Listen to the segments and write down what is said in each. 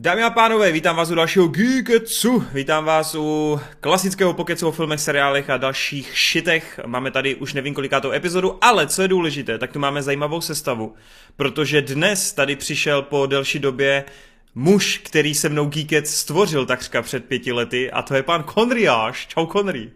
Dámy a pánové, vítám vás u dalšího Geeketsu. Vítám vás u klasického pokecu o filmech, seriálech a dalších šitech. Máme tady už nevím kolikátou epizodu, ale co je důležité, tak tu máme zajímavou sestavu, protože dnes tady přišel po delší době muž, který se mnou Geekec stvořil takřka před pěti lety a to je pan Konriáš. Čau Konry.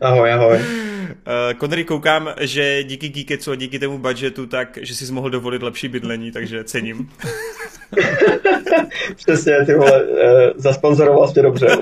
Ahoj, ahoj. Uh, Connery, koukám, že díky Geeketsu a díky tomu budgetu, tak, že jsi mohl dovolit lepší bydlení, takže cením. Přesně, ty vole, uh, zasponzoroval jsi dobře.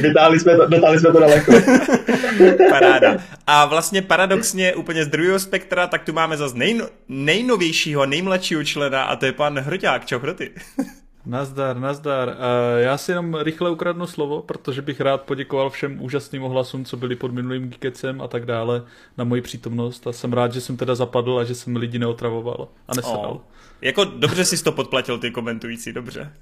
Vytáhli jsme to, dotáhli jsme to daleko. Paráda. A vlastně paradoxně úplně z druhého spektra, tak tu máme zase nejno, nejnovějšího, nejmladšího člena a to je pan Hroťák. Čau, Hroty. Nazdar, nazdar. Já si jenom rychle ukradnu slovo, protože bych rád poděkoval všem úžasným ohlasům, co byli pod minulým Geekecem a tak dále na moji přítomnost a jsem rád, že jsem teda zapadl a že jsem lidi neotravoval a nesedal. Oh. Jako dobře jsi to podplatil, ty komentující, dobře.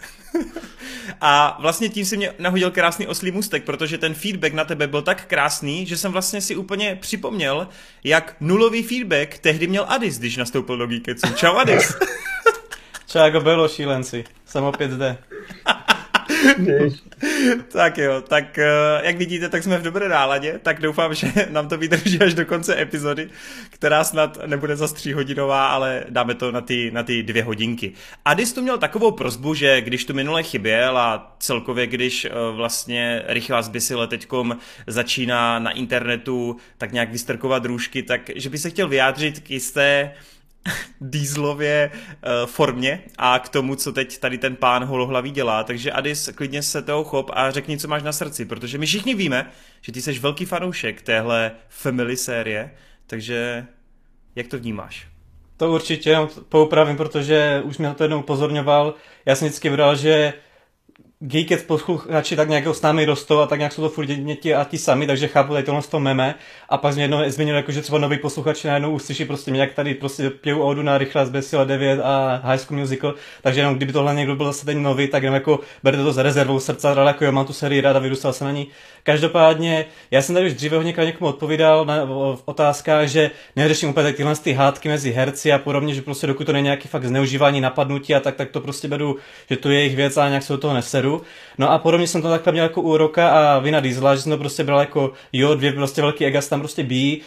a vlastně tím si mě nahodil krásný oslý mustek, protože ten feedback na tebe byl tak krásný, že jsem vlastně si úplně připomněl, jak nulový feedback tehdy měl Adis, když nastoupil do Geeketsu. Čau Adis. Čau, jako bylo šílenci. Jsem opět zde. tak jo, tak eh, jak vidíte, tak jsme v dobré náladě, tak doufám, že nám to vydrží až do konce epizody, která snad nebude za tří hodinová, ale dáme to na ty, na ty dvě hodinky. Adis tu měl takovou prozbu, že když tu minule chyběl a celkově, když eh, vlastně rychlá zbysile teďkom začíná na internetu tak nějak vystrkovat růžky, tak že by se chtěl vyjádřit k jisté dýzlově uh, formě a k tomu, co teď tady ten pán holohlavý dělá. Takže Adis, klidně se toho chop a řekni, co máš na srdci, protože my všichni víme, že ty jsi velký fanoušek téhle family série, takže jak to vnímáš? To určitě, poupravím, protože už mě to jednou upozorňoval. Já jsem vždycky bral, že Geekets posluchači tak nějak s námi rostou a tak nějak jsou to furt děti a ti sami, takže chápu tady tohle z toho meme. A pak mě jednou změnil, jako, že třeba nový posluchači najednou uslyší prostě jak tady prostě pěju odu na rychlá z 9 a High School Musical, takže jenom kdyby tohle někdo byl zase ten nový, tak jenom jako berte to za rezervou srdce, ale jako jo, mám tu sérii ráda, vyrůstal se na ní. Každopádně, já jsem tady už dříve hodněkrát někomu odpovídal na, v otázkách, že neřeším úplně tyhle ty hádky mezi herci a podobně, že prostě dokud to není nějaký fakt zneužívání, napadnutí a tak, tak to prostě beru, že to je jejich věc a nějak se do toho neseru. No a podobně jsem to takhle měl jako u Roka a Vina Diesela, že jsem to prostě bral jako, jo, dvě prostě velký egas tam prostě bí.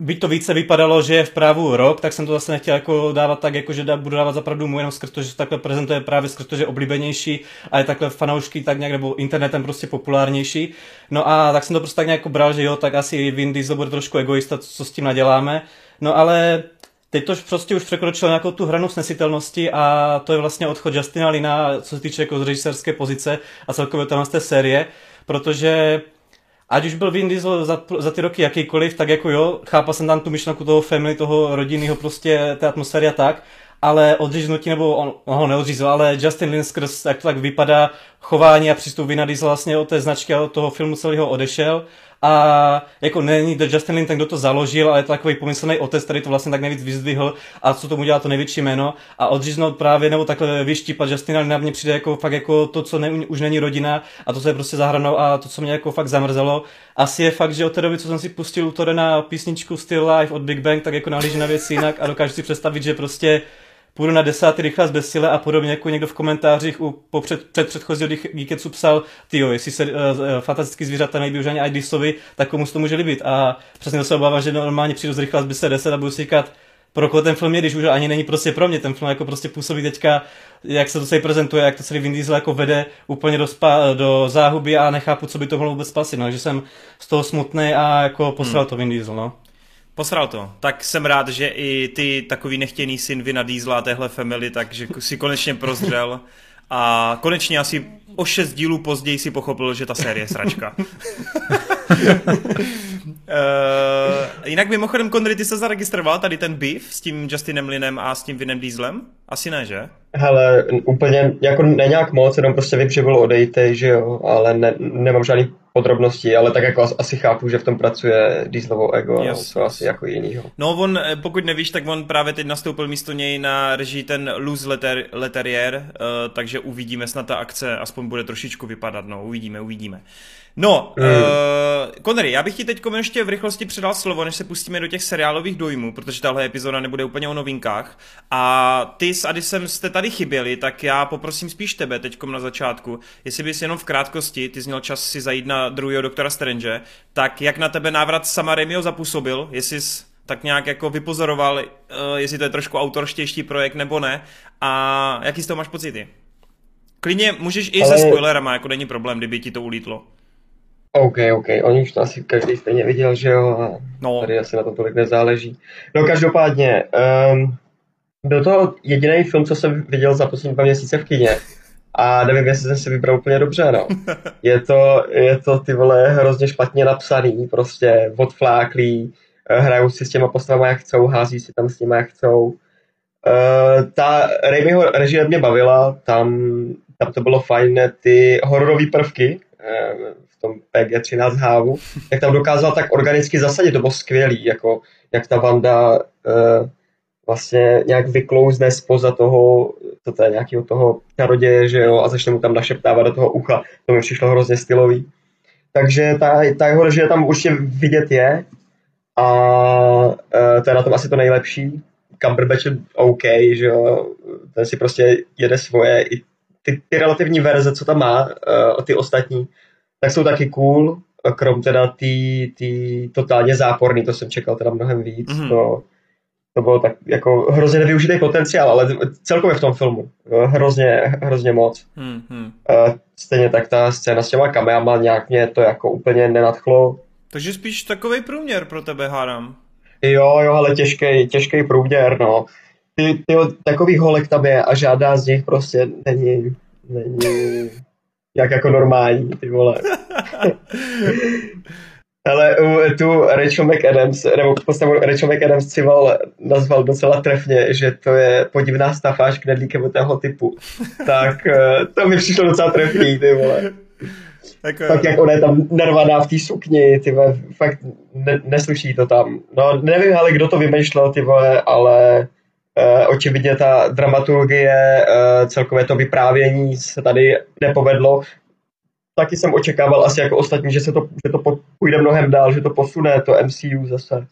Byť to více vypadalo, že je v právu rok, tak jsem to zase nechtěl jako dávat tak, jako že dá, budu dávat zapravdu mu jenom skrz to, že to takhle prezentuje právě skrz to, že je oblíbenější a je takhle fanoušky tak nějak nebo internetem prostě populárnější. No a tak jsem to prostě tak nějak bral, že jo, tak asi Vin Diesel bude trošku egoista, co s tím naděláme. No ale teď to prostě už překročilo nějakou tu hranu snesitelnosti a to je vlastně odchod Justina Lina, co se týče jako z režisérské pozice a celkově tam z té série, protože ať už byl Vin Diesel za, za ty roky jakýkoliv, tak jako jo, chápal jsem tam tu myšlenku toho family, toho rodinného prostě té atmosféry a tak, ale odříznutí, nebo on, on ho neodřízl, ale Justin Lin skrz, jak to tak vypadá, chování a přístup Vina Diesel vlastně od té značky a od toho filmu celého odešel a jako není to Justin Lin ten, kdo to založil, ale je to takový pomyslný otec, který to vlastně tak nejvíc vyzdvihl a co tomu dělá to největší jméno a odříznout právě nebo takhle vyštípat Justina Lina mně přijde jako fakt jako to, co ne, už není rodina a to, co je prostě zahranou a to, co mě jako fakt zamrzelo. Asi je fakt, že od té doby, co jsem si pustil u na písničku Still Life od Big Bang, tak jako nahlíží na věci jinak a dokážu si představit, že prostě půjdu na desátý rychlá z bezsile a podobně, jako někdo v komentářích u po před, před předchozího Geeketsu psal, ty jo, jestli se uh, fantastický zvířata nejbí už ani Idisovi, tak komu se to může líbit. A přesně to se obávám, že normálně přijdu z rychlá z bezsile 10 a budu si říkat, pro koho ten film je, když už ani není prostě pro mě, ten film jako prostě působí teďka, jak se to celý prezentuje, jak to celý Vin Diesel jako vede úplně do, spa, do záhuby a nechápu, co by to mohlo vůbec spasit, no, že jsem z toho smutný a jako posral hmm. to Vin Diesel, no. Posral to. Tak jsem rád, že i ty takový nechtěný syn Vina Diesla téhle family, takže si konečně prozřel a konečně asi o šest dílů později si pochopil, že ta série je sračka. Uh, jinak mimochodem, Connery, ty se zaregistroval tady ten beef s tím Justinem Linem a s tím Vinem Dieslem? Asi ne, že? Hele, úplně, jako ne nějak moc, jenom prostě vím, že bylo odejte, že jo, ale ne, nemám žádný podrobnosti, ale tak jako asi chápu, že v tom pracuje Dieselovo ego, yes, to yes. asi jako jinýho. No on, eh, pokud nevíš, tak on právě teď nastoupil místo něj na režii ten Luz Letter, Leterier, uh, takže uvidíme, snad ta akce aspoň bude trošičku vypadat, no, uvidíme, uvidíme. No, mm. uh, Connery, já bych ti teď ještě v rychlosti předal slovo, než se pustíme do těch seriálových dojmů, protože tahle epizoda nebude úplně o novinkách. A ty s Adisem jste tady chyběly, tak já poprosím spíš tebe teďkom na začátku, jestli bys jenom v krátkosti, ty jsi měl čas si zajít na druhého doktora Strange, tak jak na tebe návrat sama Remio zapůsobil, jestli jsi tak nějak jako vypozoroval, uh, jestli to je trošku autorštější projekt nebo ne a jaký z toho máš pocity? Klidně můžeš i Ale... se spoilerama, jako není problém, kdyby ti to ulítlo. OK, OK, oni už to asi každý stejně viděl, že jo, a no. tady asi na to tolik nezáleží. No každopádně, um, byl to jediný film, co jsem viděl za poslední dva měsíce v kině. A nevím, jestli jsem si vybral úplně dobře, no. Je to, je to ty vole hrozně špatně napsaný, prostě odfláklý, eh, hrajou si s těma postavama jak chcou, hází si tam s nimi jak chcou. Uh, ta Raimiho režie mě bavila, tam, tam to bylo fajn, ty hororové prvky, uh, tom PG-13 hávu, jak tam dokázal tak organicky zasadit, to bylo skvělý, jako jak ta Vanda uh, vlastně nějak vyklouzne spoza toho, to je, nějakého toho čaroděje, že jo, a začne mu tam našeptávat do toho ucha, to mi přišlo hrozně stylový. Takže ta, ta jeho režie tam určitě vidět je a uh, to je na tom asi to nejlepší. Cumberbatch je OK, že jo, ten si prostě jede svoje, i ty, ty relativní verze, co tam má, uh, ty ostatní, tak jsou taky cool, krom teda ty, ty totálně záporný, to jsem čekal teda mnohem víc, mm-hmm. to, to bylo tak jako hrozně nevyužitý potenciál, ale celkově v tom filmu hrozně, hrozně moc. Mm-hmm. Stejně tak ta scéna s těma kameama nějak mě to jako úplně nenadchlo. Takže spíš takový průměr pro tebe, hádám. Jo, jo, ale těžký, těžký průměr, no. Ty, ty takový holek tam je a žádná z nich prostě není, není jak jako normální, ty vole. Ale tu Rachel McAdams, nebo postavu Rachel McAdams Cival nazval docela trefně, že to je podivná stafáž knedlíkem toho typu. tak eh, to mi přišlo docela trefný, ty vole. Tak, tak jak ona je tam narvaná v té sukni, ty vole, fakt ne, neslyší to tam. No nevím ale kdo to vymýšlel, ty vole, ale očividně ta dramaturgie, uh, celkové to vyprávění se tady nepovedlo taky jsem očekával asi jako ostatní, že se to, že to půjde mnohem dál, že to posune to MCU zase.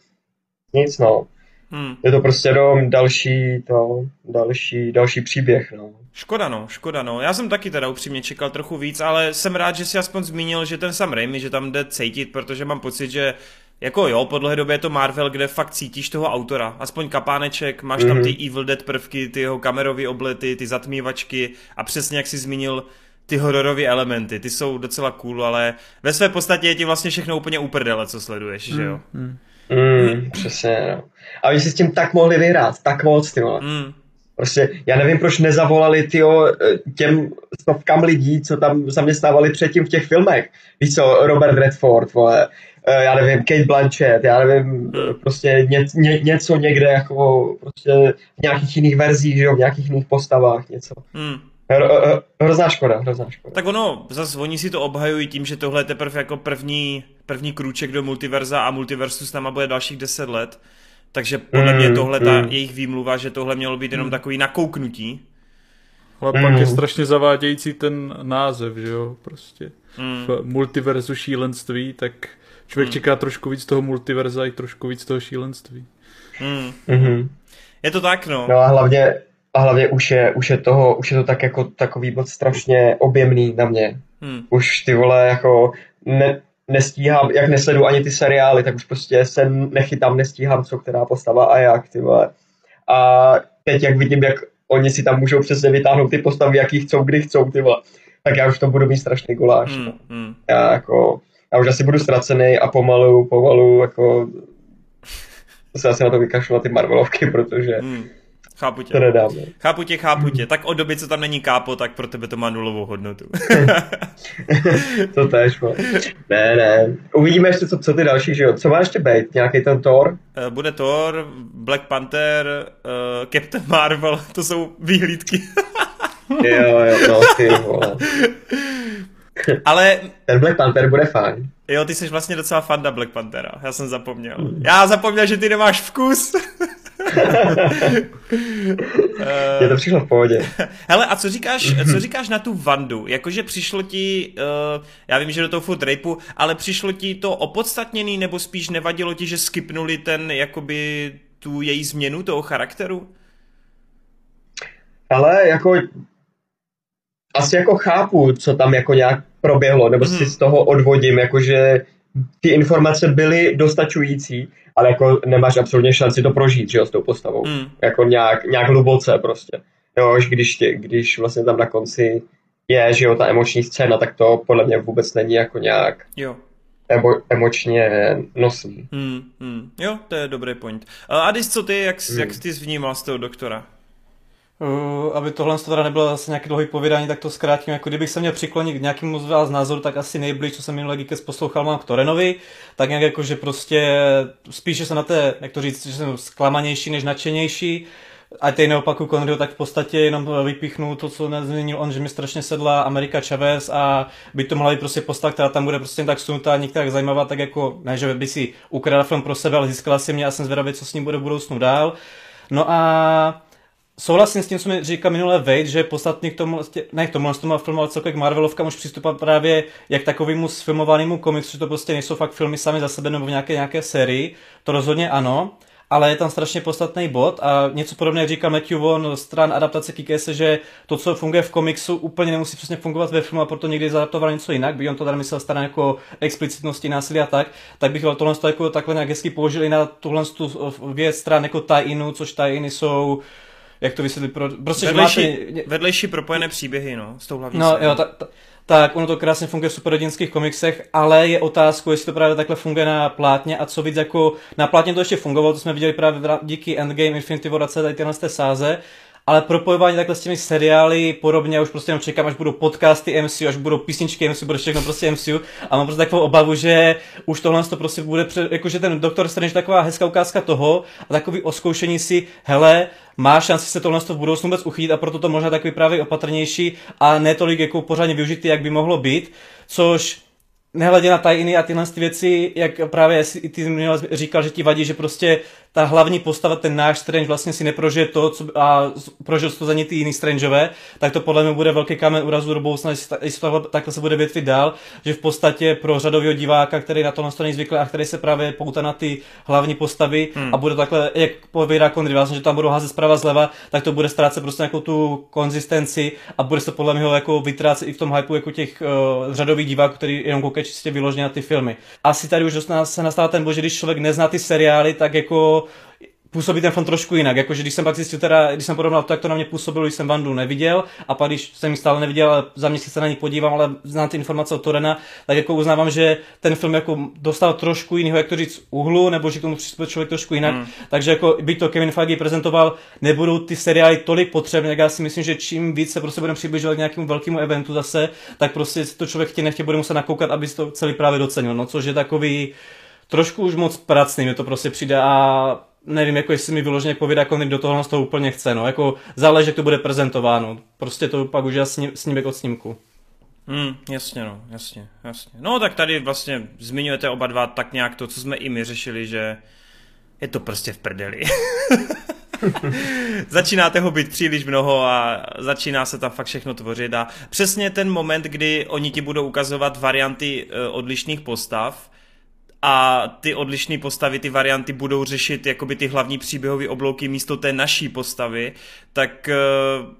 Nic, no. Hmm. Je to prostě jenom další, to, další, další příběh, no. Škoda no, škoda no. Já jsem taky teda upřímně čekal trochu víc, ale jsem rád, že si aspoň zmínil, že ten sam Raimi, že tam jde cítit, protože mám pocit, že jako jo, po dlouhé době je to Marvel, kde fakt cítíš toho autora. Aspoň kapáneček, máš mm-hmm. tam ty Evil Dead prvky, ty jeho kamerové oblety, ty zatmívačky a přesně jak jsi zmínil, ty hororové elementy, ty jsou docela cool, ale ve své podstatě je ti vlastně všechno úplně uprdele, co sleduješ, mm, že jo? Mm. Mm, přesně, no. A oni si s tím tak mohli vyhrát, tak moc, ty vole. Mm. Prostě, já nevím, proč nezavolali tyjo, těm stovkám lidí, co tam zaměstnávali předtím v těch filmech. Víš co, Robert Redford, vole, eh, já nevím, Kate Blanchett, já nevím, mm. prostě ně, ně, něco někde, jako prostě v nějakých jiných verzích, že jo, v nějakých jiných postavách, něco. Mm. Hrozná škoda, hrozná škoda. Tak ono, zase oni si to obhajují tím, že tohle je teprve jako první, první krůček do multiverza a multiversus tam bude dalších deset let. Takže podle mm, mě tohle, mm. ta jejich výmluva, že tohle mělo být jenom mm. takový nakouknutí. Ale mm. pak je strašně zavádějící ten název, že jo, prostě. Mm. V multiverzu šílenství, tak člověk mm. čeká trošku víc toho multiverza i trošku víc toho šílenství. Mm. Mm-hmm. Je to tak, no. No a hlavně a hlavně už je, už je toho, už je to tak jako takový moc strašně objemný na mě. Hmm. Už ty vole jako ne, nestíhám, jak nesledu ani ty seriály, tak už prostě se nechytám, nestíhám, co která postava a jak, ty vole. A teď jak vidím, jak oni si tam můžou přesně vytáhnout ty postavy, jaký chcou, kdy chcou, ty vole, tak já už to budu mít strašný guláš. Hmm, no. hmm. Já jako, já už asi budu ztracený a pomalu, pomalu, jako se asi na to vykašlu na ty Marvelovky, protože hmm. Chápu tě. To nedám. Chápu tě, chápu tě. Tak od doby, co tam není kápo, tak pro tebe to má nulovou hodnotu. to tež, Ne, ne. Uvidíme ještě, co, co ty další, že jo. Co má ještě být? Nějaký ten Thor? Uh, bude Thor, Black Panther, uh, Captain Marvel, to jsou výhlídky. jo, jo, no, ty vole. Ale... Ten Black Panther bude fajn. Jo, ty jsi vlastně docela fanda Black Panthera, já jsem zapomněl. Já zapomněl, že ty nemáš vkus. Je to přišlo v pohodě. Hele, a co říkáš, co říkáš na tu Vandu? Jakože přišlo ti, uh, já vím, že do toho furt rejpu, ale přišlo ti to opodstatněný, nebo spíš nevadilo ti, že skipnuli ten, jakoby, tu její změnu toho charakteru? Ale jako asi jako chápu, co tam jako nějak proběhlo, nebo si mhm. z toho odvodím, jakože ty informace byly dostačující, ale jako nemáš absolutně šanci to prožít, že jo, s tou postavou. Mm. Jako nějak, nějak hluboce prostě. Jo, až když, tě, když vlastně tam na konci je, že jo, ta emoční scéna, tak to podle mě vůbec není jako nějak jo. Emo, emočně nosný. Mm, mm. Jo, to je dobrý point. A Adis, co ty, jak, mm. jak ty jsi vnímal z toho doktora? Uh, aby tohle teda nebylo zase nějaký dlouhý povídání, tak to zkrátím. Jako kdybych se měl přiklonit k nějakému z vás názoru, tak asi nejblíž, co jsem minulý Geekes poslouchal, mám k Torenovi. Tak nějak jako, že prostě spíše se na té, jak to říct, že jsem zklamanější než nadšenější. A teď neopaku Conryho, tak v podstatě jenom vypíchnu to, co nezměnil on, že mi strašně sedla Amerika Chavez a by to mohla být prostě postava, která tam bude prostě tak sunutá, některá zajímavá, tak jako, ne, že by si ukradla film pro sebe, ale získala si mě a jsem zvědavý, co s ním bude v budoucnu dál. No a souhlasím s tím, co mi říkal minule Wade, že podstatný k tomu, ne k tomu, tomu filmu, ale celkově k Marvelovkám už přistupovat právě jak takovému sfilmovanému komiksu, že to prostě nejsou fakt filmy sami za sebe nebo v nějaké, nějaké sérii, to rozhodně ano, ale je tam strašně podstatný bod a něco podobného říká Matthew Vaughn stran adaptace Kikese, že to, co funguje v komiksu, úplně nemusí přesně fungovat ve filmu a proto někdy zadaptoval něco jinak, by on to tady myslel stran jako explicitnosti, násilí a tak, tak bych tohle jako takhle nějak hezky použil i na tuhle tu věc stran jako tie-inu, což tie-iny jsou jak to vysvětlit, pro, prostě, vedlejší, máte... vedlejší propojené příběhy, no, s tou hlavní No, jo, ta, ta, tak ono to krásně funguje v superrodinských komiksech, ale je otázkou, jestli to právě takhle funguje na plátně a co víc jako na plátně to ještě fungovalo, to jsme viděli právě díky Endgame, Infinity War a celé tyhle sáze, ale propojování takhle s těmi seriály podobně, už prostě jenom čekám, až budou podcasty MCU, až budou písničky MCU, bude všechno prostě MCU a mám prostě takovou obavu, že už tohle to prostě bude, před, jakože ten Doktor Strange taková hezká ukázka toho a takový oskoušení si, hele, má šanci se tohle v budoucnu vůbec uchytit a proto to možná takový právě opatrnější a ne tolik jako pořádně využitý, jak by mohlo být, což nehledě na tajiny a tyhle ty věci, jak právě ty říkal, že ti vadí, že prostě ta hlavní postava, ten náš Strange vlastně si neprožije to, co, a prožil to za ně ty jiný Strangeové, tak to podle mě bude velký kamen úrazu do budoucna, jestli to takhle se bude větvit dál, že v podstatě pro řadového diváka, který na to na není zvyklý a který se právě poutá na ty hlavní postavy hmm. a bude takhle, jak povědá Conry, vlastně, že tam budou házet zprava zleva, tak to bude ztrácet prostě nějakou tu konzistenci a bude se podle mě jako vytrácet i v tom hypeu jako těch uh, řadových diváků, který jenom koukají čistě vyloženě na ty filmy. Asi tady už se nastává ten bod, že když člověk nezná ty seriály, tak jako působí ten film trošku jinak. Jakože když jsem pak zjistil, teda, když jsem porovnal to, jak to na mě působilo, když jsem Vandu neviděl, a pak když jsem ji stále neviděl, ale za měsíc se na ní podívám, ale znám ty informace od Torena, tak jako uznávám, že ten film jako dostal trošku jiného, jak to říct, uhlu, nebo že k tomu přistupuje člověk trošku jinak. Hmm. Takže jako by to Kevin Feige prezentoval, nebudou ty seriály tolik potřebné, jak já si myslím, že čím víc se prostě budeme přibližovat k nějakému velkému eventu zase, tak prostě to člověk chtě nechtě bude muset nakoukat, aby to celý právě docenil. No, což je takový trošku už moc pracný, mi to prostě přijde a nevím, jako jestli mi vyloženě povědá, jako do toho to úplně chce, no, jako záleží, jak to bude prezentováno. Prostě to pak už je sním, snímek od snímku. Hmm, jasně, no, jasně, jasně. No, tak tady vlastně zmiňujete oba dva tak nějak to, co jsme i my řešili, že je to prostě v prdeli. začíná toho být příliš mnoho a začíná se tam fakt všechno tvořit a přesně ten moment, kdy oni ti budou ukazovat varianty eh, odlišných postav, a ty odlišné postavy, ty varianty budou řešit jakoby ty hlavní příběhové oblouky místo té naší postavy, tak uh,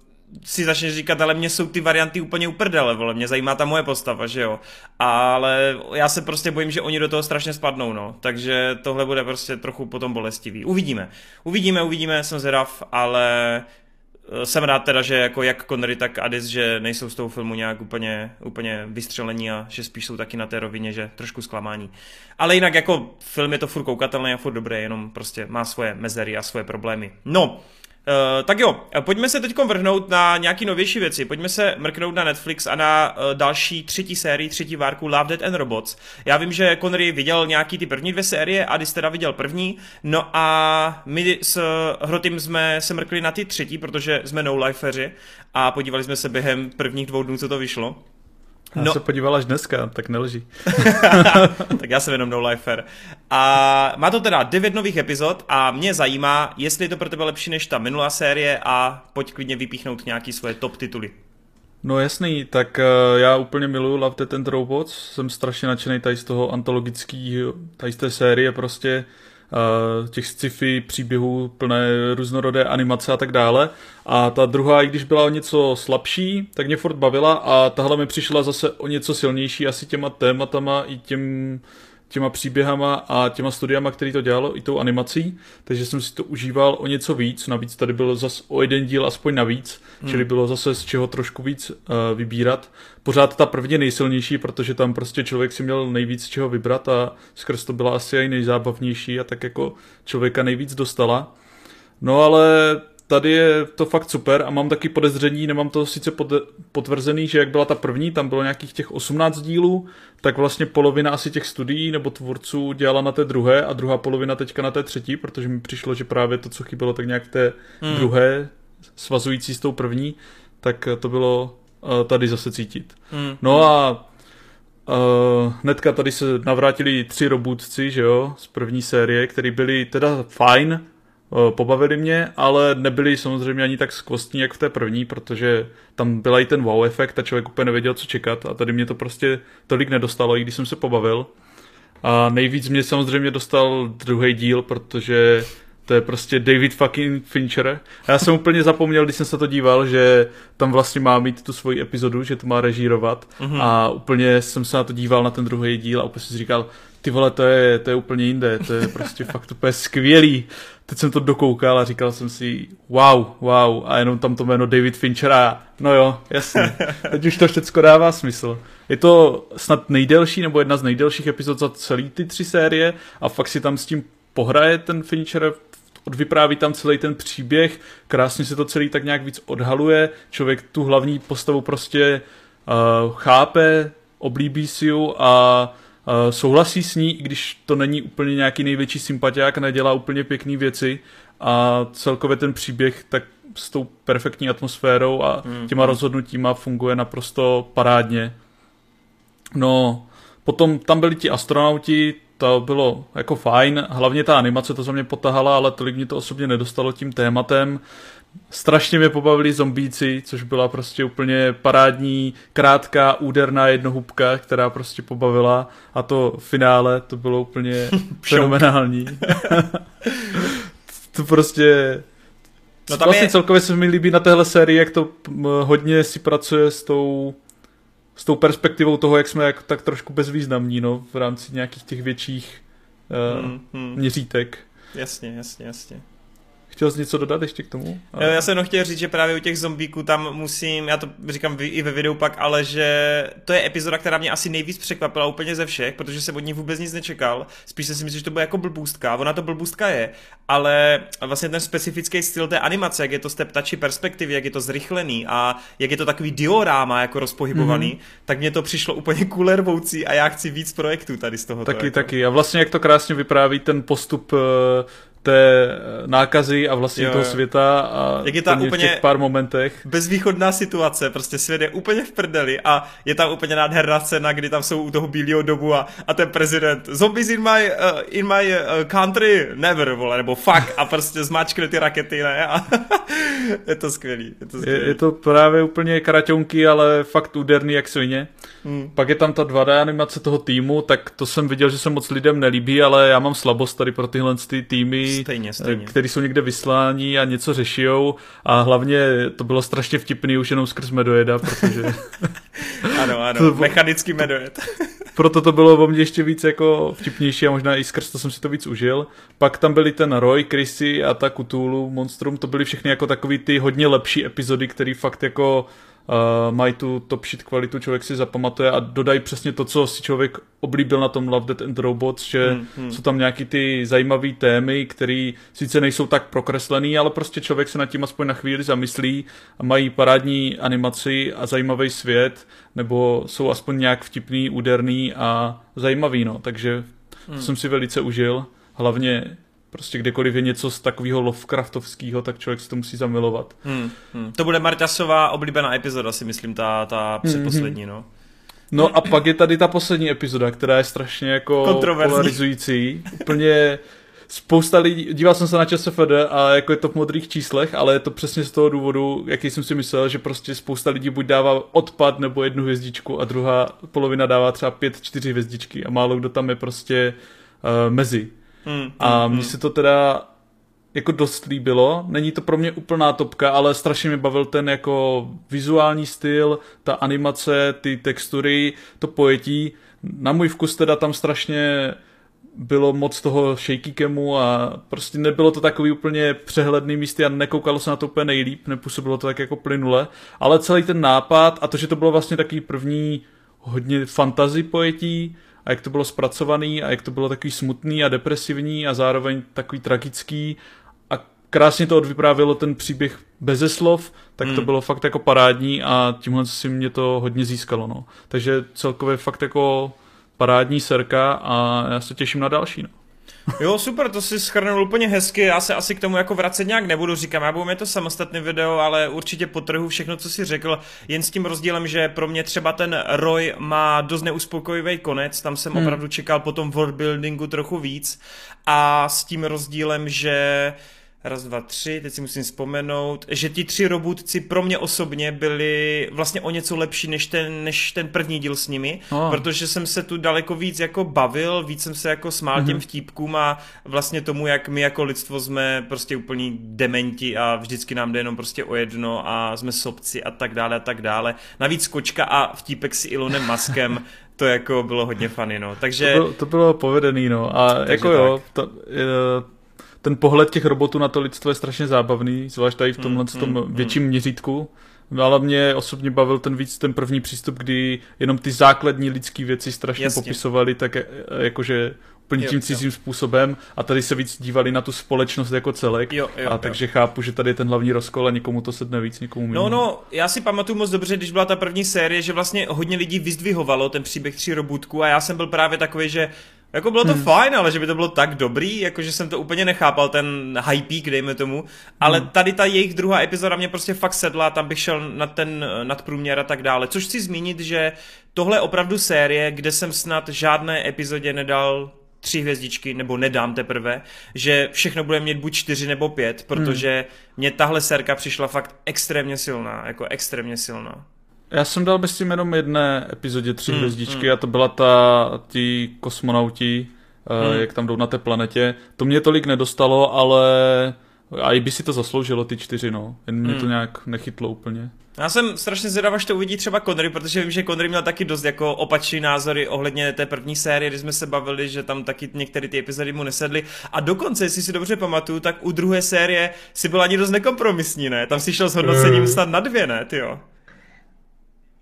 si začneš říkat, ale mě jsou ty varianty úplně uprdele, vole, mě zajímá ta moje postava, že jo. Ale já se prostě bojím, že oni do toho strašně spadnou, no. Takže tohle bude prostě trochu potom bolestivý. Uvidíme. Uvidíme, uvidíme, jsem zvědav, ale jsem rád teda, že jako jak Connery, tak Addis, že nejsou z toho filmu nějak úplně, úplně vystřelení a že spíš jsou taky na té rovině, že trošku zklamání. Ale jinak jako film je to furt koukatelný a furt dobré, jenom prostě má svoje mezery a svoje problémy. No, Uh, tak jo, pojďme se teď vrhnout na nějaký novější věci. Pojďme se mrknout na Netflix a na uh, další třetí sérii, třetí várku Love, Dead and Robots. Já vím, že Connery viděl nějaký ty první dvě série a Dys teda viděl první. No a my s Hrotym jsme se mrkli na ty třetí, protože jsme no-liferři a podívali jsme se během prvních dvou dnů, co to vyšlo. Já no. se podíval až dneska, tak nelží. tak já jsem jenom no lifer. A má to teda devět nových epizod a mě zajímá, jestli je to pro tebe lepší než ta minulá série a pojď klidně vypíchnout nějaký svoje top tituly. No jasný, tak uh, já úplně miluju Love, Death and Robots, jsem strašně nadšený tady z toho antologického, tady z té série prostě těch sci-fi příběhů plné různorodé animace a tak dále. A ta druhá, i když byla o něco slabší, tak mě furt bavila a tahle mi přišla zase o něco silnější asi těma tématama i tím těma příběhama a těma studiama, který to dělalo, i tou animací, takže jsem si to užíval o něco víc, navíc tady bylo zase o jeden díl aspoň navíc, hmm. čili bylo zase z čeho trošku víc uh, vybírat. Pořád ta první nejsilnější, protože tam prostě člověk si měl nejvíc z čeho vybrat a skrz to byla asi i nejzábavnější a tak jako člověka nejvíc dostala. No ale tady je to fakt super a mám taky podezření, nemám to sice pod, potvrzený, že jak byla ta první, tam bylo nějakých těch 18 dílů, tak vlastně polovina asi těch studií nebo tvůrců dělala na té druhé a druhá polovina teďka na té třetí, protože mi přišlo, že právě to, co chybělo, tak nějak v té hmm. druhé, svazující s tou první, tak to bylo uh, tady zase cítit. Hmm. No a Uh, hnedka tady se navrátili tři robotci, že jo, z první série, které byly teda fajn, Eh, pobavili mě, ale nebyli samozřejmě ani tak skvostní, jak v té první, protože tam byl i ten wow efekt a člověk úplně nevěděl, co čekat a tady mě to prostě tolik nedostalo, i když jsem se pobavil. A nejvíc mě samozřejmě dostal druhý díl, protože to je prostě David fucking Fincher. A já jsem úplně zapomněl, když jsem se to díval, že tam vlastně má mít tu svoji epizodu, že to má režírovat. Mm-hmm. A úplně jsem se na to díval na ten druhý díl a úplně jsem si říkal, ty vole, to je, to je úplně jinde, to je prostě fakt úplně skvělý. Teď jsem to dokoukal a říkal jsem si, wow, wow, a jenom tam to jméno David Fincher a no jo, jasně, teď už to všechno dává smysl. Je to snad nejdelší nebo jedna z nejdelších epizod za celý ty tři série a fakt si tam s tím pohraje ten Fincher, odvypráví tam celý ten příběh, krásně se to celý tak nějak víc odhaluje, člověk tu hlavní postavu prostě uh, chápe, oblíbí si ju a souhlasí s ní, i když to není úplně nějaký největší sympatiák, nedělá úplně pěkné věci a celkově ten příběh tak s tou perfektní atmosférou a hmm. těma rozhodnutíma funguje naprosto parádně. No, potom tam byli ti astronauti, to bylo jako fajn, hlavně ta animace to za mě potahala, ale tolik mě to osobně nedostalo tím tématem. Strašně mě pobavili zombíci, což byla prostě úplně parádní, krátká, úderná jednohubka, která prostě pobavila a to v finále to bylo úplně fenomenální. to prostě No tam vlastně je... celkově se mi líbí na téhle sérii, jak to hodně si pracuje s tou s tou perspektivou toho, jak jsme jak, tak trošku bezvýznamní, no, v rámci nějakých těch větších uh, hmm, hmm. měřítek. Jasně, jasně, jasně. Chtěl jsi něco dodat ještě k tomu? A... Já jsem jenom chtěl říct, že právě u těch zombíků tam musím, já to říkám i ve videu pak, ale že to je epizoda, která mě asi nejvíc překvapila úplně ze všech, protože jsem od ní vůbec nic nečekal. Spíš jsem si myslel, že to bude jako blbůstka, ona to blbůstka je, ale vlastně ten specifický styl té animace, jak je to z té ptačí perspektivy, jak je to zrychlený a jak je to takový dioráma jako rozpohybovaný, mm-hmm. tak mě to přišlo úplně kulervoucí a já chci víc projektů tady z toho. Taky, jako. taky. A vlastně jak to krásně vypráví ten postup eh, té nákazy a vlastně jo, toho světa a Jak je tam úplně v těch pár momentech. Bezvýchodná situace, prostě svět je úplně v prdeli a je tam úplně nádherná scéna, kdy tam jsou u toho bílého dobu a, a ten prezident zombies in my, uh, in my uh, country, never, vole, nebo fuck a prostě zmáčkne ty rakety, ne? A je to skvělý. Je to, skvělý. Je, je to právě úplně kraťonky, ale fakt úderný jak svině. Hmm. Pak je tam ta 2D animace toho týmu, tak to jsem viděl, že se moc lidem nelíbí, ale já mám slabost tady pro tyhle ty týmy stejně, stejně. který jsou někde vyslání a něco řešijou a hlavně to bylo strašně vtipný už jenom skrz medojeda, protože... ano, ano, to, mechanický medojed. proto to bylo o mě ještě víc jako vtipnější a možná i skrz to jsem si to víc užil. Pak tam byly ten Roy, Chrissy a ta Cthulhu, Monstrum, to byly všechny jako takový ty hodně lepší epizody, které fakt jako uh, mají tu top shit kvalitu, člověk si zapamatuje a dodají přesně to, co si člověk oblíbil na tom Love, Death and Robots, že hmm, hmm. jsou tam nějaký ty zajímavé témy, které sice nejsou tak prokreslený, ale prostě člověk se nad tím aspoň na chvíli zamyslí a mají parádní animaci a zajímavý svět, nebo jsou aspoň nějak vtipný, úderný a zajímavý, no, takže to hmm. jsem si velice užil. Hlavně prostě kdekoliv je něco z takového Lovecraftovského, tak člověk si to musí zamilovat. Hmm, hmm. To bude Marťasová oblíbená epizoda, si myslím, ta, ta předposlední, hmm. no. No a pak je tady ta poslední epizoda, která je strašně jako polarizující. Úplně spousta lidí, díval jsem se na ČSFD a jako je to v modrých číslech, ale je to přesně z toho důvodu, jaký jsem si myslel, že prostě spousta lidí buď dává odpad nebo jednu hvězdičku a druhá polovina dává třeba pět, čtyři hvězdičky a málo kdo tam je prostě uh, mezi. Hmm, a hmm, mně hmm. se to teda jako dost líbilo. Není to pro mě úplná topka, ale strašně mě bavil ten jako vizuální styl, ta animace, ty textury, to pojetí. Na můj vkus teda tam strašně bylo moc toho shaky camu a prostě nebylo to takový úplně přehledný místy a nekoukalo se na to úplně nejlíp, nepůsobilo to tak jako plynule, ale celý ten nápad a to, že to bylo vlastně takový první hodně fantasy pojetí a jak to bylo zpracovaný a jak to bylo takový smutný a depresivní a zároveň takový tragický a krásně to odvyprávilo ten příběh beze slov, tak hmm. to bylo fakt jako parádní a tímhle si mě to hodně získalo, no. Takže celkově fakt jako parádní serka a já se těším na další. No. Jo, super, to si schrnul úplně hezky, já se asi k tomu jako vracet nějak nebudu, říkám, já budu mít to samostatný video, ale určitě potrhu všechno, co si řekl, jen s tím rozdílem, že pro mě třeba ten Roy má dost neuspokojivý konec, tam jsem hmm. opravdu čekal po tom worldbuildingu trochu víc a s tím rozdílem, že raz, dva, tři, teď si musím vzpomenout, že ti tři robotci pro mě osobně byli vlastně o něco lepší než ten, než ten první díl s nimi, oh. protože jsem se tu daleko víc jako bavil, víc jsem se jako smál mm-hmm. těm vtípkům a vlastně tomu, jak my jako lidstvo jsme prostě úplní dementi a vždycky nám jde jenom prostě o jedno a jsme sobci a tak dále a tak dále. Navíc kočka a vtípek s Elonem Maskem to jako bylo hodně funny, no. Takže... To bylo, to bylo povedený, no. A jako tak. jo, to, je, ten pohled těch robotů na to lidstvo je strašně zábavný, zvlášť tady v tomhle mm, tom mm, větším mm. měřítku. No ale mě osobně bavil ten víc ten první přístup, kdy jenom ty základní lidské věci strašně Jasně. popisovali tak e, e, jakože úplně tím cizím jo. způsobem a tady se víc dívali na tu společnost jako celek jo, jo, a jo. takže chápu, že tady je ten hlavní rozkol a někomu to sedne víc, někomu méně. No, no, já si pamatuju moc dobře, když byla ta první série, že vlastně hodně lidí vyzdvihovalo ten příběh tří robotů a já jsem byl právě takový, že jako bylo to hmm. fajn, ale že by to bylo tak dobrý, jakože jsem to úplně nechápal, ten peak, dejme tomu. Ale hmm. tady ta jejich druhá epizoda mě prostě fakt sedla, tam bych šel na ten nadprůměr a tak dále. Což chci zmínit, že tohle je opravdu série, kde jsem snad žádné epizodě nedal tři hvězdičky, nebo nedám teprve, že všechno bude mít buď čtyři nebo pět, protože hmm. mě tahle serka přišla fakt extrémně silná, jako extrémně silná. Já jsem dal bez tím jenom jedné epizodě tři hmm, hvězdičky hmm. a to byla ta, ty kosmonauti, eh, hmm. jak tam jdou na té planetě. To mě tolik nedostalo, ale a i by si to zasloužilo, ty čtyři, no. Jen mě hmm. to nějak nechytlo úplně. Já jsem strašně zvědav, až to uvidí třeba Connery, protože vím, že Connery měl taky dost jako opačný názory ohledně té první série, kdy jsme se bavili, že tam taky některé ty epizody mu nesedly. A dokonce, jestli si dobře pamatuju, tak u druhé série si byl ani dost nekompromisní, ne? Tam si šel s hodnocením mm. snad na dvě, ne, ty jo?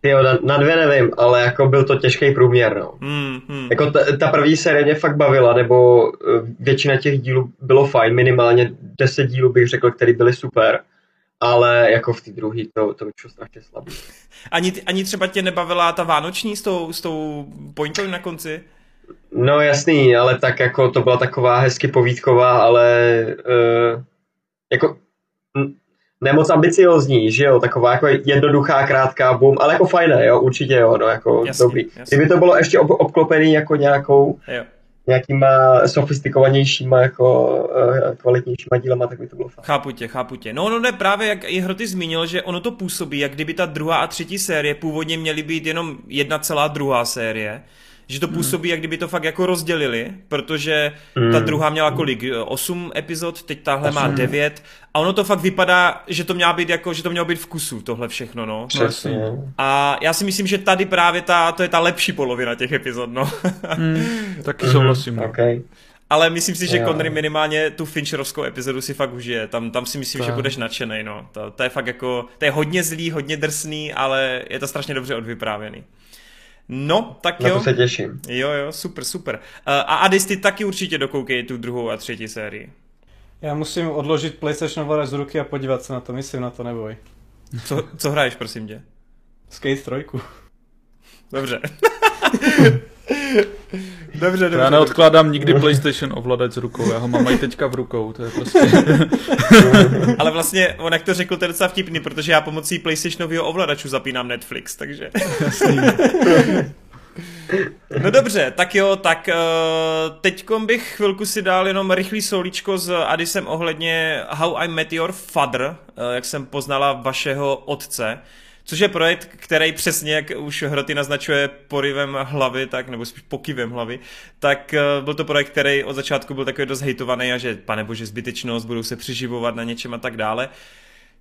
Jo, na, na dvě nevím, ale jako byl to těžký průměr, no. Hmm, hmm. Jako ta, ta první série mě fakt bavila, nebo uh, většina těch dílů bylo fajn, minimálně deset dílů bych řekl, které byly super, ale jako v té druhé to, to vyšlo strašně slabý. Ani, ani třeba tě nebavila ta vánoční s tou, s tou pointou na konci? No jasný, ale tak jako to byla taková hezky povídková, ale uh, jako nemoc ambiciozní, že jo, taková jako jednoduchá, krátká, boom, ale jako fajné, jo, určitě jo, no jako jasný, dobrý. Jasný. Kdyby to bylo ještě ob- obklopený jako nějakou, jo. nějakýma sofistikovanějšíma, jako uh, kvalitnějšíma dílama, tak by to bylo fajn. Chápu tě, chápu tě. No, no ne, právě jak i Hroty zmínil, že ono to působí, jak kdyby ta druhá a třetí série původně měly být jenom jedna celá druhá série, že to působí, hmm. jak kdyby to fakt jako rozdělili, protože hmm. ta druhá měla kolik? osm epizod, teď tahle 8. má devět a ono to fakt vypadá, že to mělo být jako, že to mělo být v kusu, tohle všechno, no. Přesně. A já si myslím, že tady právě ta, to je ta lepší polovina těch epizod, no. hmm. Taky souhlasím. No. Okay. Ale myslím si, že jo. Connery minimálně tu Fincherovskou epizodu si fakt užije. Tam, tam si myslím, tak. že budeš nadšený, no. To, to, je fakt jako, to je hodně zlý, hodně drsný, ale je to strašně dobře odvyprávěný. No, tak jo. Na to se těším. Jo, jo, super, super. Uh, a Adis, ty taky určitě dokoukej tu druhou a třetí sérii. Já musím odložit PlayStation ovladač z ruky a podívat se na to, myslím na to, neboj. Co, co hraješ, prosím tě? Skate 3. Dobře. Dobře, dobře. Já neodkládám nikdy PlayStation ovladač s rukou, já ho mám i teďka v rukou, to je prostě... Ale vlastně, on jak to řekl, to je docela vtipný, protože já pomocí PlayStationového ovladaču zapínám Netflix, takže... No dobře, tak jo, tak uh, teďkom bych chvilku si dal jenom rychlý solíčko s Adisem ohledně How I Met Your Father, uh, jak jsem poznala vašeho otce Což je projekt, který přesně, jak už Hroty naznačuje porivem hlavy, tak, nebo spíš pokivem hlavy, tak eh, byl to projekt, který od začátku byl takový dost hejtovaný a že, pane bože, zbytečnost, budou se přiživovat na něčem a tak dále.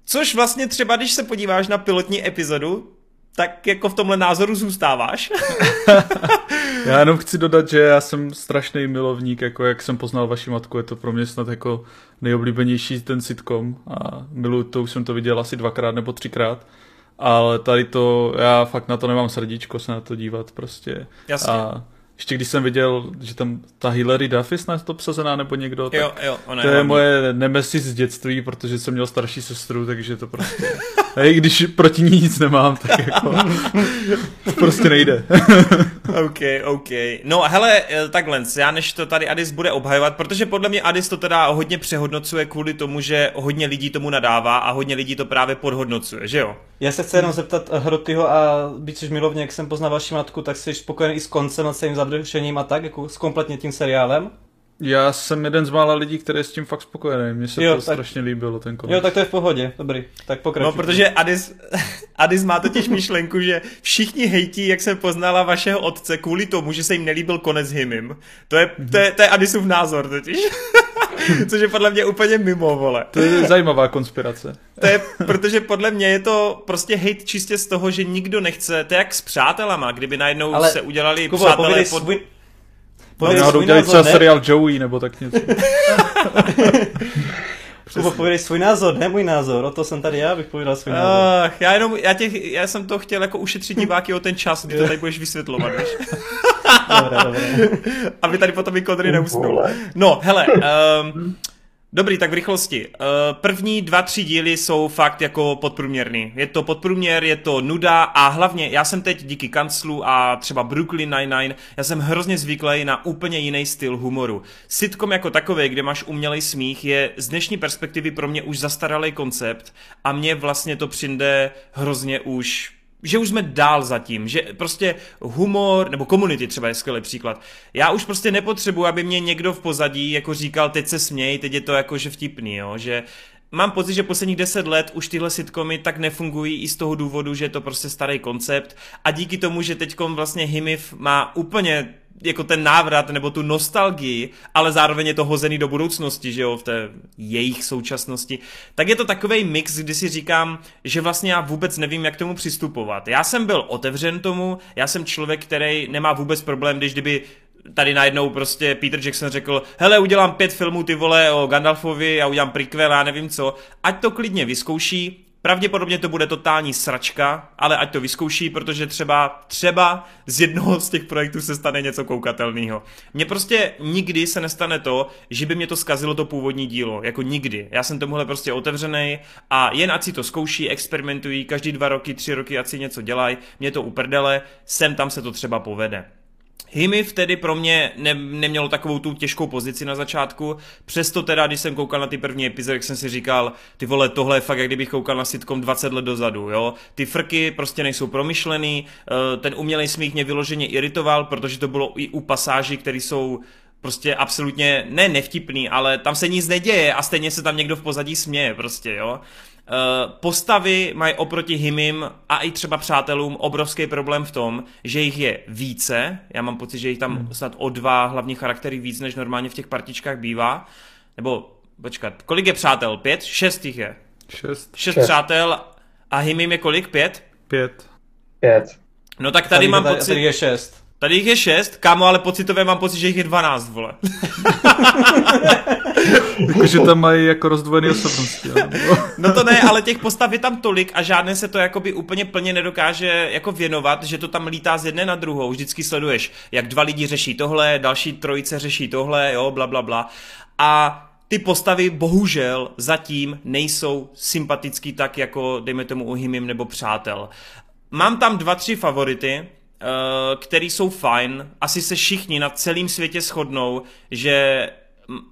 Což vlastně třeba, když se podíváš na pilotní epizodu, tak jako v tomhle názoru zůstáváš. já jenom chci dodat, že já jsem strašný milovník, jako jak jsem poznal vaši matku, je to pro mě snad jako nejoblíbenější ten sitcom a miluju to, už jsem to viděl asi dvakrát nebo třikrát. Ale tady to, já fakt na to nemám srdíčko se na to dívat prostě. Jasně. A ještě když jsem viděl, že tam ta Hillary Duff na to obsazená nebo někdo, tak jo, jo, ona to je, je moje nemesis z dětství, protože jsem měl starší sestru, takže to prostě... A i když proti ní nic nemám, tak jako... to prostě nejde. OK, OK. No hele, eh, takhle, já než to tady Adis bude obhajovat, protože podle mě Adis to teda hodně přehodnocuje kvůli tomu, že hodně lidí tomu nadává a hodně lidí to právě podhodnocuje, že jo? Já se chci jenom zeptat Hrotyho a být což milovně, jak jsem poznal vaši matku, tak jsi spokojený i s koncem a celým završením a tak, jako s kompletně tím seriálem? Já jsem jeden z mála lidí, který je s tím fakt spokojený. Mně se jo, to tak... strašně líbilo, ten konec. Jo, tak to je v pohodě, dobrý. Tak pokračuj. No, protože Adis, Adis má totiž myšlenku, že všichni hejtí, jak se poznala vašeho otce, kvůli tomu, že se jim nelíbil konec Himim. To je, to je, to je Adisův názor totiž. Což je podle mě úplně mimo, vole. To je zajímavá konspirace. To je, protože podle mě je to prostě hate čistě z toho, že nikdo nechce, to je jak s přátelama, kdyby najednou Ale, se udělali Kubo, přátelé pod... Svůj Povědej náhodou udělali třeba ne? seriál Joey nebo tak něco. Kubo, povědej svůj názor, ne můj názor, o to jsem tady já, bych pověděl svůj názor. Uh, já jenom, já, těch, já jsem to chtěl jako ušetřit diváky o ten čas, kdy to tady budeš vysvětlovat, víš. dobré, dobré. Aby tady potom i kodry neusnul. No, hele, um, Dobrý, tak v rychlosti. Eh, první dva, tři díly jsou fakt jako podprůměrný. Je to podprůměr, je to nuda a hlavně já jsem teď díky kanclu a třeba Brooklyn Nine-Nine, já jsem hrozně zvyklý na úplně jiný styl humoru. Sitcom jako takový, kde máš umělej smích, je z dnešní perspektivy pro mě už zastaralý koncept a mně vlastně to přijde hrozně už že už jsme dál zatím, že prostě humor, nebo komunity třeba je skvělý příklad. Já už prostě nepotřebuji, aby mě někdo v pozadí jako říkal, teď se směj, teď je to jako že vtipný, jo, že mám pocit, že posledních deset let už tyhle sitcomy tak nefungují i z toho důvodu, že je to prostě starý koncept a díky tomu, že teďkom vlastně Himiv má úplně jako ten návrat nebo tu nostalgii, ale zároveň je to hozený do budoucnosti, že jo, v té jejich současnosti, tak je to takový mix, kdy si říkám, že vlastně já vůbec nevím, jak tomu přistupovat. Já jsem byl otevřen tomu, já jsem člověk, který nemá vůbec problém, když kdyby tady najednou prostě Peter Jackson řekl, hele, udělám pět filmů ty vole o Gandalfovi a udělám prequel a nevím co, ať to klidně vyzkouší, Pravděpodobně to bude totální sračka, ale ať to vyzkouší, protože třeba, třeba z jednoho z těch projektů se stane něco koukatelného. Mně prostě nikdy se nestane to, že by mě to zkazilo to původní dílo, jako nikdy. Já jsem tomuhle prostě otevřený a jen ať si to zkouší, experimentují, každý dva roky, tři roky, ať si něco dělají, mě to uprdele, sem tam se to třeba povede. Himy vtedy pro mě ne, nemělo takovou tu těžkou pozici na začátku, přesto teda, když jsem koukal na ty první epizody, jsem si říkal, ty vole, tohle je fakt, jak kdybych koukal na sitcom 20 let dozadu, jo. Ty frky prostě nejsou promyšlený, eh, ten umělej smích mě vyloženě iritoval, protože to bylo i u pasáží, které jsou prostě absolutně, ne nevtipný, ale tam se nic neděje a stejně se tam někdo v pozadí směje prostě, jo. Uh, postavy mají oproti Himim a i třeba přátelům obrovský problém v tom, že jich je více. Já mám pocit, že jich tam hmm. snad o dva hlavní charaktery víc, než normálně v těch partičkách bývá. Nebo, počkat, kolik je přátel? Pět? Šest jich je. Šest. Šest, Šest. přátel a Himim je kolik? Pět? Pět. Pět. No tak tady, tady mám tady, pocit... Tady je šest. Tady jich je šest, kámo, ale pocitově mám pocit, že jich je dvanáct, vole. Jakože tam mají jako rozdvojené osobnosti. no to ne, ale těch postav je tam tolik a žádné se to jakoby úplně plně nedokáže jako věnovat, že to tam lítá z jedné na druhou. Vždycky sleduješ, jak dva lidi řeší tohle, další trojice řeší tohle, jo, bla, bla, bla. A ty postavy bohužel zatím nejsou sympatický tak jako, dejme tomu, Uhimim nebo Přátel. Mám tam dva, tři favority, Uh, který jsou fajn. Asi se všichni na celém světě shodnou, že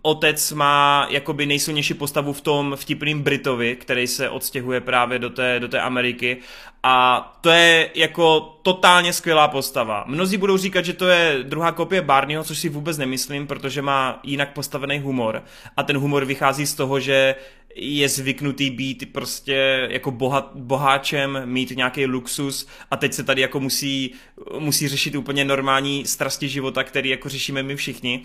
otec má jakoby nejsilnější postavu v tom vtipným Britovi, který se odstěhuje právě do té, do té Ameriky a to je jako totálně skvělá postava. Mnozí budou říkat, že to je druhá kopie Barneyho, což si vůbec nemyslím, protože má jinak postavený humor a ten humor vychází z toho, že je zvyknutý být prostě jako bohat, boháčem, mít nějaký luxus a teď se tady jako musí, musí řešit úplně normální strasti života, který jako řešíme my všichni.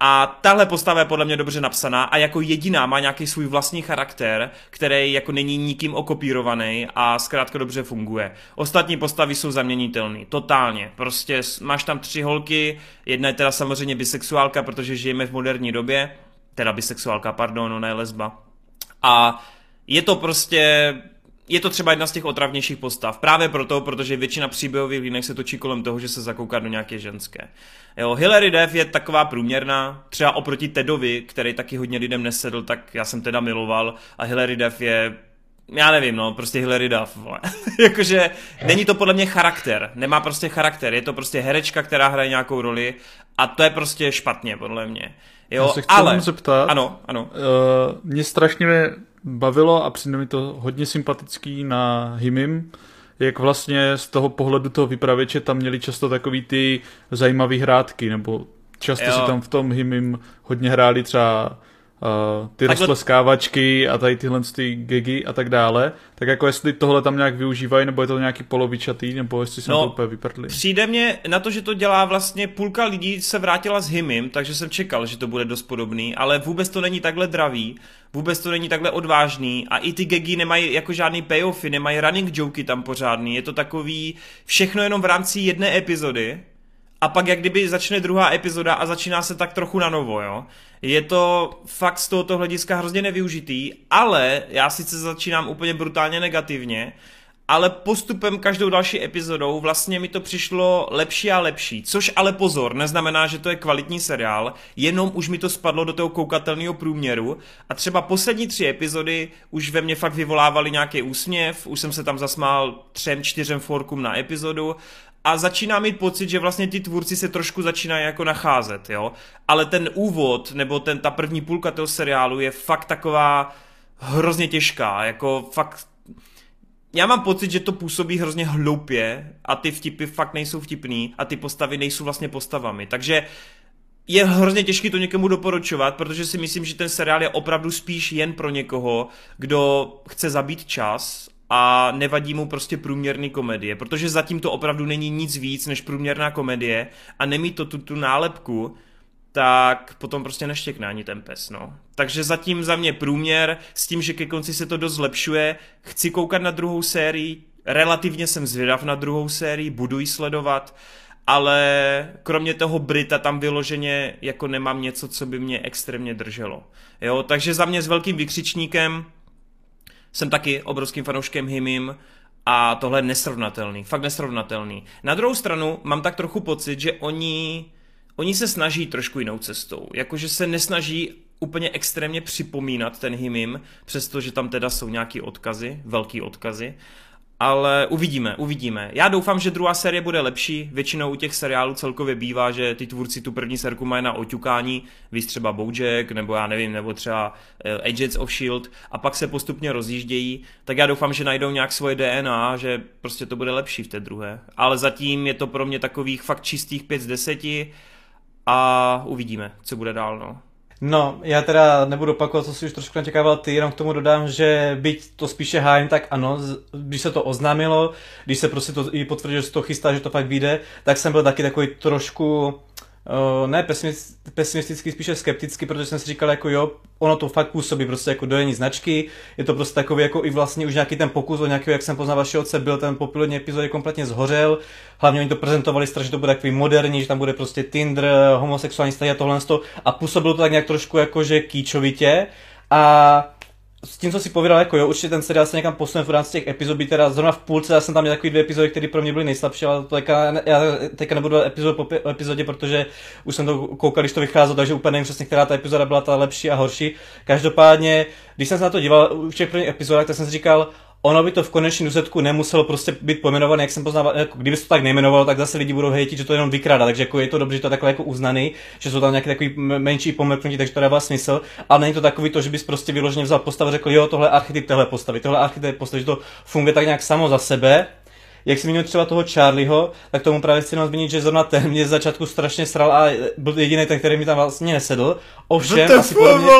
A tahle postava je podle mě dobře napsaná a jako jediná má nějaký svůj vlastní charakter, který jako není nikým okopírovaný a zkrátka dobře funguje. Ostatní postavy jsou zaměnitelné, totálně. Prostě máš tam tři holky, jedna je teda samozřejmě bisexuálka, protože žijeme v moderní době, teda bisexuálka, pardon, ona je lesba. A je to prostě je to třeba jedna z těch otravnějších postav. Právě proto, protože většina příběhových linek se točí kolem toho, že se zakouká do nějaké ženské. Jo, Hilary Duff je taková průměrná, třeba oproti Tedovi, který taky hodně lidem nesedl, tak já jsem teda miloval a Hilary Duff je já nevím, no, prostě Hilary Duff, vole. Jakože není to podle mě charakter, nemá prostě charakter, je to prostě herečka, která hraje nějakou roli a to je prostě špatně, podle mě. Jo, já se chci ale... zeptat. Ano, ano. Uh, mě strašně bavilo a přijde mi to hodně sympatický na Himim, jak vlastně z toho pohledu toho vypravěče tam měli často takový ty zajímavý hrátky, nebo často jo. si tam v tom Himim hodně hráli třeba uh, ty rozpleskávačky a tady tyhle ty gigy a tak dále, tak jako jestli tohle tam nějak využívají, nebo je to nějaký polovičatý, nebo jestli se no, to úplně vyprdli. Přijde mě na to, že to dělá vlastně půlka lidí se vrátila s Himim, takže jsem čekal, že to bude dost podobný, ale vůbec to není takhle dravý, vůbec to není takhle odvážný a i ty gagy nemají jako žádný payoffy, nemají running joky tam pořádný, je to takový všechno jenom v rámci jedné epizody, a pak jak kdyby začne druhá epizoda a začíná se tak trochu na novo, jo. Je to fakt z tohoto hlediska hrozně nevyužitý, ale já sice začínám úplně brutálně negativně, ale postupem každou další epizodou vlastně mi to přišlo lepší a lepší. Což ale pozor, neznamená, že to je kvalitní seriál, jenom už mi to spadlo do toho koukatelného průměru a třeba poslední tři epizody už ve mně fakt vyvolávaly nějaký úsměv, už jsem se tam zasmál třem, čtyřem forkům na epizodu a začíná mít pocit, že vlastně ty tvůrci se trošku začínají jako nacházet, jo. Ale ten úvod, nebo ten, ta první půlka toho seriálu je fakt taková hrozně těžká, jako fakt já mám pocit, že to působí hrozně hloupě a ty vtipy fakt nejsou vtipný a ty postavy nejsou vlastně postavami. Takže je hrozně těžké to někomu doporučovat, protože si myslím, že ten seriál je opravdu spíš jen pro někoho, kdo chce zabít čas a nevadí mu prostě průměrný komedie, protože zatím to opravdu není nic víc než průměrná komedie a nemí to tu, tu nálepku, tak potom prostě neštěkne ani ten pes, no. Takže zatím za mě průměr, s tím, že ke konci se to dost zlepšuje, chci koukat na druhou sérii, relativně jsem zvědav na druhou sérii, budu ji sledovat, ale kromě toho Brita tam vyloženě jako nemám něco, co by mě extrémně drželo. Jo, takže za mě s velkým vykřičníkem jsem taky obrovským fanouškem Himim a tohle je nesrovnatelný, fakt nesrovnatelný. Na druhou stranu mám tak trochu pocit, že oni, oni se snaží trošku jinou cestou, jakože se nesnaží úplně extrémně připomínat ten Himim, přestože tam teda jsou nějaký odkazy, velký odkazy, ale uvidíme, uvidíme. Já doufám, že druhá série bude lepší. Většinou u těch seriálů celkově bývá, že ty tvůrci tu první serku mají na oťukání, víš třeba Bojack, nebo já nevím, nebo třeba uh, Agents of S.H.I.E.L.D. a pak se postupně rozjíždějí. Tak já doufám, že najdou nějak svoje DNA, že prostě to bude lepší v té druhé. Ale zatím je to pro mě takových fakt čistých 5 z 10 a uvidíme, co bude dál, no. No, já teda nebudu opakovat, co si už trošku načekával ty, jenom k tomu dodám, že byť to spíše hájím, tak ano, když se to oznámilo, když se prostě to i potvrdilo, že se to chystá, že to fakt vyjde, tak jsem byl taky takový trošku Uh, ne pesimisticky, spíše skepticky, protože jsem si říkal, jako jo, ono to fakt působí prostě jako dojení značky, je to prostě takový jako i vlastně už nějaký ten pokus o nějakého, jak jsem poznal vašeho otce, byl ten po pilotní epizodě kompletně zhořel, hlavně oni to prezentovali strašně, to bude takový moderní, že tam bude prostě Tinder, homosexuální a tohle a působilo to tak nějak trošku jako, že kýčovitě. A s tím, co si povídal, jako jo, určitě ten seriál se někam posune v rámci těch epizod, teda zrovna v půlce, já jsem tam měl takový dvě epizody, které pro mě byly nejslabší, ale to teďka, já teďka nebudu epizod po epizodě, protože už jsem to koukal, když to vycházelo, takže úplně nevím přesně, která ta epizoda byla ta lepší a horší. Každopádně, když jsem se na to díval už v těch prvních epizodách, tak jsem si říkal, ono by to v konečném důsledku nemuselo prostě být pojmenované, jak jsem poznával, jako kdyby se to tak nejmenovalo, tak zase lidi budou hejtit, že to jenom vykrádá, takže jako je to dobře, že to takhle jako uznaný, že jsou tam nějaké takový menší pomrknutí, takže to dává smysl, ale není to takový to, že bys prostě vyloženě vzal postavu a řekl, jo, tohle archetyp téhle postavy, tohle archetyp postavy, že to funguje tak nějak samo za sebe, jak jsem měl třeba toho Charlieho, tak tomu právě chci jenom zmínit, že zrovna ten mě z začátku strašně sral a byl jediný ten, který mi tam vlastně nesedl. Ovšem, asi podobně,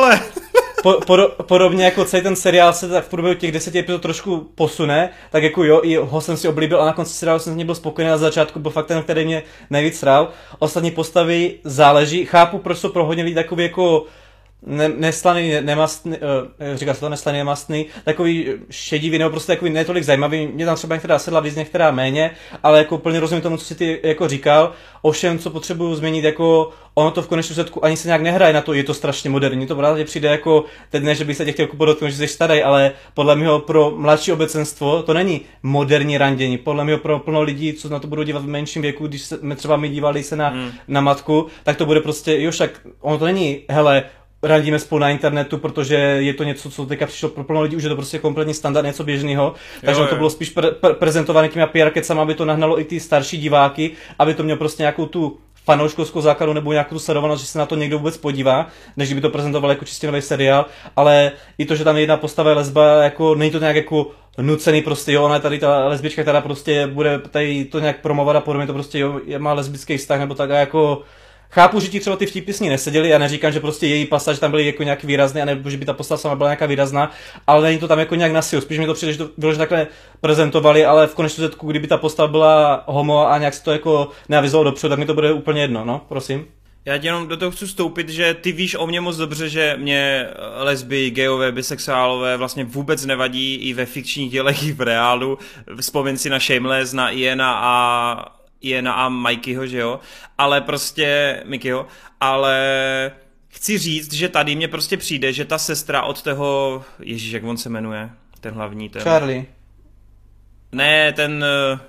po, po, podobně jako celý ten seriál se tak v průběhu těch deseti epizod trošku posune, tak jako jo, i ho jsem si oblíbil a na konci seriálu jsem z něj byl spokojený na začátku byl fakt ten, který mě nejvíc sral. Ostatní postavy záleží, chápu, proč jsou pro hodně lidí takový jako ne, neslaný, nemastný, uh, říká se to neslaný, nemastný, takový šedivý, nebo prostě takový netolik zajímavý. Mě tam třeba některá sedla víc, některá méně, ale jako plně rozumím tomu, co si ty jako říkal. Ovšem, co potřebuju změnit, jako ono to v konečném důsledku ani se nějak nehraje na to, je to strašně moderní. To právě přijde jako, teď ne, že bych se tě chtěl podotknout, že jsi starý, ale podle mě pro mladší obecenstvo to není moderní randění. Podle mě pro plno lidí, co na to budou dívat v menším věku, když jsme třeba my dívali se na, hmm. na matku, tak to bude prostě, jo, však ono to není, hele, radíme spolu na internetu, protože je to něco, co teďka přišlo pro plno lidí, už je to prostě kompletní standard, něco běžného. Takže jo, jo. to bylo spíš pre- pre- prezentované těmi PR kecama, aby to nahnalo i ty starší diváky, aby to mělo prostě nějakou tu fanouškovskou základu nebo nějakou tu sledovanost, že se na to někdo vůbec podívá, než by to prezentoval jako čistě nový seriál, ale i to, že tam jedna postava je lesba, jako není to nějak jako nucený prostě, jo, ona je tady ta lesbička, která prostě bude tady to nějak promovat a podobně, to prostě jo, má lesbický vztah nebo tak a jako Chápu, že ti třeba ty vtipy s ní neseděli, já neříkám, že prostě její pasáž tam byly jako nějak výrazný, nebo že by ta postava sama byla nějaká výrazná, ale není to tam jako nějak na silu. Spíš mi to přijde, že to bylo, že takhle prezentovali, ale v konečném důsledku, kdyby ta postava byla homo a nějak se to jako neavizovalo dopředu, tak mi to bude úplně jedno, no, prosím. Já tě jenom do toho chci vstoupit, že ty víš o mě moc dobře, že mě lesby, gejové, bisexuálové vlastně vůbec nevadí i ve fikčních dělech, i v reálu. Vzpomeň si na Shameless, na Iena a je na A Mikeyho, že jo, ale prostě, Mickeyho, ale chci říct, že tady mě prostě přijde, že ta sestra od toho, Ježíš, jak on se jmenuje, ten hlavní, ten... Charlie. Ne, ten... Eh,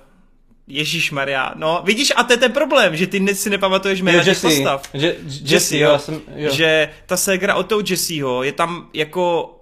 Ježíš Maria, no vidíš, a to je ten problém, že ty si nepamatuješ jména těch postav. Je, Jesse, jo, jo, jsem, jo. Že ta ségra od toho Jesseho je tam jako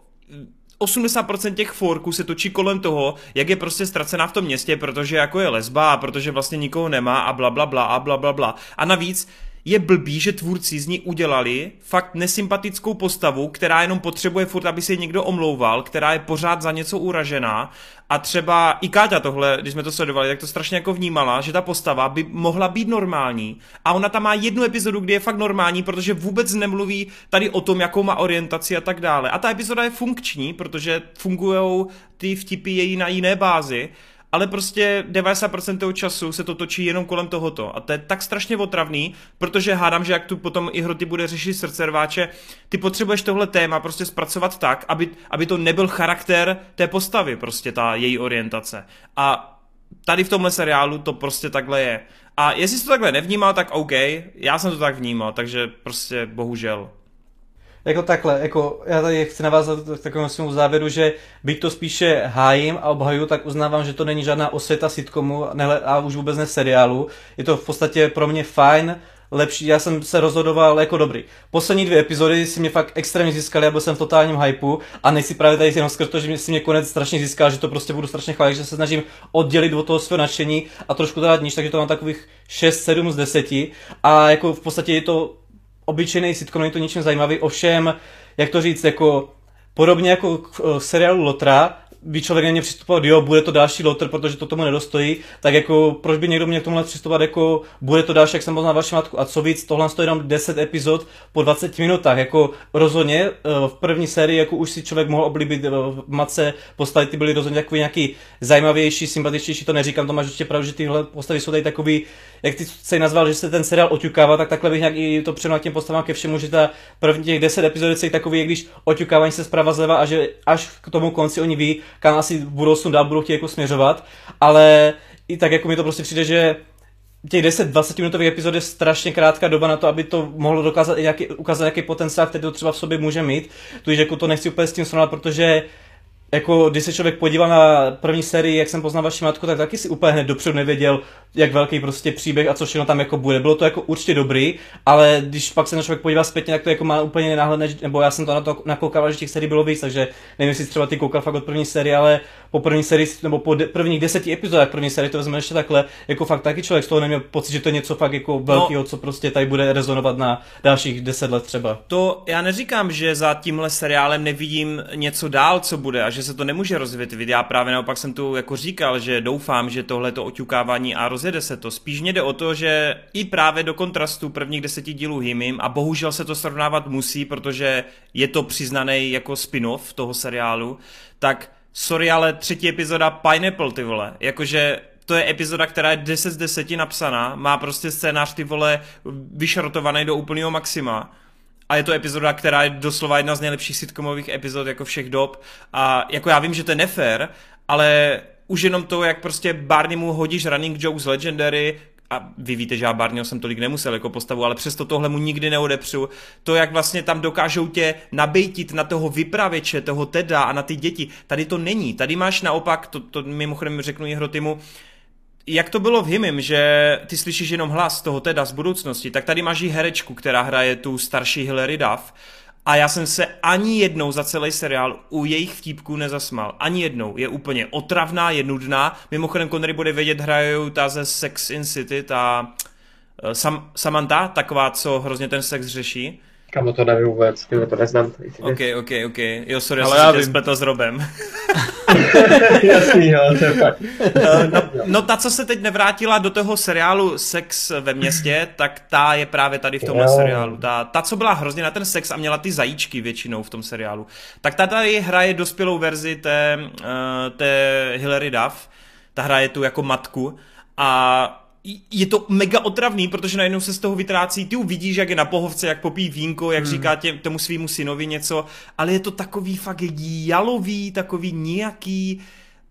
80% těch forků se točí kolem toho, jak je prostě ztracená v tom městě, protože jako je lesba a protože vlastně nikoho nemá a bla bla bla a bla bla bla. A navíc je blbý, že tvůrci z ní udělali fakt nesympatickou postavu, která jenom potřebuje furt, aby se někdo omlouval, která je pořád za něco uražená. A třeba i Káťa tohle, když jsme to sledovali, tak to strašně jako vnímala, že ta postava by mohla být normální. A ona tam má jednu epizodu, kdy je fakt normální, protože vůbec nemluví tady o tom, jakou má orientaci a tak dále. A ta epizoda je funkční, protože fungují ty vtipy její na jiné bázi, ale prostě 90% toho času se to točí jenom kolem tohoto. A to je tak strašně otravný, protože hádám, že jak tu potom i hroty bude řešit srdce rváče, ty potřebuješ tohle téma prostě zpracovat tak, aby, aby to nebyl charakter té postavy, prostě ta její orientace. A tady v tomhle seriálu to prostě takhle je. A jestli jsi to takhle nevnímal, tak OK, já jsem to tak vnímal, takže prostě bohužel jako takhle, jako já tady chci navázat k takovému svému závěru, že byť to spíše hájím a obhaju, tak uznávám, že to není žádná osvěta sitcomu a už vůbec ne seriálu. Je to v podstatě pro mě fajn, lepší, já jsem se rozhodoval jako dobrý. Poslední dvě epizody si mě fakt extrémně získaly, já byl jsem v totálním hypeu a nejsi právě tady jenom skrz to, že si mě konec strašně získal, že to prostě budu strašně chválit, že se snažím oddělit od toho svého nadšení a trošku dát níž, takže to mám takových 6-7 z 10 a jako v podstatě je to obyčejný sitcom, není to ničím zajímavý, ovšem, jak to říct, jako podobně jako eh, seriálu Lotra, by člověk na ně přistupovat, jo, bude to další lotr, protože to tomu nedostojí, tak jako proč by někdo měl k tomuhle přistupovat, jako bude to další, jak jsem poznal vaši matku a co víc, tohle stojí jenom 10 epizod po 20 minutách, jako rozhodně eh, v první sérii jako už si člověk mohl oblíbit eh, v matce postavy, ty byly rozhodně takový nějaký zajímavější, sympatičtější, to neříkám, to máš určitě pravdu, že tyhle postavy jsou tady takový, jak ty se nazval, že se ten seriál oťukává, tak takhle bych nějak i to přenul těm postavám ke všemu, že ta první těch 10 epizod je takový, když oťukávání se zprava zleva a že až k tomu konci oni ví, kam asi v budoucnu dál budou chtít jako směřovat, ale i tak jako mi to prostě přijde, že těch 10-20 minutových epizod je strašně krátká doba na to, aby to mohlo dokázat nějaký, ukázat nějaký potenciál, který to třeba v sobě může mít. Tudíž jako to nechci úplně s tím srovnat, protože jako když se člověk podíval na první sérii, jak jsem poznal vaši matku, tak taky si úplně hned dopředu nevěděl, jak velký prostě příběh a co všechno tam jako bude. Bylo to jako určitě dobrý, ale když pak se na člověk podívá zpětně, tak to jako má úplně nenáhledné, nebo já jsem to na to nakoukal, že těch sérií bylo víc, takže nevím, jestli třeba ty koukal fakt od první série, ale po první sérii, nebo po de- prvních deseti epizodách první série to vezme ještě takhle, jako fakt taky člověk z toho neměl pocit, že to je něco fakt jako velkého, no, co prostě tady bude rezonovat na dalších deset let třeba. To já neříkám, že za tímhle seriálem nevidím něco dál, co bude a že se to nemůže rozvětvit. Já právě naopak jsem tu jako říkal, že doufám, že tohle to oťukávání a rozjede se to. Spíš mě jde o to, že i právě do kontrastu prvních deseti dílů Himim a bohužel se to srovnávat musí, protože je to přiznaný jako spin-off toho seriálu, tak sorry, ale třetí epizoda Pineapple, ty vole, jakože to je epizoda, která je 10 z 10 napsaná, má prostě scénář ty vole vyšrotovaný do úplného maxima. A je to epizoda, která je doslova jedna z nejlepších sitcomových epizod jako všech dob. A jako já vím, že to je nefér, ale už jenom to, jak prostě Barney mu hodíš running joke z Legendary, a vy víte, že já Barneyho jsem tolik nemusel jako postavu, ale přesto tohle mu nikdy neodepřu. To, jak vlastně tam dokážou tě nabejtit na toho vypravěče, toho Teda a na ty děti, tady to není. Tady máš naopak, to, to mimochodem řeknu Hrotimu, jak to bylo v Himim, že ty slyšíš jenom hlas toho Teda z budoucnosti, tak tady máš i herečku, která hraje tu starší Hilary Duff a já jsem se ani jednou za celý seriál u jejich vtípků nezasmal. Ani jednou. Je úplně otravná, je nudná. Mimochodem, Connery bude vědět, hrajou ta ze Sex in City, ta uh, Sam, Samantha, taková, co hrozně ten sex řeší. Kamo to nevím vůbec, ty to neznám. Ok, ok, ok. Jo, sorry, Ale já jsem se spletl s Robem. Jasný, jo, to je fakt. Eh, no, no, ta, co se teď nevrátila do toho seriálu Sex ve městě, tak ta je právě tady v tomhle jo. seriálu. Ta, ta, co byla hrozně na ten sex a měla ty zajíčky většinou v tom seriálu, tak ta tady hraje dospělou verzi té, uh, té Hilary Duff. Ta hraje tu jako matku a je to mega otravný, protože najednou se z toho vytrácí, ty vidíš, jak je na pohovce, jak popí vínko, jak hmm. říká tě, tomu svýmu synovi něco, ale je to takový fakt jalový, takový nějaký,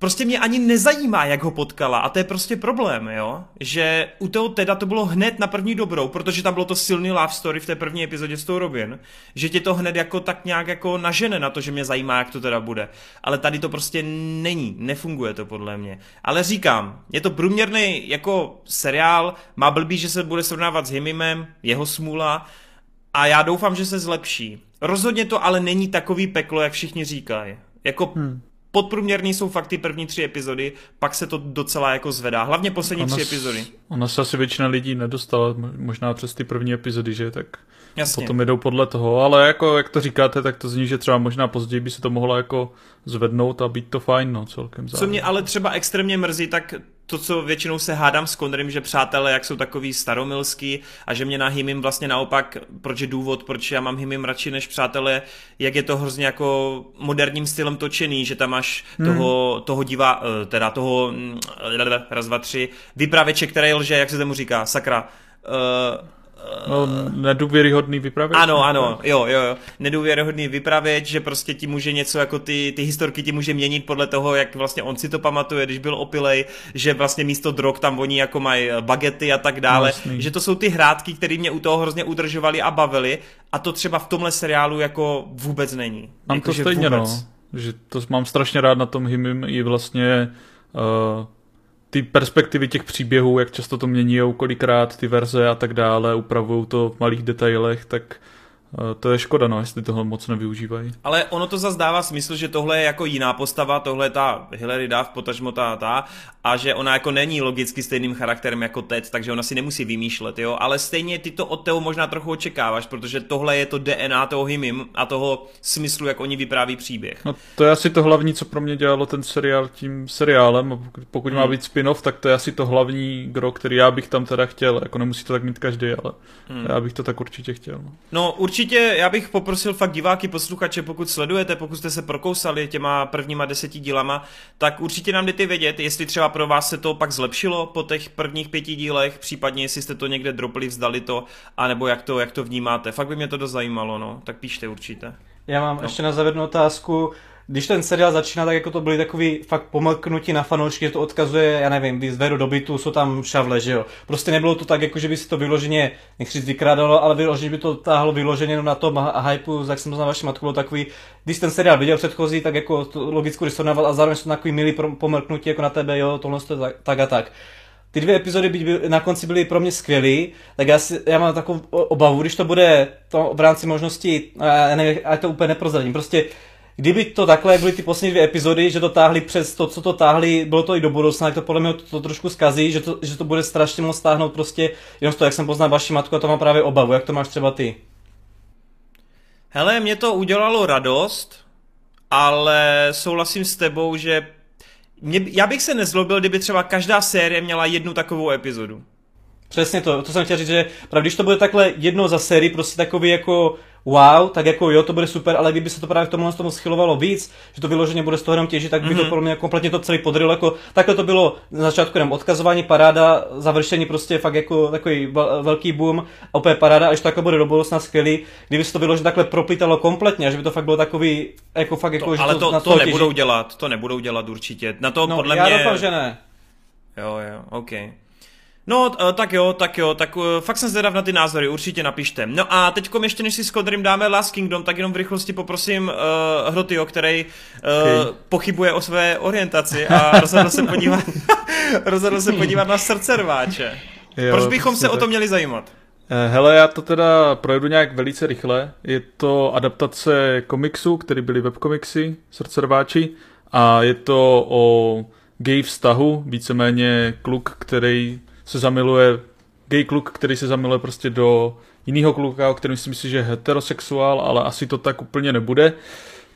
prostě mě ani nezajímá, jak ho potkala. A to je prostě problém, jo, že u toho teda to bylo hned na první dobrou, protože tam bylo to silný love story v té první epizodě s tou Robin, že tě to hned jako tak nějak jako nažene na to, že mě zajímá, jak to teda bude, ale tady to prostě není, nefunguje to podle mě, ale říkám, je to průměrný jako seriál, má blbý, že se bude srovnávat s Himimem, jeho smůla, a já doufám, že se zlepší. Rozhodně to ale není takový peklo, jak všichni říkají. Jako hmm podprůměrný jsou fakt ty první tři epizody, pak se to docela jako zvedá. Hlavně poslední ona tři epizody. Ona se asi většina lidí nedostala, možná přes ty první epizody, že? Tak Jasně. potom jdou podle toho, ale jako jak to říkáte, tak to zní, že třeba možná později by se to mohlo jako zvednout a být to fajn, no, celkem zároveň. Co mě ale třeba extrémně mrzí, tak to, co většinou se hádám s Connerem, že přátelé, jak jsou takový staromilský a že mě na Himim vlastně naopak, proč je důvod, proč já mám Himim radši než přátelé, jak je to hrozně jako moderním stylem točený, že tam máš hmm. toho, toho divá, eh, teda toho mm, raz, dva, tři, vypravěče, který lže, jak se tomu říká, sakra, uh, No, nedůvěryhodný vypravěč. Ano, ano, jo, jo, jo. Nedůvěryhodný vypravěč, že prostě ti může něco jako ty, ty historky ti může měnit podle toho, jak vlastně on si to pamatuje, když byl opilej, že vlastně místo drog tam oni jako mají bagety a tak dále. No, že to jsou ty hrátky, které mě u toho hrozně udržovali a bavili a to třeba v tomhle seriálu jako vůbec není. Mám jako, to stejně, vůbec. no. Že to mám strašně rád na tom Himim i vlastně uh, ty perspektivy těch příběhů, jak často to mění, kolikrát ty verze a tak dále, upravují to v malých detailech, tak to je škoda, no, jestli tohle moc nevyužívají. Ale ono to zase dává smysl, že tohle je jako jiná postava, tohle je ta Hilary Duff, potažmo ta, ta, a že ona jako není logicky stejným charakterem jako Ted, takže ona si nemusí vymýšlet, jo, ale stejně ty to od toho možná trochu očekáváš, protože tohle je to DNA toho Himim a toho smyslu, jak oni vypráví příběh. No to je asi to hlavní, co pro mě dělalo ten seriál tím seriálem, pokud hmm. má být spin-off, tak to je asi to hlavní gro, který já bych tam teda chtěl, jako nemusí to tak mít každý, ale hmm. já bych to tak určitě chtěl. No, no určitě určitě já bych poprosil fakt diváky, posluchače, pokud sledujete, pokud jste se prokousali těma prvníma deseti dílama, tak určitě nám dejte vědět, jestli třeba pro vás se to pak zlepšilo po těch prvních pěti dílech, případně jestli jste to někde dropli, vzdali to, anebo jak to, jak to vnímáte. Fakt by mě to dost zajímalo, no. Tak píšte určitě. Já mám no. ještě na závěrnou otázku když ten seriál začíná, tak jako to byly takový fakt pomlknutí na fanoušky, že to odkazuje, já nevím, když zvedu do bytu, jsou tam šavle, že jo. Prostě nebylo to tak, jako že by si to vyloženě, nechci říct vykrádalo, ale vyloženě by to táhlo vyloženě na tom a hypeu, jak jsem to znal vaši matku, bylo takový, když ten seriál viděl předchozí, tak jako to logicky resonával a zároveň jsou takový milý pomlknutí jako na tebe, jo, tohle je tak a tak. ty dvě epizody byť na konci byly pro mě skvělé, tak já, si, já mám takovou obavu, když to bude to v rámci možností, já nevím, já to úplně neprozradím, prostě kdyby to takhle byly ty poslední dvě epizody, že to táhli přes to, co to táhli, bylo to i do budoucna, tak to podle mě to, to trošku zkazí, že to, že to bude strašně moc stáhnout prostě, jenom z toho, jak jsem poznal vaši matku a to mám právě obavu, jak to máš třeba ty? Hele, mě to udělalo radost, ale souhlasím s tebou, že mě, já bych se nezlobil, kdyby třeba každá série měla jednu takovou epizodu. Přesně to, to jsem chtěl říct, že právě když to bude takhle jedno za sérii, prostě takový jako wow, tak jako jo, to bude super, ale kdyby se to právě k tomu, tomu schylovalo víc, že to vyloženě bude z toho jenom těžit, tak by mm-hmm. to mhm. podle mě kompletně to celý podrylo. Jako, takhle to bylo na začátku jenom odkazování, paráda, završení prostě fakt jako takový velký boom a úplně paráda, až to takhle bude do budoucna skvělý, kdyby se to vyloženě takhle proplítalo kompletně, že by to fakt bylo takový, jako fakt jako, to, že ale to, to, to nebudou dělat, to nebudou dělat určitě. Na to no, podle já mě... doufám, že ne. Jo, jo, OK. No, eh, tak jo, tak jo, tak uh, fakt jsem zvědav na ty názory, určitě napište. No a teď ještě než si s Kodrym dáme Last Kingdom, tak jenom v rychlosti poprosím uh, Hrotyho, který uh, okay. pochybuje o své orientaci a rozhodl se podívat, rozhodl se podívat na srdce rváče. Jo, Proč bychom se tak. o to měli zajímat? Hele, já to teda projedu nějak velice rychle. Je to adaptace komiksu, který byly webkomiksy Srdcerváči a je to o gay vztahu, víceméně kluk, který se zamiluje, gay kluk, který se zamiluje prostě do jiného kluka, o kterém si myslí, že je heterosexuál, ale asi to tak úplně nebude.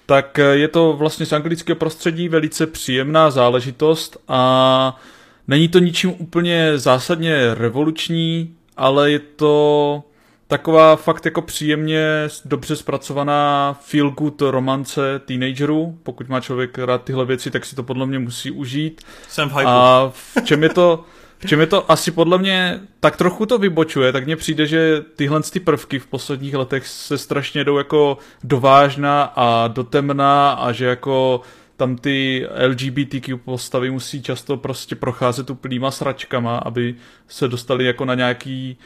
Tak je to vlastně z anglického prostředí velice příjemná záležitost a není to ničím úplně zásadně revoluční, ale je to taková fakt jako příjemně dobře zpracovaná feel good romance teenagerů. Pokud má člověk rád tyhle věci, tak si to podle mě musí užít. Jsem v hypu. A v čem je to v čem je to asi podle mě tak trochu to vybočuje, tak mně přijde, že tyhle ty prvky v posledních letech se strašně jdou jako dovážna a dotemna a že jako tam ty LGBTQ postavy musí často prostě procházet úplnýma sračkama, aby se dostali jako na nějaký,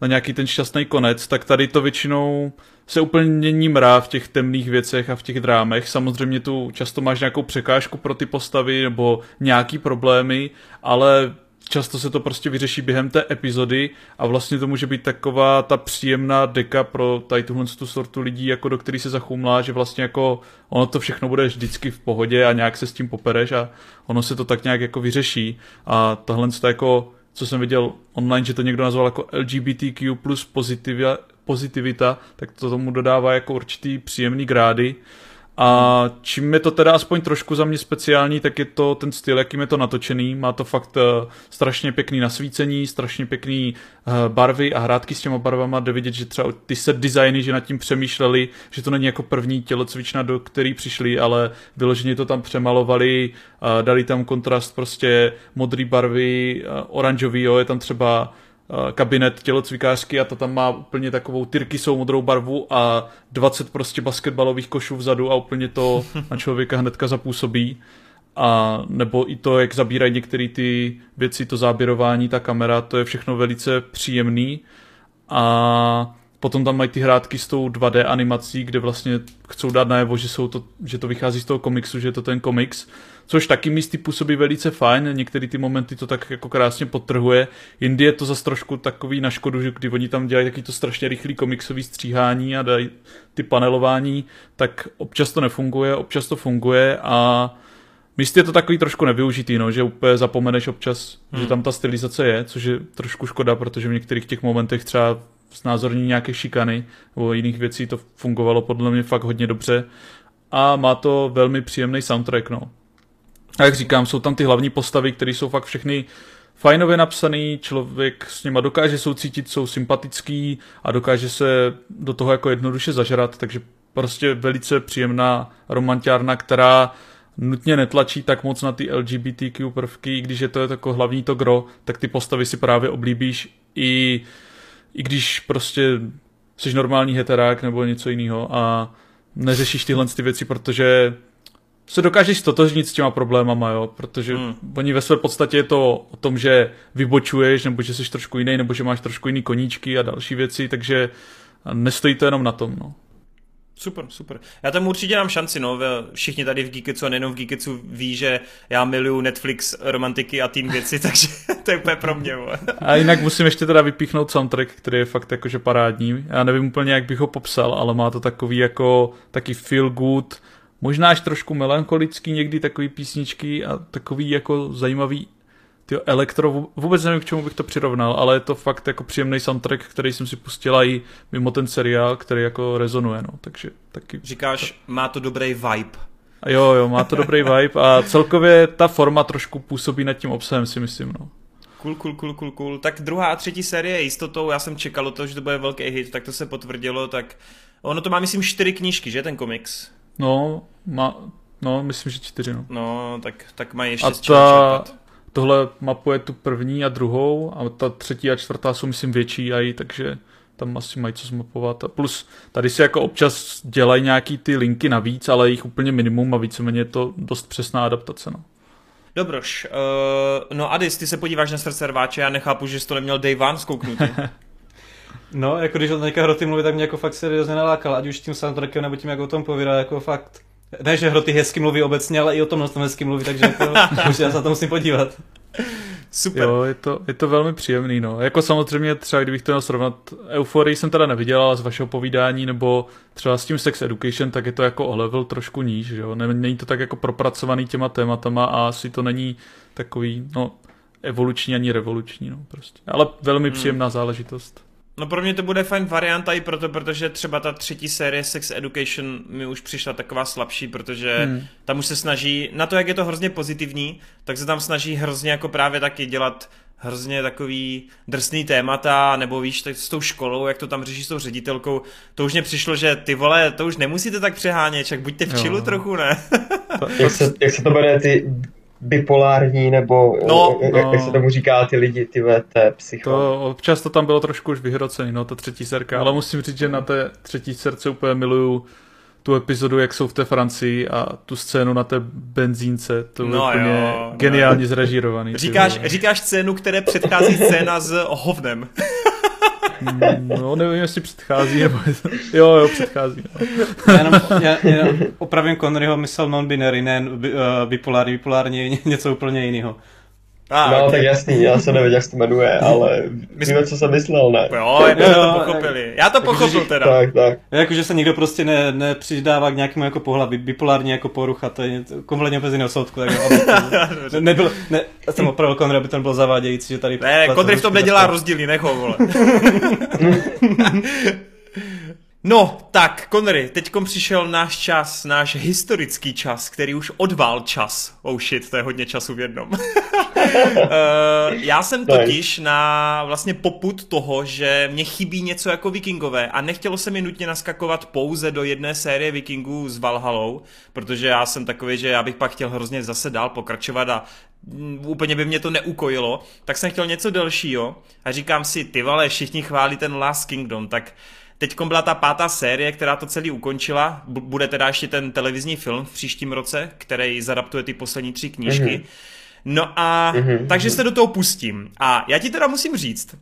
na nějaký ten šťastný konec, tak tady to většinou se úplně nímrá v těch temných věcech a v těch drámech. Samozřejmě tu často máš nějakou překážku pro ty postavy nebo nějaký problémy, ale často se to prostě vyřeší během té epizody a vlastně to může být taková ta příjemná deka pro tady tuhle tu sortu lidí, jako do který se zachumlá, že vlastně jako ono to všechno bude vždycky v pohodě a nějak se s tím popereš a ono se to tak nějak jako vyřeší. A tohle to jako co jsem viděl online, že to někdo nazval jako LGBTQ plus pozitivia, pozitivita, tak to tomu dodává jako určitý příjemný grády a čím je to teda aspoň trošku za mě speciální, tak je to ten styl, jakým je to natočený. Má to fakt uh, strašně pěkný nasvícení, strašně pěkný uh, barvy a hrátky s těma barvama. Jde vidět, že třeba ty set designy, že nad tím přemýšleli, že to není jako první tělocvična, do který přišli, ale vyloženě to tam přemalovali, uh, dali tam kontrast prostě modrý barvy, oranžový, jo, je tam třeba Eh, kabinet tělocvikářský a to tam má úplně takovou tyrkysou modrou barvu a 20 prostě basketbalových košů vzadu a úplně to na člověka hnedka zapůsobí. A nebo i to, jak zabírají některé ty věci, to záběrování, ta kamera, to je všechno velice příjemný. A potom tam mají ty hrátky s tou 2D animací, kde vlastně chcou dát najevo, že, jsou to, že to vychází z toho komiksu, že je to ten komiks což taky místy působí velice fajn, některé ty momenty to tak jako krásně potrhuje. Jindy je to zase trošku takový na škodu, že kdy oni tam dělají taky to strašně rychlý komiksový stříhání a dají ty panelování, tak občas to nefunguje, občas to funguje a Místy je to takový trošku nevyužitý, no, že úplně zapomeneš občas, hmm. že tam ta stylizace je, což je trošku škoda, protože v některých těch momentech třeba znázorní nějaké šikany nebo jiných věcí to fungovalo podle mě fakt hodně dobře a má to velmi příjemný soundtrack, no. A jak říkám, jsou tam ty hlavní postavy, které jsou fakt všechny fajnově napsaný, člověk s nima dokáže soucítit, jsou sympatický a dokáže se do toho jako jednoduše zažrat, takže prostě velice příjemná romantiárna, která nutně netlačí tak moc na ty LGBTQ prvky, i když je to jako hlavní to gro, tak ty postavy si právě oblíbíš. I, i když prostě jsi normální heterák nebo něco jiného a neřešíš tyhle ty věci, protože se dokážeš stotožnit s těma problémama, jo, protože hmm. oni ve své podstatě je to o tom, že vybočuješ, nebo že jsi trošku jiný, nebo že máš trošku jiný koníčky a další věci, takže nestojí to jenom na tom, no. Super, super. Já tam určitě dám šanci, no. Všichni tady v Geeketsu a nejenom v Geeketsu ví, že já miluju Netflix, romantiky a tým věci, takže to je úplně pro mě. A jinak musím ještě teda vypíchnout soundtrack, který je fakt jakože parádní. Já nevím úplně, jak bych ho popsal, ale má to takový jako taky feel good, možná až trošku melancholický někdy takový písničky a takový jako zajímavý ty elektro, vůbec nevím, k čemu bych to přirovnal, ale je to fakt jako příjemný soundtrack, který jsem si pustila i mimo ten seriál, který jako rezonuje, no, takže taky... Říkáš, má to dobrý vibe. A jo, jo, má to dobrý vibe a celkově ta forma trošku působí nad tím obsahem, si myslím, no. Cool, cool, cool, cool, cool. Tak druhá a třetí série je jistotou, já jsem čekal to, že to bude velký hit, tak to se potvrdilo, tak ono to má, myslím, čtyři knížky, že, ten komiks? No, má, no, myslím, že čtyři, no. No, tak, tak mají ještě a ta, tohle mapuje tu první a druhou a ta třetí a čtvrtá jsou myslím větší i, takže tam asi mají co zmapovat. A plus tady se jako občas dělají nějaký ty linky navíc, ale jich úplně minimum a víceméně je to dost přesná adaptace. No. Dobroš, uh, no Adis, ty se podíváš na srdce rváče, já nechápu, že jsi to neměl Dave Van zkouknutý. no, jako když o teďka hroty mluví, tak mě jako fakt seriózně nalákal, ať už tím soundtrackem nebo tím, jak o tom povídá, jako fakt ne, že hroty hezky mluví obecně, ale i o tom tom hezky mluví, takže jako, už já se na to musím podívat. Super. Jo, je to, je to velmi příjemný, no. Jako samozřejmě třeba, kdybych to měl srovnat, Euphorii jsem teda neviděl, ale z vašeho povídání, nebo třeba s tím Sex Education, tak je to jako o level trošku níž, že jo. Není to tak jako propracovaný těma tématama a asi to není takový, no, evoluční ani revoluční, no, prostě. Ale velmi hmm. příjemná hmm. záležitost. No pro mě to bude fajn varianta i proto, protože třeba ta třetí série Sex Education mi už přišla taková slabší, protože hmm. tam už se snaží, na to, jak je to hrozně pozitivní, tak se tam snaží hrozně jako právě taky dělat hrozně takový drsný témata, nebo víš, tak s tou školou, jak to tam řeší s tou ředitelkou, to už mě přišlo, že ty vole, to už nemusíte tak přehánět, čak buďte v čilu trochu, ne? jak, se, jak se to jmenuje, ty bipolární, nebo no, jak, no. jak se tomu říká ty lidi, ty VT, psycho. To, občas to tam bylo trošku už vyhrocený, no, ta třetí serka, ale musím říct, že na té třetí serce úplně miluju tu epizodu, jak jsou v té Francii a tu scénu na té benzínce, to no, úplně jo, geniálně no. zrežírovaný. Říkáš, říkáš scénu, které předchází scéna s hovnem. No, nevím, jestli předchází, nebo... Jo, jo, předchází. No. Já jenom, já, jenom opravím Conneryho, myslel non-binary, ne bipolární, bipolární, něco úplně jiného. Ah, no, okay. tak jasný, já se nevím, jak se to jmenuje, ale My víme, co jsem myslel, ne? Jo, jak to pochopili. Já to pochopil teda. Tak, tak. Jako, že se nikdo prostě ne, nepřidává k nějakému jako pohlaví, bipolární jako porucha, to je kompletně bez jiného soudku. Tak, ne, nebyl, ne, já jsem opravil Konry, aby to nebylo zavádějící, že tady... Ne, Konry v tom nedělá rozdílný, necho, vole. No, tak, Connery, teďkom přišel náš čas, náš historický čas, který už odvál čas. Oh shit, to je hodně času v jednom. uh, já jsem totiž na vlastně poput toho, že mě chybí něco jako vikingové a nechtělo se mi nutně naskakovat pouze do jedné série vikingů s Valhalou, protože já jsem takový, že já bych pak chtěl hrozně zase dál pokračovat a mm, úplně by mě to neukojilo, tak jsem chtěl něco delšího a říkám si, ty vole, všichni chválí ten Last Kingdom, tak Teď byla ta pátá série, která to celý ukončila. Bude teda ještě ten televizní film v příštím roce, který zadaptuje ty poslední tři knížky. Mm-hmm. No a mm-hmm. takže se do toho pustím. A já ti teda musím říct,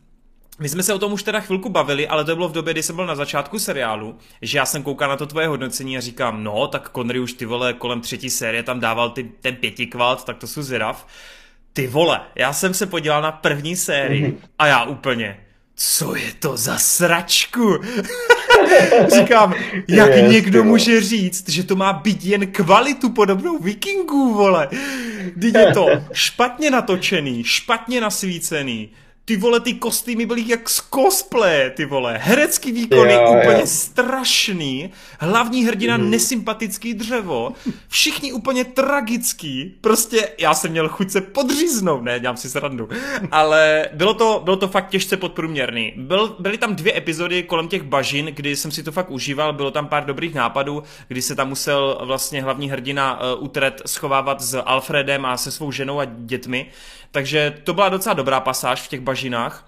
my jsme se o tom už teda chvilku bavili, ale to bylo v době, kdy jsem byl na začátku seriálu, že já jsem koukal na to tvoje hodnocení a říkám, no, tak Connery už ty vole kolem třetí série tam dával ty, ten pětikvalt, tak to jsou zvědav. Ty vole, já jsem se podíval na první sérii mm-hmm. a já úplně, co je to za sračku? Říkám, jak yes, někdo může říct, že to má být jen kvalitu podobnou vikingů, vole. Teď je to špatně natočený, špatně nasvícený, ty vole, ty kostýmy byly jak z cosplay, ty vole. Herecký výkony jo, úplně jo. strašný. Hlavní hrdina mm. nesympatický dřevo. Všichni úplně tragický. Prostě já jsem měl chuť se podříznout, ne, dělám si srandu. Ale bylo to, bylo to fakt těžce podprůměrný. Byl, byly tam dvě epizody kolem těch bažin, kdy jsem si to fakt užíval, bylo tam pár dobrých nápadů, kdy se tam musel vlastně hlavní hrdina uh, utret schovávat s Alfredem a se svou ženou a dětmi. Takže to byla docela dobrá pasáž v těch bažinách.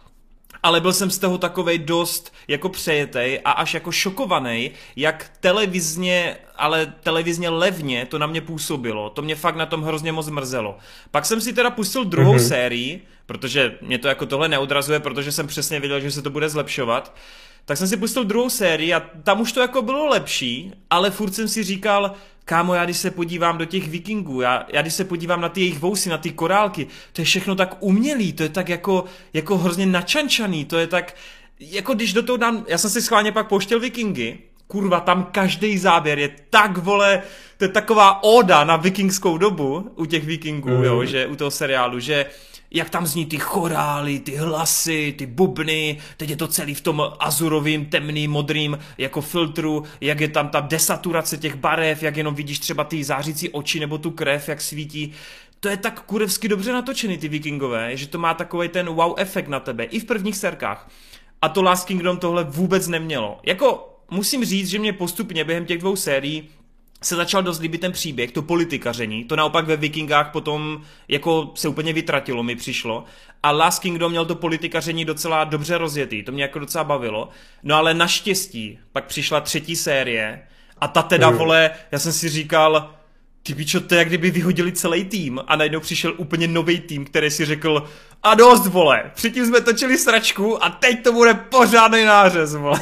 Ale byl jsem z toho takovej dost jako přejetej a až jako šokovaný, jak televizně, ale televizně levně to na mě působilo. To mě fakt na tom hrozně moc mrzelo. Pak jsem si teda pustil druhou mm-hmm. sérii, protože mě to jako tohle neodrazuje, protože jsem přesně věděl, že se to bude zlepšovat. tak jsem si pustil druhou sérii a tam už to jako bylo lepší, ale furt jsem si říkal, kámo, já když se podívám do těch vikingů, já, já když se podívám na ty jejich vousy, na ty korálky, to je všechno tak umělý, to je tak jako, jako hrozně načančaný, to je tak, jako když do toho dám, já jsem si schválně pak pouštěl vikingy, kurva, tam každý záběr je tak, vole, to je taková oda na vikingskou dobu u těch vikingů, mm. jo, že u toho seriálu, že jak tam zní ty chorály, ty hlasy, ty bubny, teď je to celý v tom azurovým, temným, modrým jako filtru, jak je tam ta desaturace těch barev, jak jenom vidíš třeba ty zářící oči nebo tu krev, jak svítí. To je tak kurevsky dobře natočený, ty vikingové, že to má takový ten wow efekt na tebe, i v prvních serkách. A to Last Kingdom tohle vůbec nemělo. Jako musím říct, že mě postupně během těch dvou sérií se začal dost líbit ten příběh, to politikaření, to naopak ve Vikingách potom jako se úplně vytratilo, mi přišlo. A Last Kingdom měl to politikaření docela dobře rozjetý, to mě jako docela bavilo. No ale naštěstí pak přišla třetí série a ta teda, mm. vole, já jsem si říkal, ty pičo, to je jak kdyby vyhodili celý tým a najednou přišel úplně nový tým, který si řekl a dost, vole, předtím jsme točili sračku a teď to bude pořádný nářez, vole.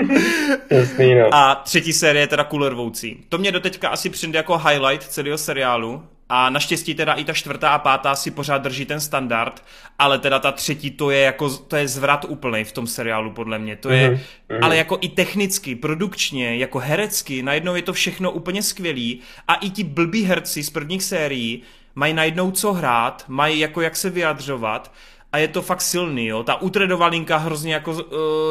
Jasný, no. A třetí série je teda Kulervoucí. To mě doteďka asi přijde jako highlight celého seriálu, a naštěstí teda i ta čtvrtá a pátá si pořád drží ten standard, ale teda ta třetí to je jako, to je zvrat úplný v tom seriálu podle mě. To je, mm-hmm. ale jako i technicky, produkčně, jako herecky, najednou je to všechno úplně skvělý a i ti blbí herci z prvních sérií mají najednou co hrát, mají jako jak se vyjadřovat a je to fakt silný, jo. Ta utredová linka hrozně jako uh,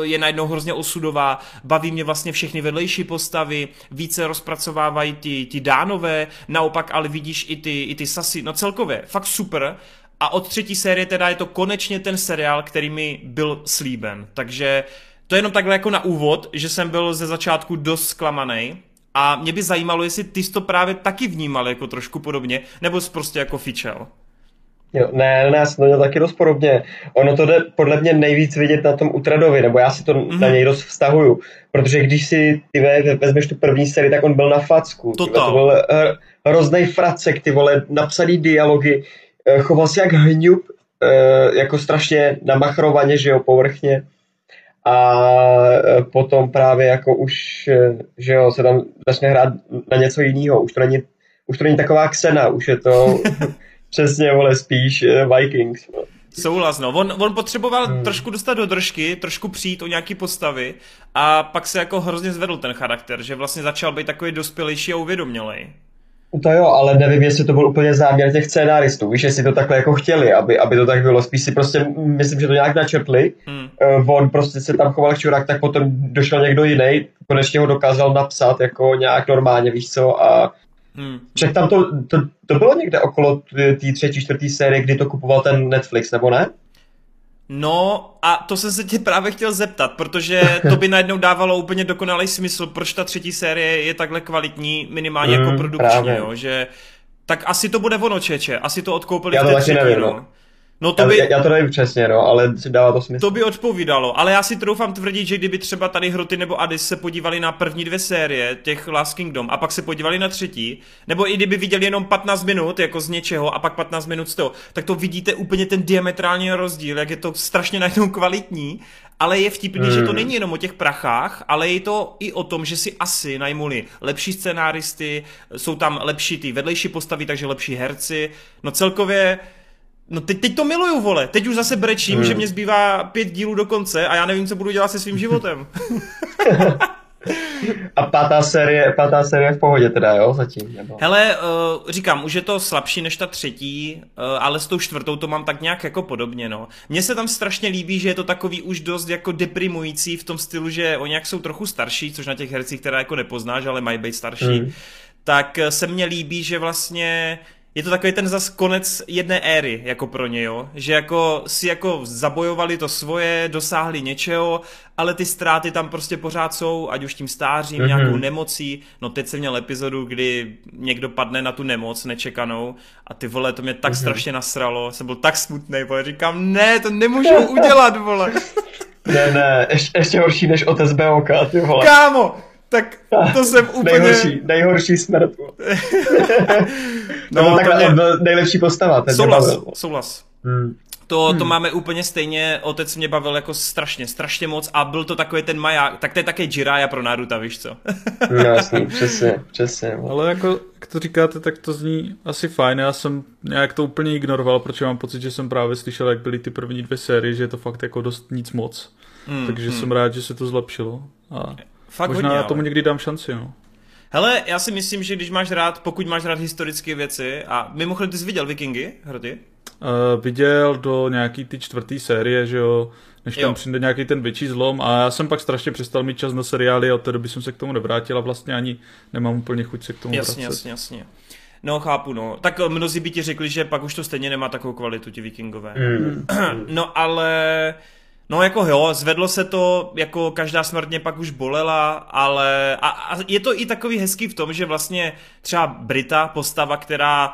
je najednou hrozně osudová, baví mě vlastně všechny vedlejší postavy, více rozpracovávají ty, ty dánové, naopak ale vidíš i ty, i ty sasy, no celkově, fakt super. A od třetí série teda je to konečně ten seriál, který mi byl slíben, takže to je jenom takhle jako na úvod, že jsem byl ze začátku dost zklamaný, a mě by zajímalo, jestli ty jsi to právě taky vnímal jako trošku podobně, nebo jsi prostě jako fičel. Jo, ne, ne, já jsem to měl taky dost podobně. Ono to jde podle mě nejvíc vidět na tom Utradovi, nebo já si to mm-hmm. na něj dost vztahuju. Protože když si ty vezmeš tu první sérii, tak on byl na facku. Total. To byl uh, hrozný fracek, ty vole, napsaný dialogy, uh, choval se jak hňub, uh, jako strašně namachrovaně, že jo, povrchně. A potom právě jako už, že jo, se tam začne hrát na něco jiného. Už to není, už to není taková ksena, už je to... Přesně, vole, spíš uh, Vikings. No. Souhlas, no. On, on potřeboval hmm. trošku dostat do držky, trošku přijít o nějaký postavy a pak se jako hrozně zvedl ten charakter, že vlastně začal být takový dospělejší a uvědomělej. To jo, ale nevím, jestli to byl úplně záměr těch scénáristů, víš, jestli to takhle jako chtěli, aby, aby to tak bylo. Spíš si prostě, myslím, že to nějak načrtli. Hmm. Uh, on prostě se tam choval čurák, tak potom došel někdo jiný, konečně ho dokázal napsat jako nějak normálně, víš co, a Hmm. Však tam to, to, to bylo někde okolo té třetí, čtvrtý série, kdy to kupoval ten Netflix, nebo ne? No a to jsem se tě právě chtěl zeptat, protože to by najednou dávalo úplně dokonalý smysl, proč ta třetí série je takhle kvalitní, minimálně jako mm, jako produkčně, jo, že tak asi to bude ono, čeče, asi to odkoupili Já to v té třetí, nevím, no. No. To by, já, já to nevím přesně, no, ale dává to smysl. To by odpovídalo, ale já si troufám tvrdit, že kdyby třeba tady Hroty nebo Adis se podívali na první dvě série těch Last Kingdom a pak se podívali na třetí, nebo i kdyby viděli jenom 15 minut jako z něčeho a pak 15 minut z toho, tak to vidíte úplně ten diametrální rozdíl, jak je to strašně najednou kvalitní, ale je vtipný, hmm. že to hmm. není jenom o těch prachách, ale je to i o tom, že si asi najmuli lepší scenáristy, jsou tam lepší ty vedlejší postavy, takže lepší herci, no celkově No teď, teď to miluju, vole. Teď už zase brečím, hmm. že mě zbývá pět dílů do konce a já nevím, co budu dělat se svým životem. a pátá série, pátá série v pohodě teda, jo, zatím? Nebo? Hele, uh, říkám, už je to slabší než ta třetí, uh, ale s tou čtvrtou to mám tak nějak jako podobně, no. Mně se tam strašně líbí, že je to takový už dost jako deprimující v tom stylu, že oni jak jsou trochu starší, což na těch hercích teda jako nepoznáš, ale mají být starší, hmm. tak se mně líbí, že vlastně je to takový ten zas konec jedné éry, jako pro ně, jo? Že jako si jako zabojovali to svoje, dosáhli něčeho, ale ty ztráty tam prostě pořád jsou, ať už tím stářím, mm-hmm. nějakou nemocí. No teď jsem měl epizodu, kdy někdo padne na tu nemoc nečekanou a ty vole, to mě tak mm-hmm. strašně nasralo, jsem byl tak smutný, vole, říkám, ne, to nemůžu udělat, vole. Ne, ne, ještě, ještě horší než otec BOK, ty vole. Kámo, tak to jsem úplně... Nejhorší, nejhorší smrt. no, to takhle, mě... nejlepší postava. Ten souhlas, souhlas. Hmm. To, hmm. to máme úplně stejně, otec mě bavil jako strašně, strašně moc a byl to takový ten maják, tak to je také Jiraya pro Naruto, víš co? no jasný, přesně, přesně. Ale jako, jak to říkáte, tak to zní asi fajn, já jsem nějak to úplně ignoroval, protože mám pocit, že jsem právě slyšel, jak byly ty první dvě série, že je to fakt jako dost nic moc. Hmm, Takže hmm. jsem rád, že se to zlepšilo. A fakt možná hodně, tomu ale. někdy dám šanci, no. Hele, já si myslím, že když máš rád, pokud máš rád historické věci, a mimochodem ty jsi viděl Vikingy, Hroty? Uh, viděl do nějaký ty čtvrtý série, že jo, než tam jo. přijde nějaký ten větší zlom a já jsem pak strašně přestal mít čas na seriály a od té doby jsem se k tomu nevrátil a vlastně ani nemám úplně chuť se k tomu jasně, vracet. Jasně, jasně, No, chápu, no. Tak eh, mnozí by ti řekli, že pak už to stejně nemá takovou kvalitu, ti vikingové. Mm. no, ale... No jako jo, zvedlo se to, jako každá smrt mě pak už bolela, ale a, a je to i takový hezký v tom, že vlastně třeba Brita, postava, která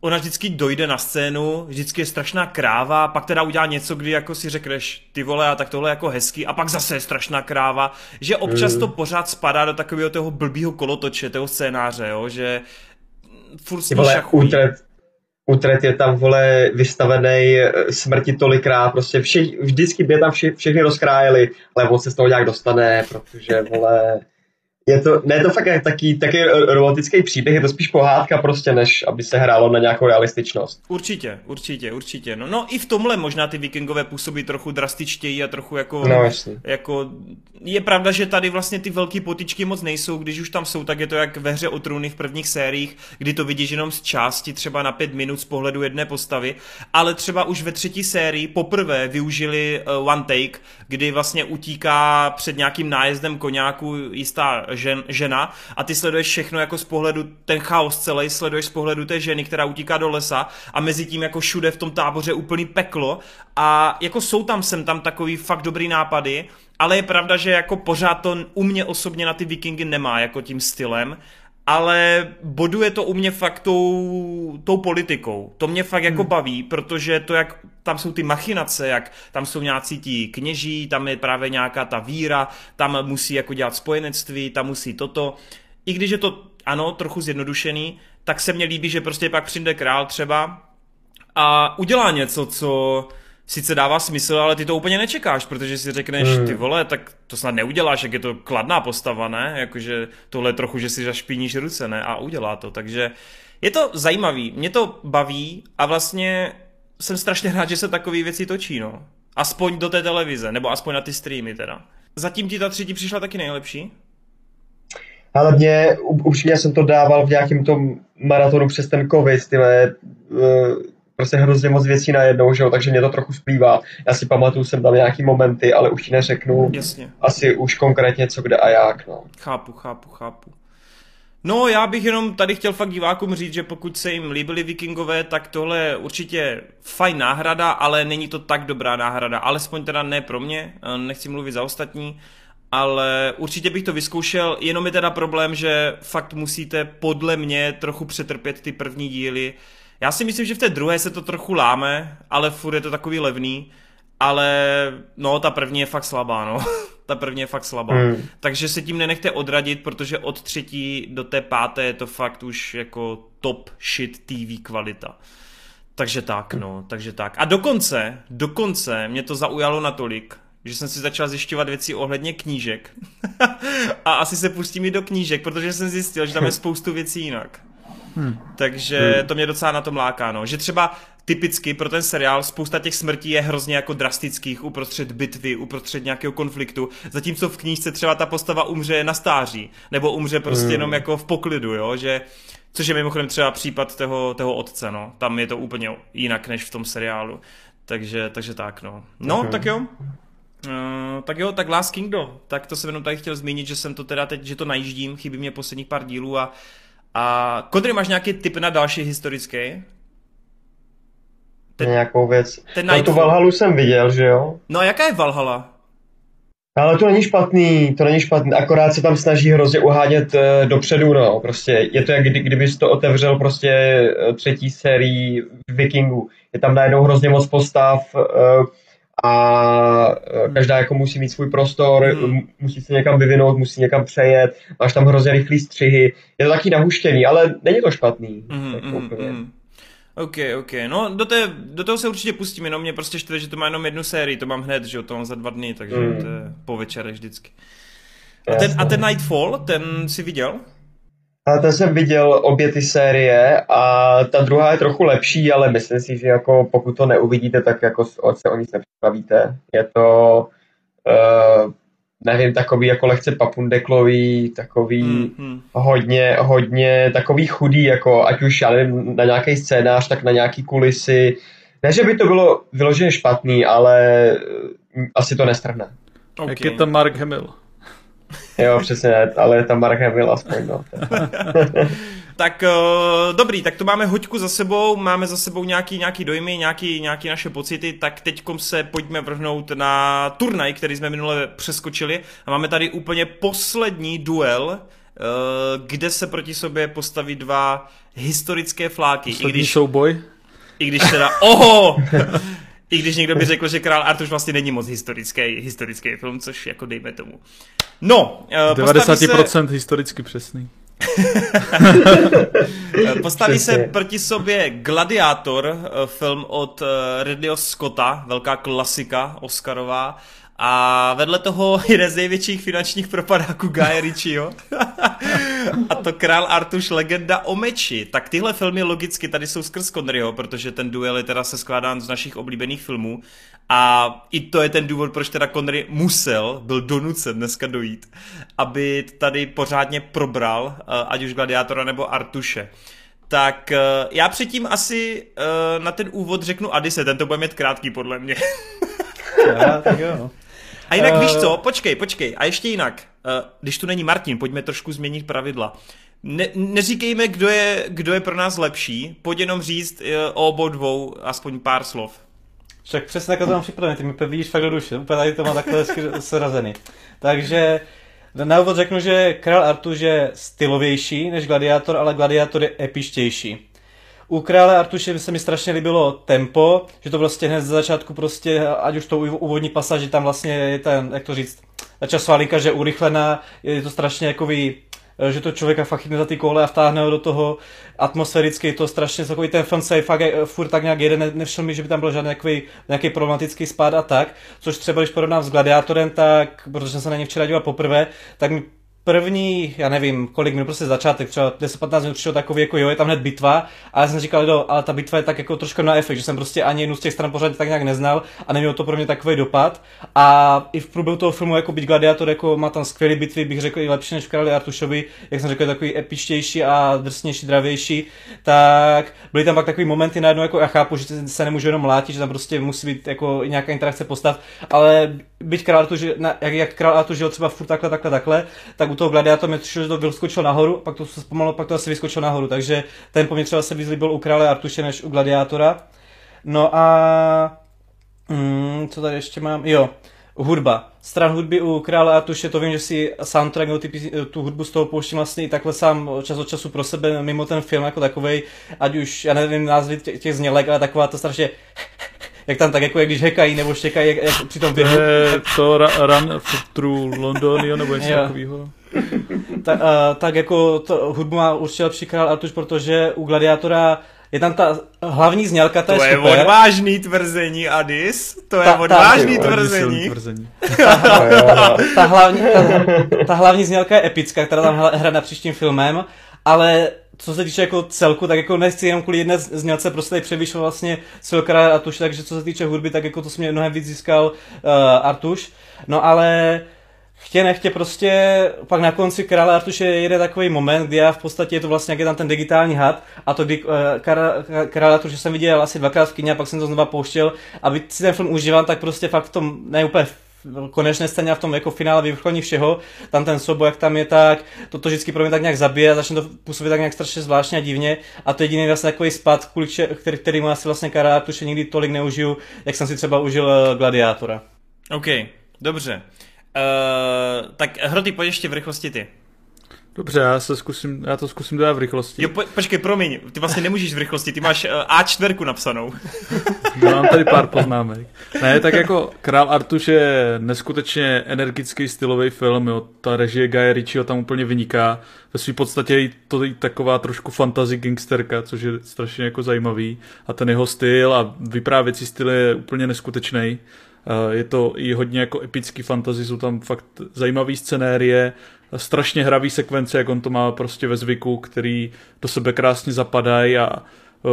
ona vždycky dojde na scénu, vždycky je strašná kráva, pak teda udělá něco, kdy jako si řekneš, ty vole, a tak tohle je jako hezký, a pak zase je strašná kráva, že občas mm. to pořád spadá do takového toho blbýho kolotoče, toho scénáře, jo, že furt s utret, utret je tam, vole, vystavený eh, smrti tolikrát, prostě vše, vždycky by je tam vše, všechny rozkrájeli, ale on se z toho nějak dostane, protože, vole, je to, ne, je to fakt taky, taky romantický příběh, je to spíš pohádka prostě, než aby se hrálo na nějakou realističnost. Určitě, určitě, určitě. No, no i v tomhle možná ty vikingové působí trochu drastičtěji a trochu jako, no, jako... Je pravda, že tady vlastně ty velké potičky moc nejsou, když už tam jsou, tak je to jak ve hře o trůny v prvních sériích, kdy to vidíš jenom z části, třeba na pět minut z pohledu jedné postavy, ale třeba už ve třetí sérii poprvé využili uh, one take, kdy vlastně utíká před nějakým nájezdem koněku jistá žen, žena a ty sleduješ všechno jako z pohledu, ten chaos celý sleduješ z pohledu té ženy, která utíká do lesa a mezi tím jako všude v tom táboře úplný peklo a jako jsou tam sem tam takový fakt dobrý nápady, ale je pravda, že jako pořád to u mě osobně na ty vikingy nemá jako tím stylem ale boduje to u mě fakt tou, tou politikou. To mě fakt jako hmm. baví, protože to, jak tam jsou ty machinace, jak tam jsou nějací ti kněží, tam je právě nějaká ta víra, tam musí jako dělat spojenectví, tam musí toto. I když je to, ano, trochu zjednodušený, tak se mně líbí, že prostě pak přijde král třeba a udělá něco, co sice dává smysl, ale ty to úplně nečekáš, protože si řekneš, hmm. ty vole, tak to snad neuděláš, jak je to kladná postava, ne? Jakože tohle trochu, že si zašpiníš ruce, ne? A udělá to, takže je to zajímavý, mě to baví a vlastně jsem strašně rád, že se takové věci točí, no. Aspoň do té televize, nebo aspoň na ty streamy teda. Zatím ti ta třetí přišla taky nejlepší? Ale mě, upřímně jsem to dával v nějakém tom maratonu přes ten covid, tyhle, uh, prostě hrozně moc věcí najednou, že jo, takže mě to trochu splývá. Já si pamatuju, jsem tam nějaký momenty, ale už ti neřeknu Jasně. asi už konkrétně co kde a jak, no. Chápu, chápu, chápu. No, já bych jenom tady chtěl fakt divákům říct, že pokud se jim líbily vikingové, tak tohle je určitě fajn náhrada, ale není to tak dobrá náhrada. Alespoň teda ne pro mě, nechci mluvit za ostatní, ale určitě bych to vyzkoušel, jenom je teda problém, že fakt musíte podle mě trochu přetrpět ty první díly, já si myslím, že v té druhé se to trochu láme, ale furt je to takový levný. Ale no, ta první je fakt slabá, no. ta první je fakt slabá. Hmm. Takže se tím nenechte odradit, protože od třetí do té páté je to fakt už jako top shit TV kvalita. Takže tak, no, takže tak. A dokonce, dokonce mě to zaujalo natolik, že jsem si začal zjišťovat věci ohledně knížek. a asi se pustím i do knížek, protože jsem zjistil, že tam je spoustu věcí jinak. Hmm. Takže hmm. to mě docela na tom láká, no. Že třeba typicky pro ten seriál spousta těch smrtí je hrozně jako drastických uprostřed bitvy, uprostřed nějakého konfliktu, zatímco v knížce třeba ta postava umře na stáří, nebo umře prostě hmm. jenom jako v poklidu, jo, že což je mimochodem třeba případ toho, toho otce, no. Tam je to úplně jinak než v tom seriálu. Takže, takže tak, no. No, okay. tak jo. Uh, tak jo, tak Last Kingdom, tak to jsem jenom tady chtěl zmínit, že jsem to teda teď, že to najíždím, chybí mě posledních pár dílů a a Kodry, máš nějaký tip na další historický? Ten, nějakou věc. Ten no, tu Valhalu jsem viděl, že jo? No a jaká je Valhala? Ale to není špatný, to není špatný, akorát se tam snaží hrozně uhádět uh, dopředu, no, prostě je to jak kdy, kdybys to otevřel prostě uh, třetí sérii Vikingů. Je tam najednou hrozně moc postav, uh, a e, každá jako musí mít svůj prostor, mm. musí se někam vyvinout, musí někam přejet, máš tam hrozně rychlý střihy, je to taky nahuštěný, ale není to špatný. Mm, jako mm, mm. OK, OK. No, do, té, do toho se určitě pustím, jenom mě prostě štve, že to má jenom jednu sérii, to mám hned, že jo, to mám za dva dny, takže mm. to je po večere vždycky. A ten, a ten Nightfall, ten si viděl? A ten jsem viděl obě ty série a ta druhá je trochu lepší, ale myslím si, že jako pokud to neuvidíte, tak jako se o nic nepřipravíte. Je to, uh, nevím, takový jako lehce papundeklový, takový mm-hmm. hodně, hodně takový chudý, jako ať už já nevím, na nějaký scénář, tak na nějaký kulisy. Ne, že by to bylo vyloženě špatný, ale uh, asi to nestrhne. Okay. Jak je to Mark Hamill? Jo, přesně, ale je tam Mark Hamill aspoň, no. tak uh, dobrý, tak to máme hoďku za sebou, máme za sebou nějaký, nějaký dojmy, nějaký, nějaký naše pocity, tak teďkom se pojďme vrhnout na turnaj, který jsme minule přeskočili a máme tady úplně poslední duel, uh, kde se proti sobě postaví dva historické fláky. Poslední I když, souboj? I když teda, oho! I když někdo by řekl, že Král Artuš vlastně není moc historický, historický film, což jako dejme tomu. No, uh, 90% se... historicky přesný. Postaví se proti sobě Gladiátor, eh, film od eh, Ridleyho Scotta, velká klasika Oscarová, a vedle toho jeden z největších finančních propadáků Guy Ritchieho. a to Král Artuš legenda o meči. Tak tyhle filmy logicky tady jsou skrz Conneryho, protože ten duel je teda se skládán z našich oblíbených filmů. A i to je ten důvod, proč teda Connery musel, byl donucen dneska dojít, aby tady pořádně probral, eh, ať už Gladiátora nebo Artuše. Tak eh, já předtím asi eh, na ten úvod řeknu Adise, ten to bude mít krátký podle mě. já, tak jo. A jinak uh... víš co, počkej, počkej, a ještě jinak, uh, když tu není Martin, pojďme trošku změnit pravidla. Ne, neříkejme, kdo je, kdo je pro nás lepší, pojď jenom říct uh, o obou dvou aspoň pár slov. Však přesně takhle to mám připravené, ty mi vidíš fakt do duše, úplně tady to má takhle srazený. Takže na úvod řeknu, že Král Artuš je stylovější než Gladiátor, ale Gladiátor je epištější. U krále Artuše se mi strašně líbilo tempo, že to vlastně hned ze začátku prostě, ať už to úvodní pasáži, tam vlastně je ten, jak to říct, ta časová linka, že je urychlená, je to strašně jakový, že to člověka fakt chytne za ty koule a vtáhne ho do toho. Atmosféricky, je to strašně takový ten film se fakt je, furt tak nějak jeden, nevšel mi, že by tam byl žádný nějaký, nějaký problematický spád a tak, což třeba když porovnám s Gladiátorem, tak, protože jsem se na ně včera díval poprvé, tak mi první, já nevím, kolik minut, prostě začátek, třeba 10-15 minut přišel takový, jako jo, je tam hned bitva, a já jsem říkal, jo, ale ta bitva je tak jako trošku na efekt, že jsem prostě ani jednu z těch stran pořád tak nějak neznal a nemělo to pro mě takový dopad. A i v průběhu toho filmu, jako být gladiátor, jako má tam skvělé bitvy, bych řekl i lepší než v Králi Artušovi, jak jsem řekl, takový epičtější a drsnější, dravější, tak byly tam pak takový momenty najednou, jako já chápu, že se nemůžu jenom mlátit, že tam prostě musí být jako nějaká interakce postav, ale byť král Artuš, jak, jak král Artuš žil třeba furt takhle, takhle, takhle, tak u toho gladiátora mi přišlo, že to vyskočil nahoru, pak to se zpomalilo, pak to asi vyskočil nahoru, takže ten po mě třeba se vyzlíbil u krále Artuše než u gladiátora. No a... Hmm, co tady ještě mám? Jo, hudba. Stran hudby u Krále Artuše, to vím, že si soundtrack nebo ty, tu hudbu z toho pouštím vlastně i takhle sám čas od času pro sebe mimo ten film jako takovej, ať už, já nevím názvy těch, těch znělek, ale taková to strašně jak tam tak jako, jak když hekají nebo štěkají, jak, jak při tom běhu. to ra, Run through London, jo, nebo něco takového. tak, uh, tak jako to, hudbu má určitě lepší král Artuš, protože u Gladiátora je tam ta hlavní znělka, to, to je, super. odvážný tvrzení, Adis. To je ta, odvážný ta, tvrzení. tvrzení. ta, ta, hlavní, ta, ta hlavní znělka je epická, která tam hraje na příštím filmem, ale co se týče jako celku, tak jako nechci jenom kvůli jedné znělce prostě tady převýšil vlastně Silkara Artuš, takže co se týče hudby, tak jako to se mě mnohem víc získal uh, Artuš. No ale chtě nechtě prostě pak na konci Krále Artuše jede takový moment, kdy já v podstatě je to vlastně, jak je tam ten digitální had a to kdy uh, Krále Artuše jsem viděl asi dvakrát v kyně a pak jsem to znova pouštěl, aby si ten film užíval, tak prostě fakt v tom, ne úplně konečné scéně a v tom jako finále vyvrcholení všeho, tam ten sobo, jak tam je tak, to, to vždycky pro mě tak nějak zabije a začne to působit tak nějak strašně zvláštně a divně a to je jediný vlastně takový spad, který, který mu asi vlastně Karatuše nikdy tolik neužiju, jak jsem si třeba užil uh, Gladiátora. OK, dobře. Uh, tak Hroty, pojď ještě v rychlosti ty. Dobře, já, se zkusím, já to zkusím dát v rychlosti. Jo, po, počkej, promiň, ty vlastně nemůžeš v rychlosti, ty máš uh, A4 napsanou. Mám tady pár poznámek. Ne, tak jako Král Artuš je neskutečně energický stylový film, jo. ta režie Guy Ritchieho tam úplně vyniká. Ve své podstatě je to je taková trošku fantasy gangsterka, což je strašně jako zajímavý. A ten jeho styl a vyprávěcí styl je úplně neskutečný. Eh, je to i hodně jako epický fantasy, jsou tam fakt zajímavé scenérie, strašně hravý sekvence, jak on to má prostě ve zvyku, který do sebe krásně zapadají a uh,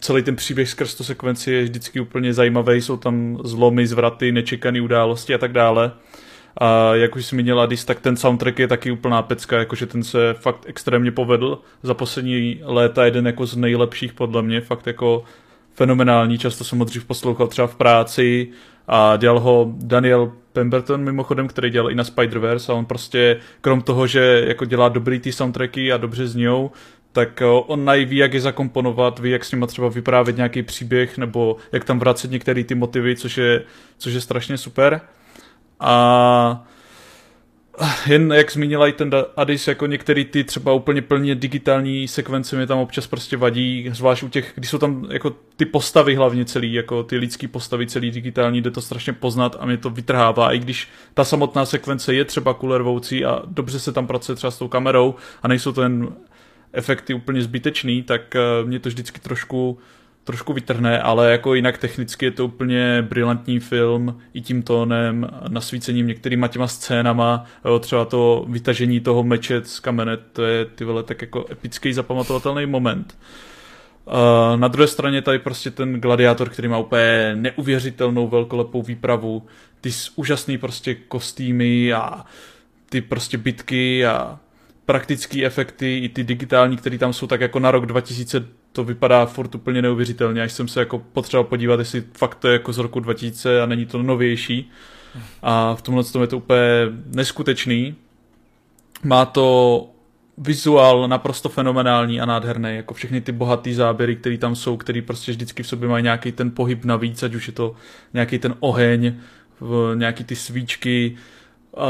celý ten příběh skrz tu sekvenci je vždycky úplně zajímavý, jsou tam zlomy, zvraty, nečekané události a tak dále. A jak už zmínila Adis, tak ten soundtrack je taky úplná pecka, jakože ten se fakt extrémně povedl. Za poslední léta jeden jako z nejlepších podle mě, fakt jako fenomenální, často jsem ho dřív poslouchal třeba v práci a dělal ho Daniel Pemberton mimochodem, který dělal i na Spider-Verse a on prostě krom toho, že jako dělá dobrý ty soundtracky a dobře znějou, tak eh, on ví, jak je zakomponovat, ví, jak s nima třeba vyprávět nějaký příběh, nebo jak tam vracet některé ty motivy, což je, což je strašně super. A jen jak zmínila i ten Adis, jako některý ty třeba úplně plně digitální sekvence mi tam občas prostě vadí, zvlášť u těch, když jsou tam jako ty postavy hlavně celý, jako ty lidský postavy celý digitální, jde to strašně poznat a mě to vytrhává, i když ta samotná sekvence je třeba kulervoucí a dobře se tam pracuje třeba s tou kamerou a nejsou to jen efekty úplně zbytečný, tak eh, mě to vždycky trošku trošku vytrhne, ale jako jinak technicky je to úplně brilantní film i tím tónem, nasvícením některýma těma scénama, jo, třeba to vytažení toho meče z kamene, to je ty vole tak jako epický zapamatovatelný moment. Na druhé straně tady prostě ten gladiátor, který má úplně neuvěřitelnou velkolepou výpravu, ty úžasný prostě kostýmy a ty prostě bitky a praktické efekty, i ty digitální, které tam jsou, tak jako na rok 2000 to vypadá furt úplně neuvěřitelně, až jsem se jako potřeboval podívat, jestli fakt to je jako z roku 2000 a není to novější. A v tomhle tom je to úplně neskutečný. Má to vizuál naprosto fenomenální a nádherný, jako všechny ty bohatý záběry, které tam jsou, které prostě vždycky v sobě mají nějaký ten pohyb navíc, ať už je to nějaký ten oheň, nějaký ty svíčky,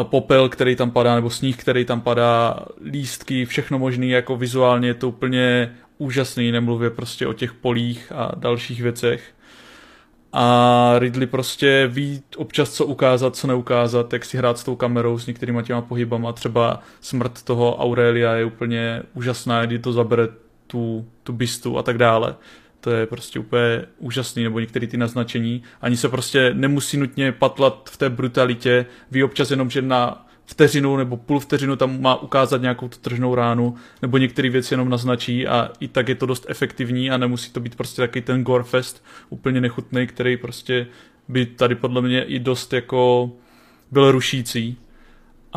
popel, který tam padá, nebo sníh, který tam padá, lístky, všechno možné, jako vizuálně je to úplně úžasný, nemluvě prostě o těch polích a dalších věcech. A Ridley prostě ví občas, co ukázat, co neukázat, jak si hrát s tou kamerou, s některýma těma pohybama. Třeba smrt toho Aurelia je úplně úžasná, kdy to zabere tu, tu bistu a tak dále. To je prostě úplně úžasný, nebo některé ty naznačení. Ani se prostě nemusí nutně patlat v té brutalitě. Ví občas jenom, že na vteřinu nebo půl vteřinu tam má ukázat nějakou tu tržnou ránu, nebo některé věci jenom naznačí a i tak je to dost efektivní a nemusí to být prostě taky ten gorefest úplně nechutný, který prostě by tady podle mě i dost jako byl rušící.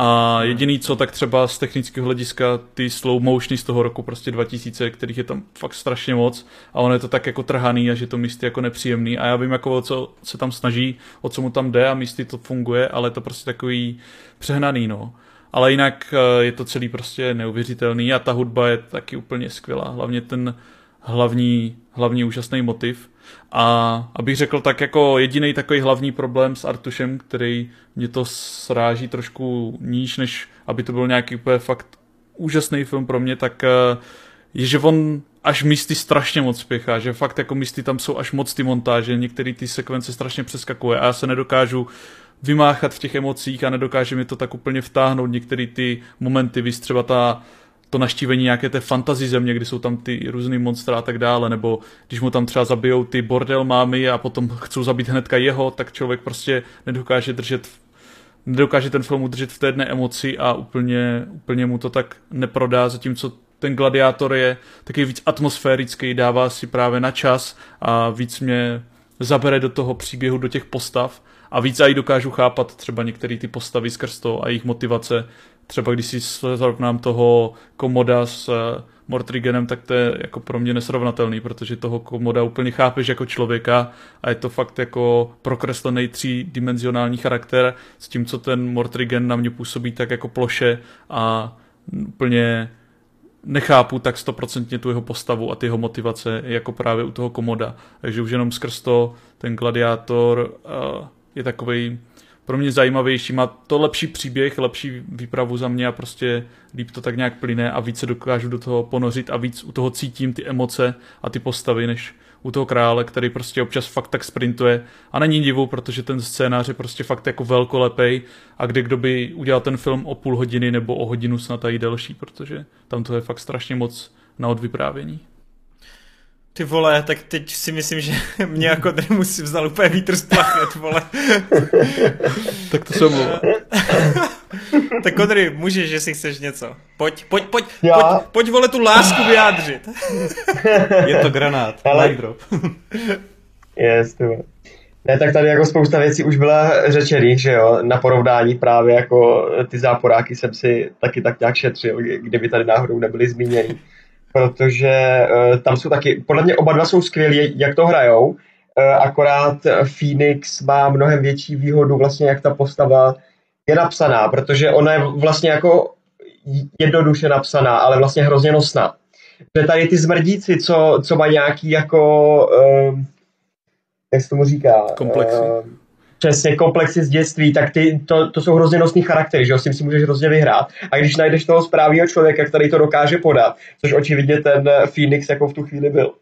A jediný co, tak třeba z technického hlediska ty slow motiony z toho roku prostě 2000, kterých je tam fakt strašně moc a ono je to tak jako trhaný a že to místy jako nepříjemný a já vím jako o co se tam snaží, o co mu tam jde a místy to funguje, ale je to prostě takový přehnaný no. Ale jinak eh, je to celý prostě neuvěřitelný a ta hudba je taky úplně skvělá, hlavně ten hlavní, hlavní úžasný motiv. A abych řekl tak jako jediný takový hlavní problém s Artušem, který mě to sráží trošku níž, než aby to byl nějaký úplně fakt úžasný film pro mě, tak eh, je, že on až místy strašně moc spěchá, že fakt jako místy tam jsou až moc ty montáže, některé ty sekvence strašně přeskakuje a já se nedokážu vymáchat v těch emocích a nedokáže mi to tak úplně vtáhnout některé ty momenty, víš, třeba ta to naštívení nějaké té fantasy země, kdy jsou tam ty různý monstra a tak dále, nebo když mu tam třeba zabijou ty bordel mámy a potom chcou zabít hnedka jeho, tak člověk prostě nedokáže držet nedokáže ten film udržet v té jedné emoci a úplně, úplně mu to tak neprodá, zatímco ten gladiátor je taky víc atmosférický, dává si právě na čas a víc mě zabere do toho příběhu, do těch postav a víc i dokážu chápat třeba některé ty postavy skrz to a jejich motivace, třeba když si srovnám toho komoda s uh, Mortrigenem, tak to je jako pro mě nesrovnatelný, protože toho komoda úplně chápeš jako člověka a je to fakt jako prokreslený třídimenzionální charakter s tím, co ten Mortrigen na mě působí tak jako ploše a úplně nechápu tak stoprocentně tu jeho postavu a ty jeho motivace jako právě u toho komoda. Takže už jenom skrz to ten gladiátor uh, je takový pro mě zajímavější, má to lepší příběh, lepší výpravu za mě a prostě líp to tak nějak plyne a víc se dokážu do toho ponořit a víc u toho cítím ty emoce a ty postavy, než u toho krále, který prostě občas fakt tak sprintuje a není divu, protože ten scénář je prostě fakt jako velkolepej a kde kdo by udělal ten film o půl hodiny nebo o hodinu snad i delší, protože tam to je fakt strašně moc na odvyprávění. Ty vole, tak teď si myslím, že mě jako Dremus si vzal úplně vítr z plachet, vole. tak to jsem Tak Kodry, můžeš, že si chceš něco. Pojď, pojď, pojď, Já? pojď, pojď, vole, tu lásku vyjádřit. Je to granát, Ale... mic drop. Yes, to ne, tak tady jako spousta věcí už byla řečených, že jo, na porovnání právě jako ty záporáky jsem si taky tak nějak šetřil, kdyby tady náhodou nebyly zmíněny protože uh, tam jsou taky, podle mě oba dva jsou skvělí, jak to hrajou, uh, akorát Phoenix má mnohem větší výhodu vlastně, jak ta postava je napsaná, protože ona je vlastně jako jednoduše napsaná, ale vlastně hrozně nosná. Že tady ty zmrdíci, co, co mají nějaký jako, uh, jak se tomu říká? Komplexy. Uh, přesně komplexy z dětství, tak ty, to, to jsou hrozně nosný charaktery, že jo, s tím si můžeš hrozně vyhrát. A když najdeš toho správného člověka, který to dokáže podat, což očividně ten Phoenix jako v tu chvíli byl,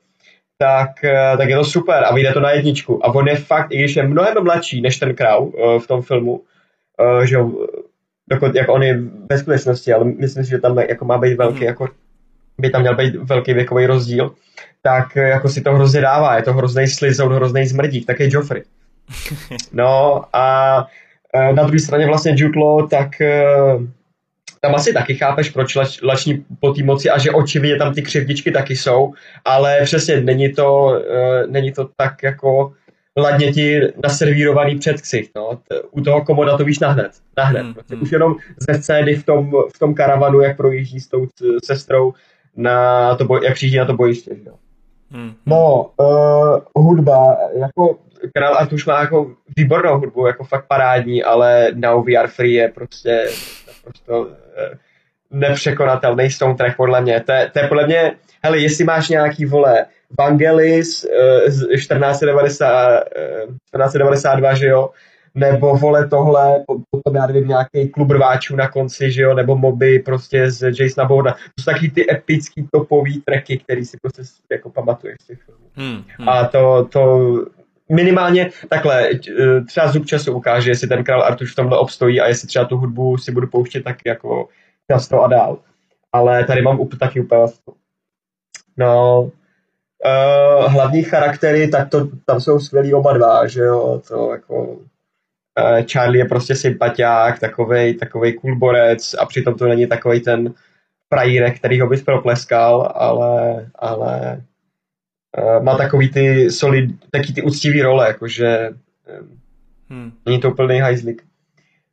tak, eh, tak je to super a vyjde to na jedničku. A on je fakt, i když je mnohem mladší než ten Krau eh, v tom filmu, eh, že jo, dokud, jako on je ve skutečnosti, ale myslím si, že tam jako má být velký, hmm. jako by tam měl být velký věkový rozdíl, tak jako si to hrozně dává, je to hrozný slizoun, hrozný zmrdík, tak je Joffrey. No a e, na druhé straně vlastně Jude Law, tak e, tam asi taky chápeš, proč lač, lační po té moci a že očividně tam ty křivdičky taky jsou, ale přesně není to, e, není to tak jako ladně ti naservírovaný před ksich. No. U toho komoda to víš nahned. nahned. Hmm, prostě. hmm. Už jenom ze scény v tom, v tom karavanu, jak projíždí s tou sestrou, na to boj, jak přijíždí na to bojiště. Jo. Hmm. No, uh, hudba, jako Král Artuš má jako výbornou hudbu, jako fakt parádní, ale Now We Are Free je prostě naprosto eh, nepřekonatelný soundtrack podle mě. To je, to je podle mě, hele, jestli máš nějaký, vole, Vangelis uh, z 1490, uh, 1492, že jo, nebo vole tohle, potom já nevím, nějaký klub rváčů na konci, že jo, nebo moby prostě z Jasona Bourna. To jsou taky ty epický topový tracky, který si prostě jako pamatuješ z těch filmů. Hmm, hmm. A to, to minimálně takhle, eh, třeba zub času ukáže, jestli ten král Artuš v tomhle obstojí a jestli třeba tu hudbu si budu pouštět tak jako často a dál. Ale tady mám up, taky úplně No, uh, hlavní charaktery, tak to, tam jsou skvělí oba dva, že jo, to jako uh, Charlie je prostě sympatiák, takovej, takovej cool borec a přitom to není takový ten frajírek, který ho bys propleskal, ale, ale má takový ty solid, taky ty úctivý role, jakože hmm. není to úplný hajzlik.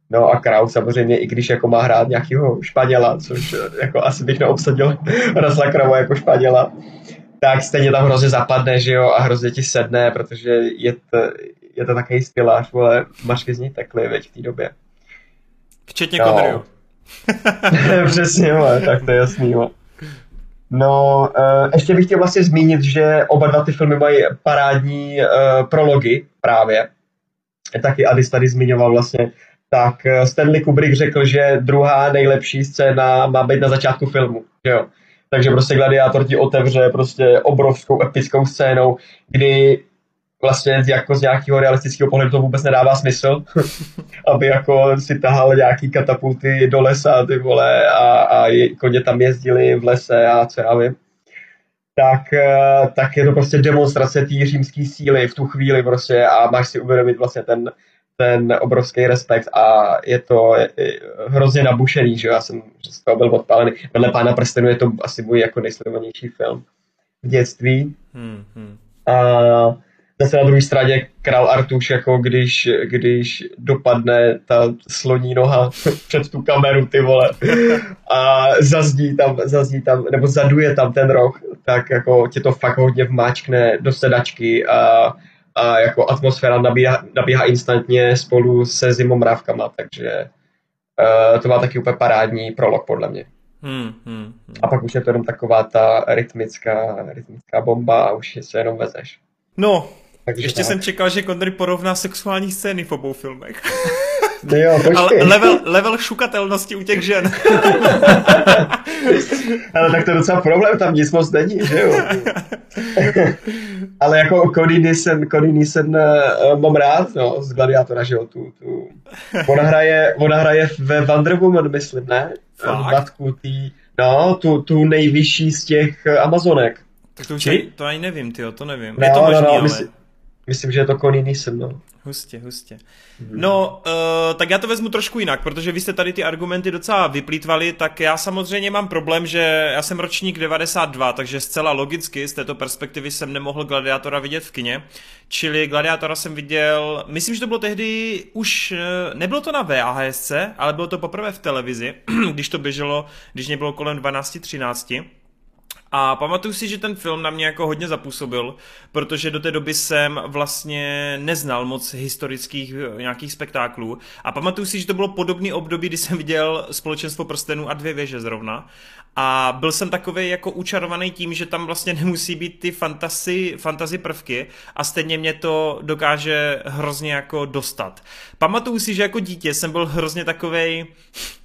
No a Kraus samozřejmě, i když jako má hrát nějakého Španěla, což jako asi bych neobsadil Rasla Krava jako Španěla, tak stejně tam hrozně zapadne, že jo, a hrozně ti sedne, protože je to, je to takový stylář, vole, mašky z něj tekly, veď v té době. Včetně no. Přesně, vole, tak to je jasný, vole. No, uh, ještě bych chtěl vlastně zmínit, že oba dva ty filmy mají parádní uh, prology právě. Taky Adis tady zmiňoval vlastně. Tak uh, Stanley Kubrick řekl, že druhá nejlepší scéna má být na začátku filmu, že jo. Takže prostě Gladiátor ti otevře prostě obrovskou epickou scénou, kdy vlastně jako z nějakého realistického pohledu to vůbec nedává smysl, aby jako si tahal nějaký katapulty do lesa, ty vole, a, a je, koně tam jezdili v lese a co já vím. Tak, eh, tak je to prostě demonstrace té římské síly v tu chvíli prostě a máš si uvědomit vlastně ten, ten obrovský respekt a je to hrozně nabušený, že já jsem z toho byl odpálený. Vedle Pána prstenů je to asi můj jako nejsledovanější film v dětství. Hmm, hmm. A zase na druhé straně král Artuš, jako když, když dopadne ta sloní noha před tu kameru, ty vole, a zazdí tam, zazdí tam, nebo zaduje tam ten roh, tak jako tě to fakt hodně vmáčkne do sedačky a, a jako atmosféra nabíhá, nabíhá instantně spolu se zimomrávkama, takže uh, to má taky úplně parádní prolog podle mě. Hmm, hmm, hmm. A pak už je to jenom taková ta rytmická, rytmická bomba a už se jenom vezeš. No, takže Ještě tak. jsem čekal, že Connery porovná sexuální scény v obou filmech. No jo, Ale level, level šukatelnosti u těch žen. Ale tak to je docela problém, tam nic moc není, že jo? Ale jako Cody Nissen, Cody Nissen uh, mám rád, no, z Gladiátora, že jo, tu, tu. Ona hraje, ona hraje ve Wonder Woman, myslím, ne? Fakt? V matku tý, no, tu, tu nejvyšší z těch eh, Amazonek. Tak to už ani, to ani nevím, tyjo, to nevím. No, je to no, možný, no, ale... myslím, myslím, že je to Connie Nissen, no. Hustě, hustě. No, uh, tak já to vezmu trošku jinak, protože vy jste tady ty argumenty docela vyplýtvali, tak já samozřejmě mám problém, že já jsem ročník 92, takže zcela logicky z této perspektivy jsem nemohl Gladiátora vidět v kině, čili Gladiátora jsem viděl, myslím, že to bylo tehdy už, eh, nebylo to na VHSC, ale bylo to poprvé v televizi, když to běželo, když mě bylo kolem 12-13. A pamatuju si, že ten film na mě jako hodně zapůsobil, protože do té doby jsem vlastně neznal moc historických eh, nějakých spektáklů. A pamatuju si, že to bylo podobný období, kdy jsem viděl Společenstvo prstenů a dvě věže zrovna. A byl jsem takový jako učarovaný tím, že tam vlastně nemusí být ty fantasy, fantasy prvky a stejně mě to dokáže hrozně jako dostat. Pamatuju si, že jako dítě jsem byl hrozně takovej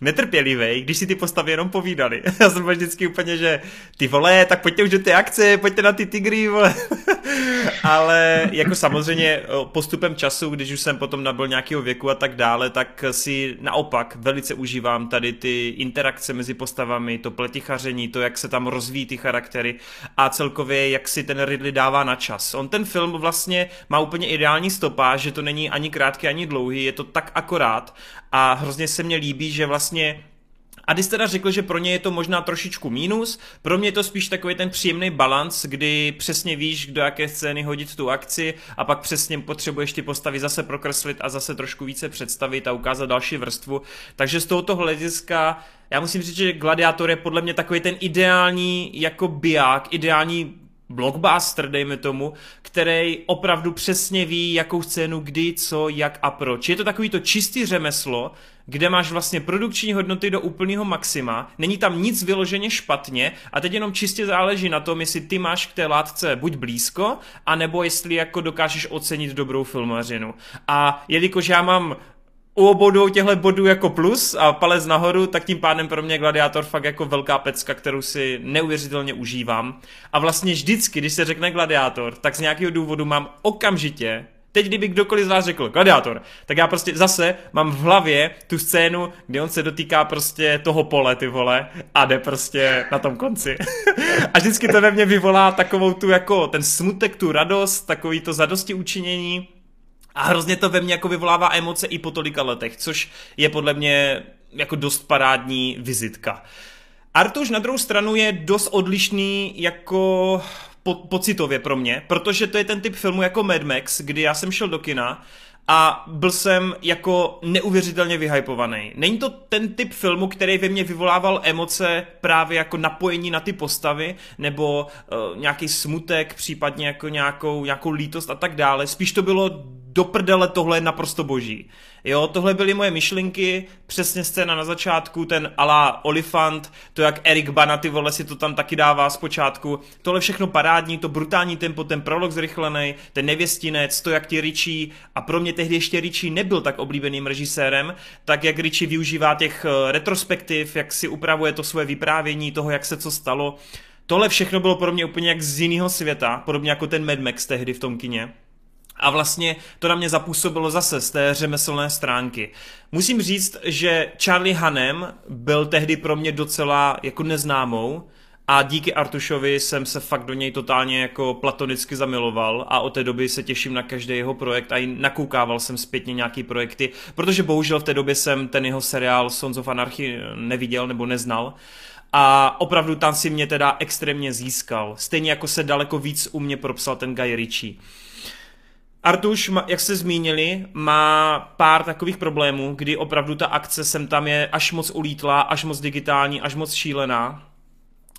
netrpělivý, když si ty postavy jenom povídali. Já jsem byl vždycky úplně, že ty vole, tak pojďte už do ty akce, pojďte na ty tigry, vole. Ale jako samozřejmě postupem času, když už jsem potom nabil nějakého věku a tak dále, tak si naopak velice užívám tady ty interakce mezi postavami, to pletichaření, to, jak se tam rozvíjí ty charaktery a celkově, jak si ten Ridley dává na čas. On ten film vlastně má úplně ideální stopáž, že to není ani krátký, ani dlouhý, je to tak akorát a hrozně se mně líbí, že vlastně a když teda řekl, že pro ně je to možná trošičku mínus, pro mě je to spíš takový ten příjemný balans, kdy přesně víš, do jaké scény hodit tu akci a pak přesně potřebuješ ty postavy zase prokreslit a zase trošku více představit a ukázat další vrstvu. Takže z tohoto hlediska já musím říct, že Gladiátor je podle mě takový ten ideální jako biják, ideální blockbuster, dejme tomu, který opravdu přesně ví, jakou scénu, kdy, co, jak a proč. Je to takový to čistý řemeslo, kde máš vlastně produkční hodnoty do úplného maxima, není tam nic vyloženě špatně a teď jenom čistě záleží na tom, jestli ty máš k té látce buď blízko, anebo jestli jako dokážeš ocenit dobrou filmařinu. A jelikož já mám u obou těchto bodů jako plus a palec nahoru, tak tím pádem pro mě Gladiátor fakt jako velká pecka, kterou si neuvěřitelně užívám. A vlastně vždycky, když se řekne Gladiátor, tak z nějakého důvodu mám okamžitě Teď, kdyby kdokoliv z vás řekl gladiátor, tak já prostě zase mám v hlavě tu scénu, kde on se dotýká prostě toho pole, ty vole, a jde prostě na tom konci. a vždycky to ve mně vyvolá takovou tu jako ten smutek, tu radost, takový to zadosti učinění. A hrozně to ve mně jako vyvolává emoce i po tolika letech, což je podle mě jako dost parádní vizitka. Artuš na druhou stranu je dost odlišný jako po, pocitově pro mě, protože to je ten typ filmu jako Mad Max, kdy já jsem šel do kina a byl jsem jako neuvěřitelně vyhypovaný. Není to ten typ filmu, který ve mně vyvolával emoce právě jako napojení na ty postavy, nebo uh, nějaký smutek, případně jako nějakou, nějakou lítost a tak dále. Spíš to bylo do prdele, tohle je naprosto boží. Jo, tohle byly moje myšlenky, přesně scéna na začátku, ten alá Olifant, to jak Erik Bana, ty vole, si to tam taky dává z počátku. Tohle všechno parádní, to brutální tempo, ten prolog zrychlený, ten nevěstinec, to jak ti Richie, a pro mě tehdy ještě Richie nebyl tak oblíbeným režisérem, tak jak Richie využívá těch eh, retrospektiv, jak si upravuje to svoje vyprávění toho, jak se co stalo. Tohle všechno bylo pro mě úplně jak z jiného světa, podobně jako ten Mad Max tehdy v tom kině. A vlastně to na mě zapůsobilo zase z té řemeslné stránky. Musím říct, že Charlie Hanem byl tehdy pro mě docela jako neznámou, a díky Artušovi jsem se fakt do něj totálně jako platonicky zamiloval a od té doby se těším na každý jeho projekt a i nakoukával jsem zpětně nějaký projekty, protože bohužel v té době jsem ten jeho seriál Sons of Anarchy neviděl nebo neznal. A opravdu tam si mě teda extrémně získal. Stejně jako se daleko víc u mě propsal ten Guy Ritchie. Artuš, jak se zmínili, má pár takových problémů, kdy opravdu ta akce sem tam je až moc ulítlá, až moc digitální, až moc šílená.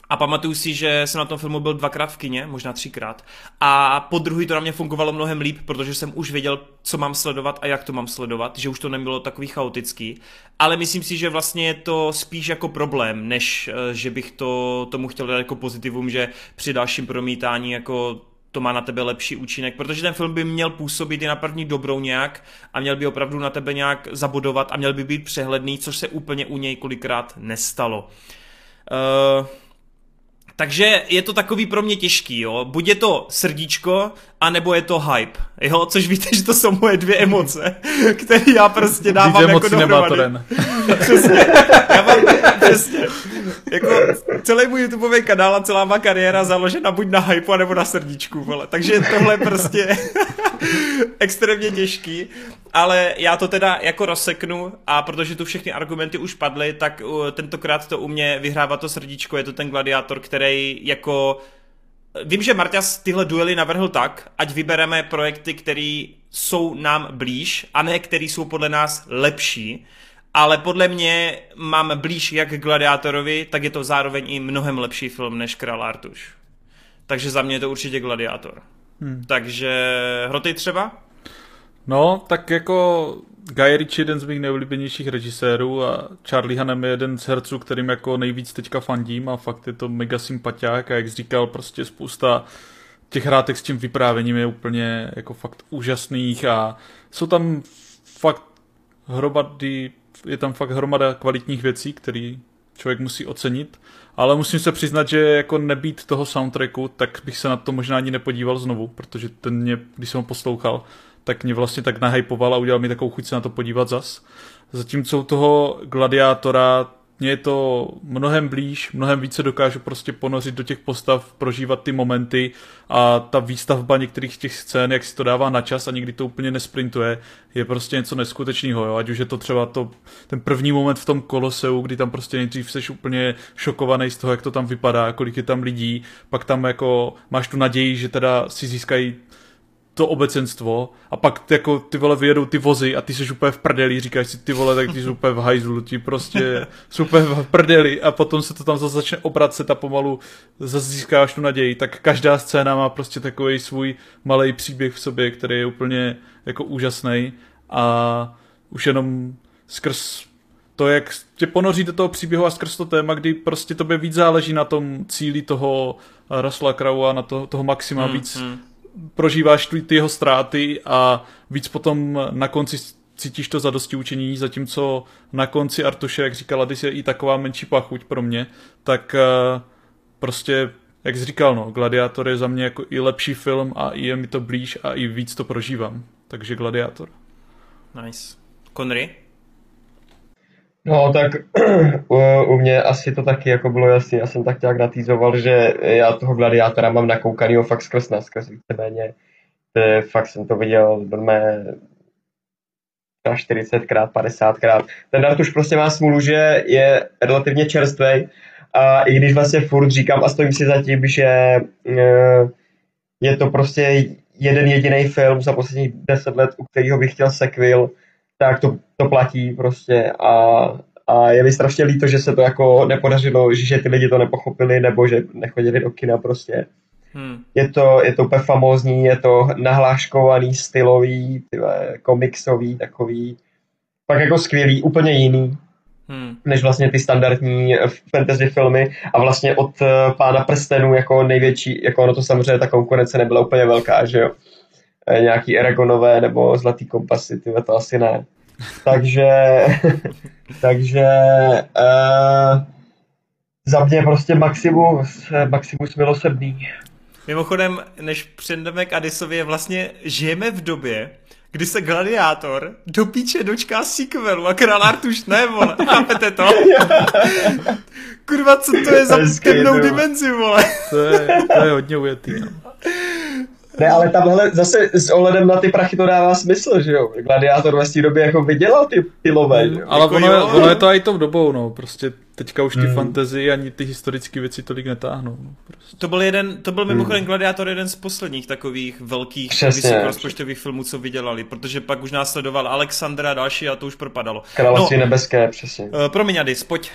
A pamatuju si, že jsem na tom filmu byl dvakrát v kině, možná třikrát. A po druhý to na mě fungovalo mnohem líp, protože jsem už věděl, co mám sledovat a jak to mám sledovat, že už to nebylo takový chaotický. Ale myslím si, že vlastně je to spíš jako problém, než eh, že bych to tomu chtěl dát jako pozitivum, že při dalším promítání jako to má na tebe lepší účinek, protože ten film by měl působit i na první dobrou nějak a měl by opravdu na tebe nějak zabudovat a měl by být přehledný, což se úplně u něj kolikrát nestalo. Uh, takže je to takový pro mě těžký, jo. Buď je to srdíčko, anebo je to hype, jo. Což víte, že to jsou moje dvě emoce, které já prostě dávám Víc jako dohromady. Přesně. Já mám, přesně. Jako celý můj YouTubeový kanál a celá má kariéra založena buď na hype, nebo na srdíčku, vole. Takže tohle prostě extrémně těžký, ale já to teda jako rozseknu a protože tu všechny argumenty už padly, tak tentokrát to u mě vyhrává to srdíčko, je to ten gladiátor, který jako Vím, že Marťas tyhle duely navrhl tak, ať vybereme projekty, které jsou nám blíž a ne které jsou podle nás lepší, ale podle mě mám blíž jak k Gladiátorovi, tak je to zároveň i mnohem lepší film než Král Artuš. Takže za mě je to určitě Gladiátor. Hmm. Takže Hroty třeba? No, tak jako Guy Ritchie je jeden z mých nejoblíbenějších režisérů a Charlie Hanem je jeden z herců, kterým jako nejvíc teďka fandím a fakt je to mega sympatiák a jak jsi říkal, prostě spousta těch hrátek s tím vyprávěním je úplně jako fakt úžasných a jsou tam fakt hromady, je tam fakt hromada kvalitních věcí, které člověk musí ocenit, ale musím se přiznat, že jako nebýt toho soundtracku, tak bych se na to možná ani nepodíval znovu, protože ten mě, když jsem ho poslouchal, tak mě vlastně tak nahypoval a udělal mi takovou chuť se na to podívat zas. Zatímco u toho gladiátora mně je to mnohem blíž, mnohem více dokážu prostě ponořit do těch postav, prožívat ty momenty a ta výstavba některých těch scén, jak si to dává na čas a někdy to úplně nesprintuje, je prostě něco neskutečného, jo? ať už je to třeba to, ten první moment v tom koloseu, kdy tam prostě nejdřív jsi úplně šokovaný z toho, jak to tam vypadá, kolik je tam lidí, pak tam jako máš tu naději, že teda si získají to obecenstvo a pak jako ty vole vyjedou ty vozy a ty jsi úplně v prdeli, říkáš si ty vole, tak ty jsi úplně v hajzlu, ti prostě jsou úplně v prdeli. A potom se to tam zase začne obracet a pomalu zase získáš tu naději, tak každá scéna má prostě takový svůj malý příběh v sobě, který je úplně jako úžasný a už jenom skrz to, jak tě ponoří do toho příběhu a skrz to téma, kdy prostě tobě víc záleží na tom cíli toho Rasla Kraua, na to, toho Maxima, hmm, víc hmm prožíváš ty, ty jeho ztráty a víc potom na konci cítíš to zadosti učení, zatímco na konci Artuše, jak říkala, když je i taková menší pachuť pro mě, tak uh, prostě, jak jsi říkal, no, Gladiátor je za mě jako i lepší film a i je mi to blíž a i víc to prožívám. Takže Gladiátor. Nice. Conry? No, tak u, u mě asi to taky jako bylo jasný. Já jsem tak nějak natýzoval, že já toho gladiátora mám nakoukanýho fakt skrz na skrz víceméně. Fakt jsem to viděl mé 40krát, 50krát. Ten dart už prostě má smůlu, že je relativně čerstvý. A i když vlastně furt říkám a stojím si za tím, že e, je to prostě jeden jediný film za posledních deset let, u kterého bych chtěl sequel, tak to, to platí prostě a, a je mi strašně líto, že se to jako nepodařilo, že ty lidi to nepochopili nebo že nechodili do kina prostě. Hmm. Je, to, je to úplně famózní, je to nahláškovaný, stylový, tyhle, komiksový, takový, pak jako skvělý, úplně jiný, hmm. než vlastně ty standardní fantasy filmy a vlastně od uh, Pána prstenů jako největší, jako ono to samozřejmě ta konkurence nebyla úplně velká, že jo. E, nějaký Eragonové nebo Zlatý kompasy, tyhle to asi ne. takže, takže uh, za mě prostě Maximus, Maximus milosrdný. Mimochodem, než přejdeme k Adisovi, je vlastně žijeme v době, kdy se Gladiátor do píče dočká sequelu a Král Artuš ne, vole. Chápete to? Kurva, co to je za temnou dimenzi, vole? To je, to je hodně ujetý. No. Ne, ale tamhle zase s ohledem na ty prachy to dává smysl, že jo? Gladiátor ve té době jako vydělal ty pilové, že jo? Ale jako ono, jo. ono je to i tou dobou, no. Prostě teďka už ty hmm. fantasy ani ty historické věci tolik netáhnou. No, prostě. To byl jeden, to byl mimochodem hmm. Gladiátor jeden z posledních takových velkých vysokorozpočtových filmů, co vydělali, protože pak už následoval Alexandra a další a to už propadalo. Království no, nebeské, přesně. Uh, promiň, Adis, pojď.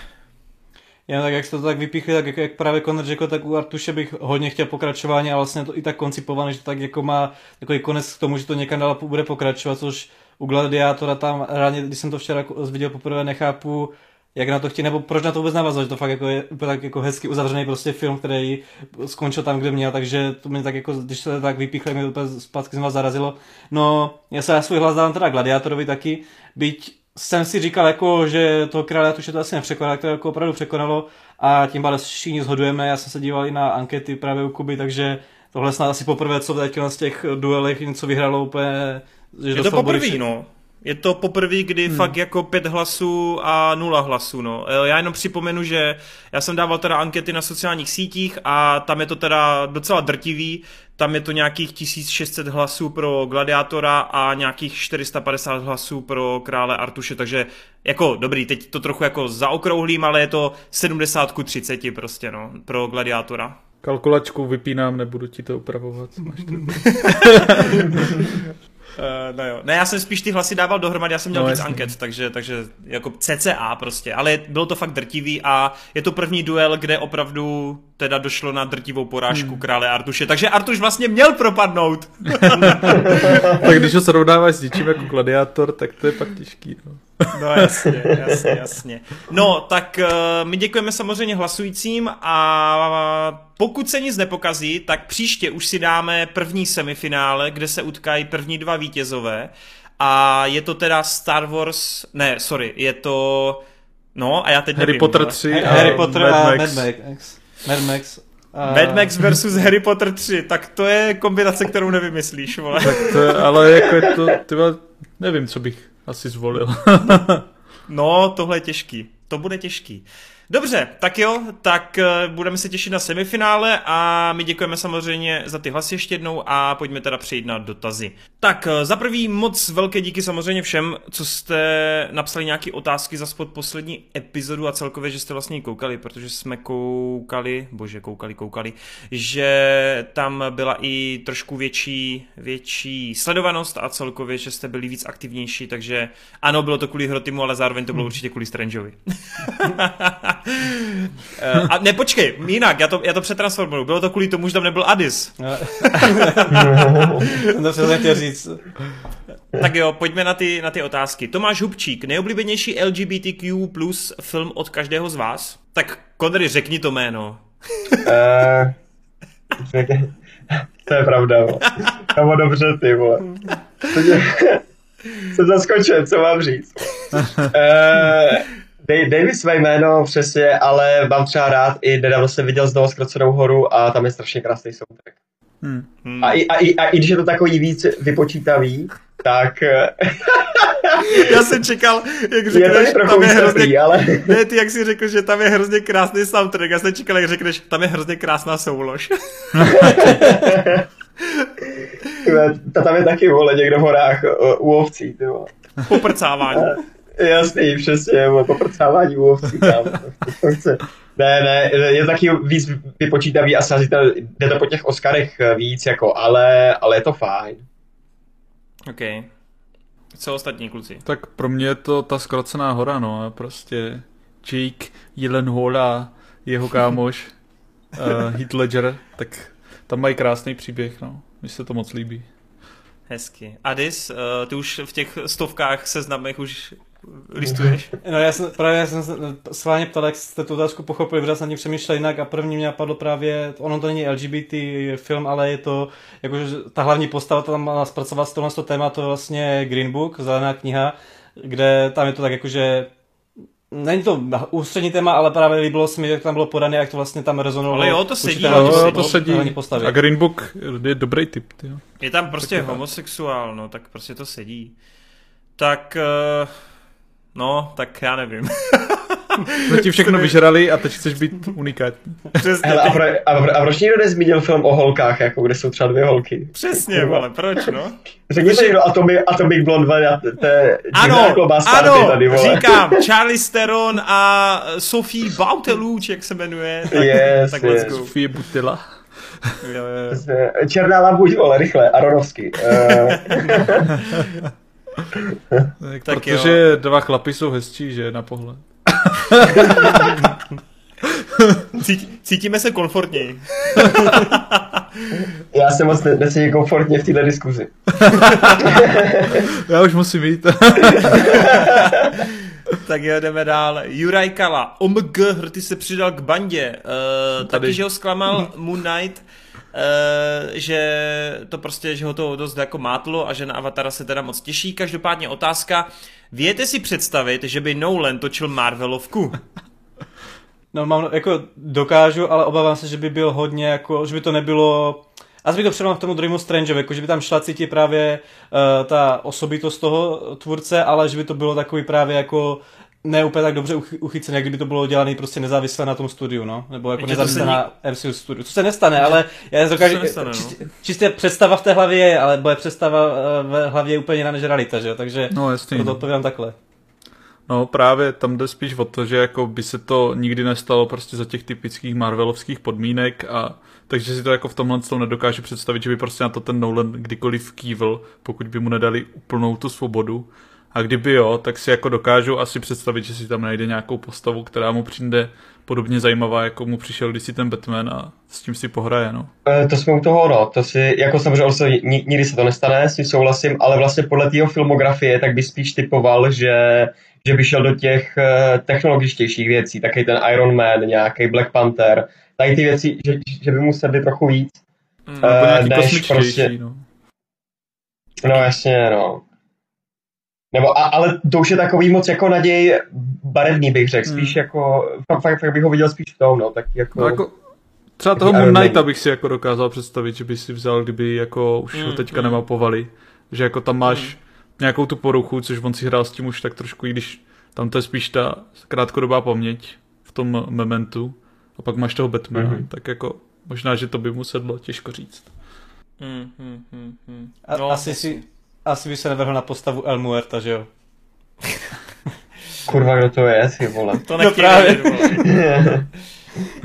Já tak jak jste to tak vypíchli, tak jak, jak právě Conor řekl, tak u Artuše bych hodně chtěl pokračování a vlastně to i tak koncipované, že to tak jako má takový konec k tomu, že to někam dál bude pokračovat, což u Gladiátora tam reálně, když jsem to včera viděl poprvé, nechápu, jak na to chtějí, nebo proč na to vůbec navazovat, že to fakt jako je úplně tak jako hezky uzavřený prostě film, který skončil tam, kde měl, takže to mě tak jako, když se tak vypíchli, mě úplně zpátky jsem vás zarazilo. No, já se já svůj hlas dám teda Gladiátorovi taky, byť jsem si říkal, jako, že to krále už to asi nepřekonalo, to jako opravdu překonalo a tím ale všichni zhodujeme. Já jsem se díval i na ankety právě u Kuby, takže tohle snad asi poprvé, co z těch duelech něco vyhralo úplně. Že je to poprvé, no. Je to poprvé, kdy hmm. fakt jako pět hlasů a nula hlasů, no. Já jenom připomenu, že já jsem dával teda ankety na sociálních sítích a tam je to teda docela drtivý, tam je to nějakých 1600 hlasů pro Gladiátora a nějakých 450 hlasů pro Krále Artuše, takže jako dobrý, teď to trochu jako zaokrouhlím, ale je to 70 ku 30 prostě, no, pro Gladiátora. Kalkulačku vypínám, nebudu ti to upravovat. Uh, no jo. Ne, já jsem spíš ty hlasy dával dohromady, já jsem měl no, víc anket, takže, takže jako CCA prostě, ale bylo to fakt drtivý a je to první duel, kde opravdu teda došlo na drtivou porážku hmm. krále Artuše, takže Artuš vlastně měl propadnout. tak když ho srovnáváš s něčím jako gladiátor, tak to je pak těžký. No. No jasně, jasně, jasně. No, tak uh, my děkujeme samozřejmě hlasujícím a pokud se nic nepokazí, tak příště už si dáme první semifinále, kde se utkají první dva vítězové a je to teda Star Wars, ne, sorry, je to, no a já teď Harry nevím, Potter 3 a Harry Potter Mad a Max. Mad Max. Mad Max. A... Mad Max versus Harry Potter 3, tak to je kombinace, kterou nevymyslíš, vole. Tak to je, ale jako je to, tyhle, nevím, co bych asi zvolil. no, tohle je těžký. To bude těžký. Dobře, tak jo, tak uh, budeme se těšit na semifinále a my děkujeme samozřejmě za ty hlasy ještě jednou a pojďme teda přejít na dotazy. Tak uh, za prvý moc velké díky samozřejmě všem, co jste napsali nějaké otázky za spod poslední epizodu a celkově, že jste vlastně koukali, protože jsme koukali, bože, koukali, koukali, že tam byla i trošku větší, větší sledovanost a celkově, že jste byli víc aktivnější, takže ano, bylo to kvůli Hrotimu, ale zároveň to bylo hmm. určitě kvůli Strangeovi. Uh, a ne, počkej, jinak, já to, já to přetransformuju. Bylo to kvůli tomu, že tam nebyl Adis. to jsem chtěl říct. Tak jo, pojďme na ty, na ty otázky. Tomáš Hubčík, nejoblíbenější LGBTQ plus film od každého z vás? Tak Konry, řekni to jméno. uh, to je pravda, To bylo dobře, ty vole. Jsem zaskočen, co mám říct. Uh, Dej, dej mi své jméno přesně, ale mám třeba rád i nedávno jsem viděl znovu zkrocenou horu a tam je strašně krásný soundtrack. Hmm. Hmm. A, i, a, i, a i když je to takový víc vypočítavý, tak... Já jsem čekal, jak řekneš, je tam je hrozně... ale... Ne, ty jak jsi řekl, že tam je hrozně krásný soundtrack, já jsem čekal, jak řekneš, tam je hrozně krásná soulož. Ta tam je taky, vole, někdo v horách u ovcí, ty vole. Poprcávání. Jasný, přesně, poprcávání u ovcí tam. Ne, ne, je taky víc vypočítavý a sazítel, jde to po těch Oscarech víc, jako, ale, ale je to fajn. OK. Co ostatní kluci? Tak pro mě je to ta zkrocená hora, no, prostě Jake Gyllenhaal jeho kámoš uh, Heath Ledger, tak tam mají krásný příběh, no. Mně se to moc líbí. Hezky. Adis, uh, ty už v těch stovkách seznamech už listuješ? No já jsem, právě já jsem se vámi ptal, jak jste tu otázku pochopili, protože jsem ní přemýšlel jinak a první mě napadlo právě, ono to není LGBT film, ale je to, jakože ta hlavní postava to tam má zpracovat tohle to téma, to je vlastně Green Book, zelená kniha, kde tam je to tak jakože Není to ústřední téma, ale právě líbilo se mi, jak tam bylo podané, jak to vlastně tam rezonovalo. Ale jo, to sedí. Jo, to sedí. A Green Book je dobrý typ. Tyjo. Je tam prostě homosexuál, no, tak prostě to sedí. Tak uh, No, tak já nevím. Jsme ti všechno vyžrali a teď chceš být unikátní. Přesně. Hele, a, pro, a, pro, a proč nikdo nezmínil film o holkách, jako kde jsou třeba dvě holky? Přesně, ale proč, no? Řekni si někdo Atomic, Atomic Blonde, to je ano, ano, tady, vole. říkám, Charlie Steron a Sophie Bauteluč, jak se jmenuje. Tak, yes, tak yes. Sophie Butila. jo, jo. Černá lampuť, vole, rychle, Aronovský. Uh. tak, Protože jo. dva chlapy jsou hezčí, že, na pohled. cítíme se komfortněji. Já se moc necítím komfortně v této diskuzi. Já už musím jít. tak jo, jdeme dál. Juraj Kala, OMG, Hrty se přidal k bandě. Uh, taky, že ho zklamal Moon Knight, Uh, že to prostě, že ho to dost jako mátlo a že na Avatara se teda moc těší. Každopádně otázka, Vějete si představit, že by Nolan točil Marvelovku? No mám, jako dokážu, ale obávám se, že by byl hodně jako, že by to nebylo a by to předal k tomu druhému Strange, jako že by tam šla cítit právě uh, ta osobitost toho tvůrce, ale že by to bylo takový právě jako ne úplně tak dobře uchycené, jak kdyby to bylo dělané prostě nezávisle na tom studiu, no? Nebo jako nezávisle na MCU studiu. To se nestane, ale já dokážu, nestane, čist, no. čistě představa v té hlavě je, ale bude představa eh, v hlavě je úplně jiná než realita, že jo? Takže no, jasný, proto no. odpovídám takhle. No právě tam jde spíš o to, že jako by se to nikdy nestalo prostě za těch typických Marvelovských podmínek a takže si to jako v tomhle tom nedokážu představit, že by prostě na to ten Nolan kdykoliv kývil, pokud by mu nedali úplnou tu svobodu a kdyby jo, tak si jako dokážu asi představit, že si tam najde nějakou postavu, která mu přijde podobně zajímavá, jako mu přišel když si ten Batman a s tím si pohraje, no. E, to jsme u toho, no. To si, jako samozřejmě nikdy se to nestane, s tím souhlasím, ale vlastně podle tého filmografie, tak by spíš typoval, že, že by šel do těch uh, technologičtějších věcí, taky ten Iron Man, nějaký Black Panther, tady ty věci, že, že by mu sedli trochu víc. Mm, uh, než prostě... no. No jasně, no. Nebo, a, ale to už je takový moc jako naděj barevný, bych řekl. Spíš hmm. jako, fakt, fakt, fakt bych ho viděl spíš v tom, no. Tak jako, no jako třeba toho Moon Knighta bych si jako dokázal představit, že by si vzal, kdyby jako už hmm, ho teďka hmm. nemapovali. Že jako tam máš hmm. nějakou tu poruchu, což on si hrál s tím už tak trošku, i když tam to je spíš ta krátkodobá paměť v tom momentu. A pak máš toho Batmana, hmm. tak jako možná, že to by mu sedlo, těžko říct. Hmm, hmm, hmm, hmm. A, no, asi si asi by se nevrhl na postavu El Muerta, že jo? Kurva, kdo to je, si vole. To nechtějí no právě. vědět,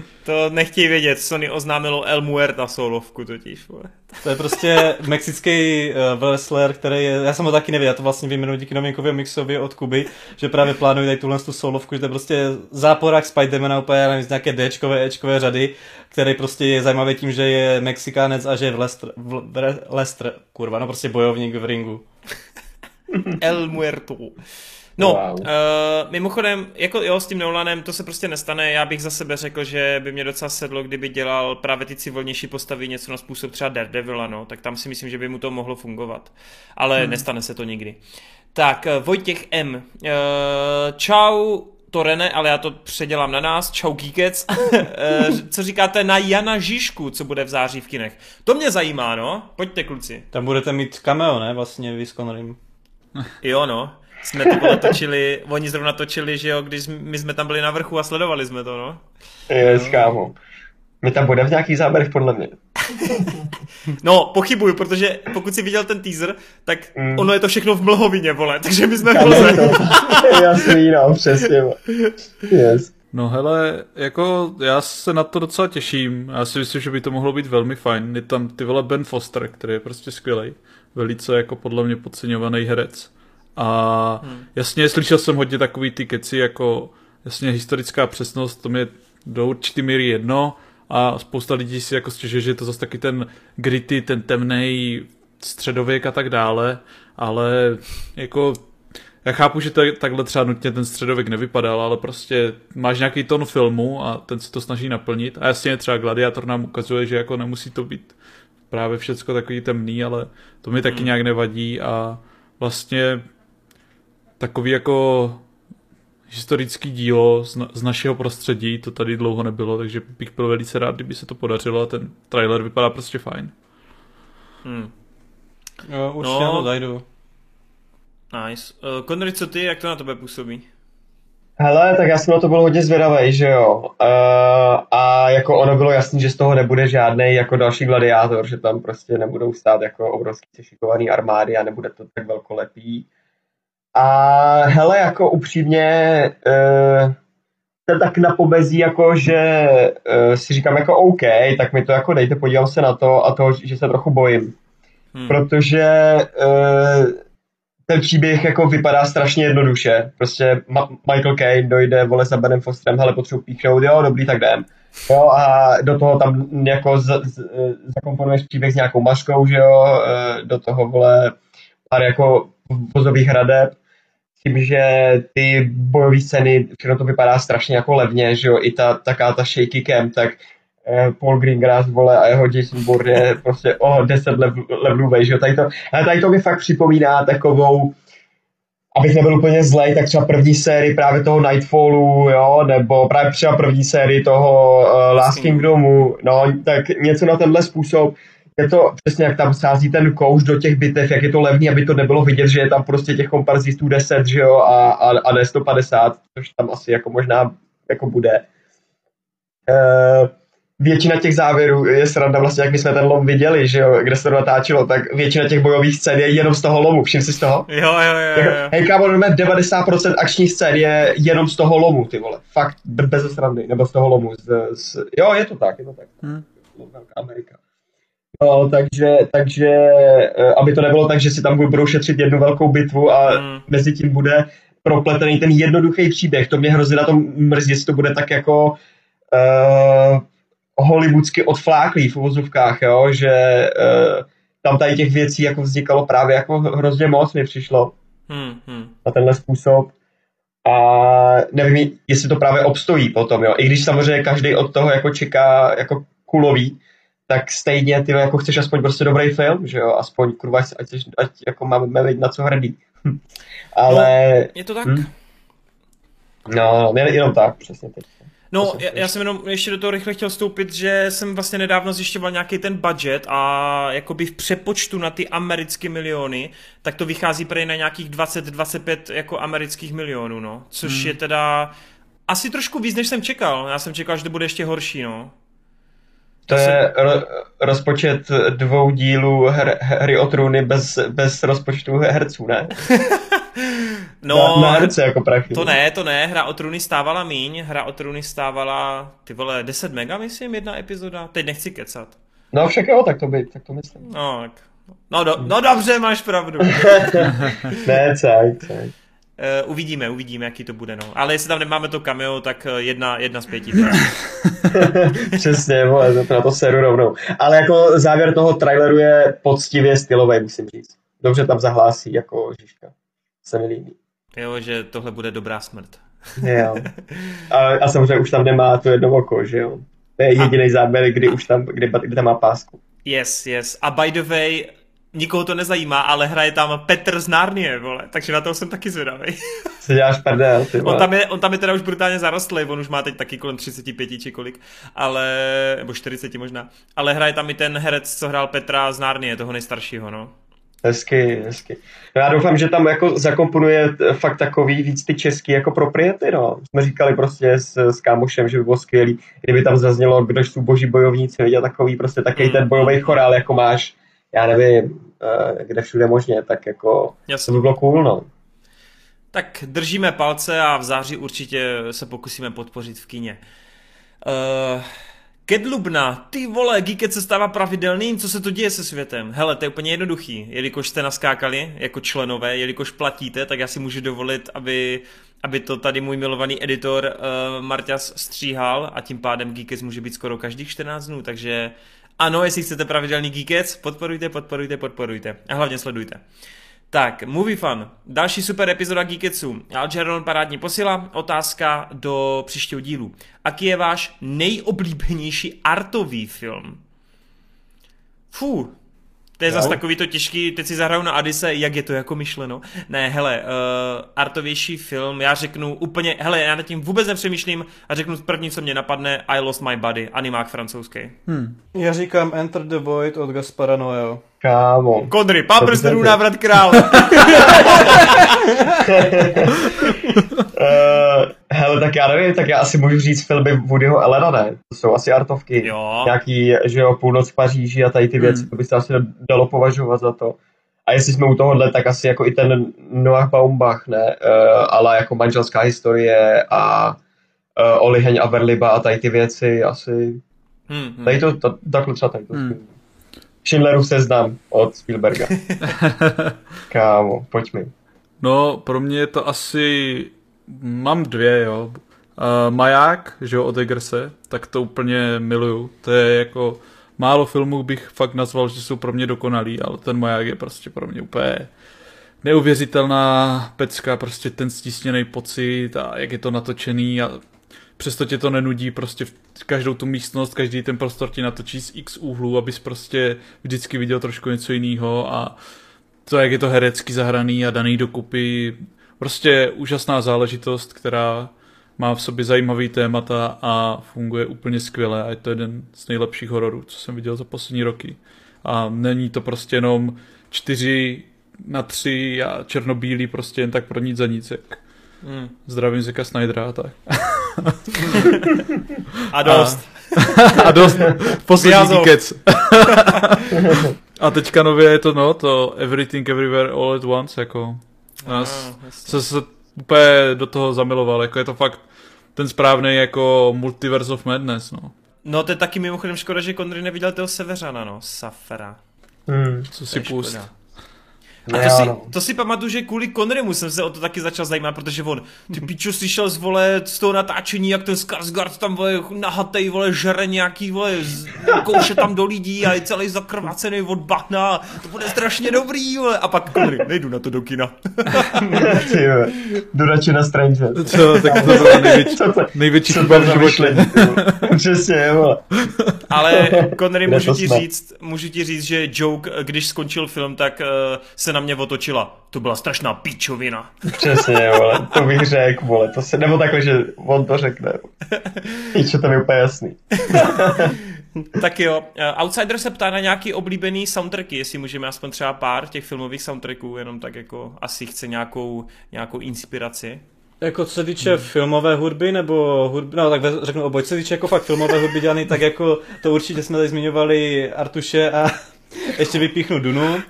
To nechtějí vědět, Sony oznámilo El Muerta solovku totiž. Vole. To je prostě mexický uh, wrestler, který je, já jsem ho taky nevěděl, já to vlastně vím díky novinkově mixově od Kuby, že právě plánují tady tuhle tu solovku, že to je prostě záporák Spidermana úplně, nevím, z nějaké Dčkové, Ečkové řady, který prostě je zajímavý tím, že je Mexikánec a že je v Lestr, v, v Lestr kurva, no prostě bojovník v ringu. El Muerto. No, wow. uh, mimochodem, jako jo, s tím Nolanem to se prostě nestane. Já bych za sebe řekl, že by mě docela sedlo, kdyby dělal právě ty civilnější postavy něco na způsob třeba Daredevila, no, tak tam si myslím, že by mu to mohlo fungovat. Ale hmm. nestane se to nikdy. Tak, uh, Vojtěch M. Uh, čau, to René, ale já to předělám na nás. Čau Geekec. co říkáte na Jana Žižku, co bude v září v kinech? To mě zajímá, no. Pojďte, kluci. Tam budete mít cameo, ne? Vlastně vy s Jo, no jsme to bylo točili, oni zrovna točili, že jo, když my jsme tam byli na vrchu a sledovali jsme to, no. Je, kámo. My tam budeme v nějakých záběrech, podle mě. no, pochybuju, protože pokud si viděl ten teaser, tak mm. ono je to všechno v mlhovině, vole, takže my jsme v Jasný, no, přesně. Yes. No hele, jako já se na to docela těším. Já si myslím, že by to mohlo být velmi fajn. Je tam ty vole Ben Foster, který je prostě skvělý. Velice jako podle mě podceňovaný herec. A hmm. jasně, slyšel jsem hodně takový ty keci, jako jasně historická přesnost, to mě do určitý míry jedno a spousta lidí si jako stěžuje, že je to zase taky ten gritty, ten temný středověk a tak dále, ale jako já chápu, že to je, takhle třeba nutně ten středověk nevypadal, ale prostě máš nějaký ton filmu a ten se to snaží naplnit. A jasně třeba Gladiator nám ukazuje, že jako nemusí to být právě všecko takový temný, ale to mi taky hmm. nějak nevadí a vlastně takový jako historický dílo z, na, z našeho prostředí, to tady dlouho nebylo, takže bych byl velice rád, kdyby se to podařilo a ten trailer vypadá prostě fajn. Hmm. Jo, určitě no, to zajdu. Nice. Uh, Connery, co ty, jak to na tebe působí? Hele, tak já jsem na to byl hodně zvědavý, že jo. Uh, a jako ono bylo jasný, že z toho nebude žádný jako další gladiátor, že tam prostě nebudou stát jako obrovský sešikovaný armády a nebude to tak velkolepý. A hele, jako upřímně uh, jsem tak na pobezí, jako že uh, si říkám jako OK, tak mi to jako dejte, podívám se na to a to, že se trochu bojím. Hmm. Protože uh, ten příběh jako vypadá strašně jednoduše. Prostě Ma- Michael Caine dojde, vole za Benem Fosterem, hele, potřebuji píchnout, jo, dobrý, tak jdem. Jo, a do toho tam jako z, z, zakomponuješ příběh s nějakou maskou, že jo, do toho, vole, pár jako vozových hradeb tím, že ty bojové scény, všechno to vypadá strašně jako levně, že jo, i ta taká ta shaky cam, tak eh, Paul Greengrass, vole, a jeho Jason Bourne je prostě o oh, 10 levelů vej, že jo, tady to, ale tady to mi fakt připomíná takovou, abych nebyl úplně zlej, tak třeba první sérii právě toho Nightfallu, jo, nebo právě třeba první sérii toho uh, Last Kingdomu, no, tak něco na tenhle způsob, je to přesně jak tam sází ten kouš do těch bitev, jak je to levný, aby to nebylo vidět, že je tam prostě těch komparzistů 10, že jo, a, a, a ne 150, což tam asi jako možná jako bude. Uh, většina těch závěrů je sranda vlastně, jak my jsme ten lom viděli, že jo, kde se to natáčelo, tak většina těch bojových scén je jenom z toho lomu, všim si z toho? Jo, jo, jo. jo. Hej, kámo, 90% akční scén je jenom z toho lomu, ty vole. Fakt, bez srandy, nebo z toho lomu. Z, z... Jo, je to tak, je to tak. Hmm. Amerika. No, takže, takže, eh, aby to nebylo tak, že si tam budou šetřit jednu velkou bitvu a hmm. mezi tím bude propletený ten jednoduchý příběh. To mě hrozně na tom mrzí, jestli to bude tak jako uh, hollywoodsky odfláklý v uvozovkách, jo? že uh, tam tady těch věcí jako vznikalo právě jako hrozně moc mi přišlo hmm, hmm. na tenhle způsob. A nevím, jestli to právě obstojí potom, jo. I když samozřejmě každý od toho jako čeká jako kulový, tak stejně ty jako chceš aspoň prostě dobrý film, že jo, aspoň kurva, ať, ať, ať jako máme vidět na co hrdý. Ale... No, je to tak? Hm? No, jenom tak, přesně teď. No, já, já jsem jenom ještě do toho rychle chtěl vstoupit, že jsem vlastně nedávno zjišťoval nějaký ten budget a jakoby v přepočtu na ty americké miliony, tak to vychází prej na nějakých 20-25 jako amerických milionů, no. Což hmm. je teda asi trošku víc, než jsem čekal. Já jsem čekal, že to bude ještě horší, no. To je ro, rozpočet dvou dílů her, hry o trůny bez, bez rozpočtu herců, ne? no, na, na herce jako prachy. To ne, to ne, hra o trůny stávala míň, hra o trůny stávala, ty vole, 10 mega, myslím, jedna epizoda, teď nechci kecat. No však jo, tak to by, tak to myslím. No, tak. No, do, no dobře, máš pravdu. ne, caj, caj. Uh, uvidíme, uvidíme, jaký to bude, no. Ale jestli tam nemáme to cameo, tak eh, jedna, jedna z pěti. Přesně, vole, to na to seru rovnou. Ale jako závěr toho traileru je poctivě stylový, musím říct. Dobře tam zahlásí jako Žižka. Se mi líbí. Jo, že tohle bude dobrá smrt. jo. A, a samozřejmě už tam nemá to jedno oko, že jo. To je jediný záběr, kdy už tam, kdy, kdy tam má pásku. Yes, yes. A by the way, nikoho to nezajímá, ale hraje tam Petr z Narnie, vole, takže na to jsem taky zvědavý. Co děláš prdel, ty on tam, je, on tam je teda už brutálně zarostlý, on už má teď taky kolem 35 či kolik, ale, nebo 40 možná, ale hraje tam i ten herec, co hrál Petra z Narnie, toho nejstaršího, no. Hezky, hezky. No já doufám, že tam jako zakomponuje fakt takový víc ty český jako propriety, no. Jsme říkali prostě s, s kámošem, že by bylo skvělý, kdyby tam zaznělo, kdož jsou boží bojovníci, viděl takový prostě takový ten bojový chorál, jako máš já nevím, eh, kde všude možně, tak jako Jasně. to by bylo cool, no. Tak držíme palce a v září určitě se pokusíme podpořit v kině. Uh, Kedlubna, ty vole, Geeket se stává pravidelným, co se to děje se světem? Hele, to je úplně jednoduchý, jelikož jste naskákali jako členové, jelikož platíte, tak já si můžu dovolit, aby, aby to tady můj milovaný editor uh, Marťas stříhal a tím pádem Geekets může být skoro každých 14 dnů, takže ano, jestli chcete pravidelný Geekets, podporujte, podporujte, podporujte. A hlavně sledujte. Tak, Movie Fun. Další super epizoda Geeketsu. Algeron parádní posila. Otázka do příštího dílu. Aký je váš nejoblíbenější artový film? Fú, to je no. zase takový to těžký, teď si zahraju na Adise, jak je to jako myšleno. Ne, hele, uh, artovější film, já řeknu úplně, hele, já nad tím vůbec nepřemýšlím a řeknu první, co mě napadne, I Lost My Body, animák francouzský. Hmm. Já říkám Enter the Void od Gaspara Noého. Kámo. Kodry, pán prstenů návrat král. uh, hele, tak já nevím, tak já asi můžu říct filmy Woodyho Elena, ne? To jsou asi artovky. Jo. Nějaký, že jo, půlnoc v Paříži a tady ty věci, hmm. to by se asi dalo považovat za to. A jestli jsme u tohohle, tak asi jako i ten Noah Baumbach, ne? Uh, ale jako manželská historie a uh, Oliheň a Verliba a tady ty věci asi... Hmm, hmm. Tady to, to takhle třeba tady to hmm. Schindlerův seznam od Spielberga. Kámo, pojď mi. No, pro mě je to asi... Mám dvě, jo. Uh, Maják, že jo, od Eggerse, tak to úplně miluju. To je jako... Málo filmů bych fakt nazval, že jsou pro mě dokonalý, ale ten Maják je prostě pro mě úplně neuvěřitelná pecka, prostě ten stisněný pocit a jak je to natočený a přesto tě to nenudí prostě každou tu místnost, každý ten prostor ti natočí z x úhlů, abys prostě vždycky viděl trošku něco jiného a to, jak je to herecky zahraný a daný dokupy, prostě úžasná záležitost, která má v sobě zajímavý témata a funguje úplně skvěle a je to jeden z nejlepších hororů, co jsem viděl za poslední roky. A není to prostě jenom čtyři na tři a černobílý prostě jen tak pro nic za nic, jak hmm. zdravím Zeka Snydera a tak. a dost. A, a dost. Poslední kec. a teďka nově je to no, to Everything Everywhere All at Once, jako nás ah, se, se úplně do toho zamiloval, jako je to fakt ten správný jako Multiverse of Madness, no. No to je taky mimochodem škoda, že Connery neviděl toho Severana, no, Safera. Hmm. Co si pust. Škoda. A to, si, to si pamatuju, že kvůli Connerymu jsem se o to taky začal zajímat, protože on, ty pičo, slyšel z vole z toho natáčení, jak ten Skarsgård tam vole nahatej, vole, žere nějaký, vole, kouše tam do lidí a je celý zakrvacený od bahna, to bude strašně dobrý, vole. A pak Connery, nejdu na to do kina. ty jdu radši na Stranger. Co, tak to bylo největší, největší chyba v životě. Přesně, vole. Ale Connery, můžu ti říct, můžu ti říct, že joke, když skončil film, tak uh, se na mě otočila. To byla strašná píčovina. Přesně, vole, to bych řekl, vole, to se, nebo takhle, že on to řekne. Píčo, to je úplně jasný. tak jo, eh, Outsider se ptá na nějaký oblíbený soundtracky, jestli můžeme aspoň třeba pár těch filmových soundtracků, jenom tak jako asi chce nějakou, nějakou inspiraci. Jako co se týče hmm. filmové hudby, nebo hudby, no tak řeknu oboj, co se týče jako fakt filmové hudby dělaný, tak jako to určitě jsme tady zmiňovali Artuše a ještě vypíchnu Dunu.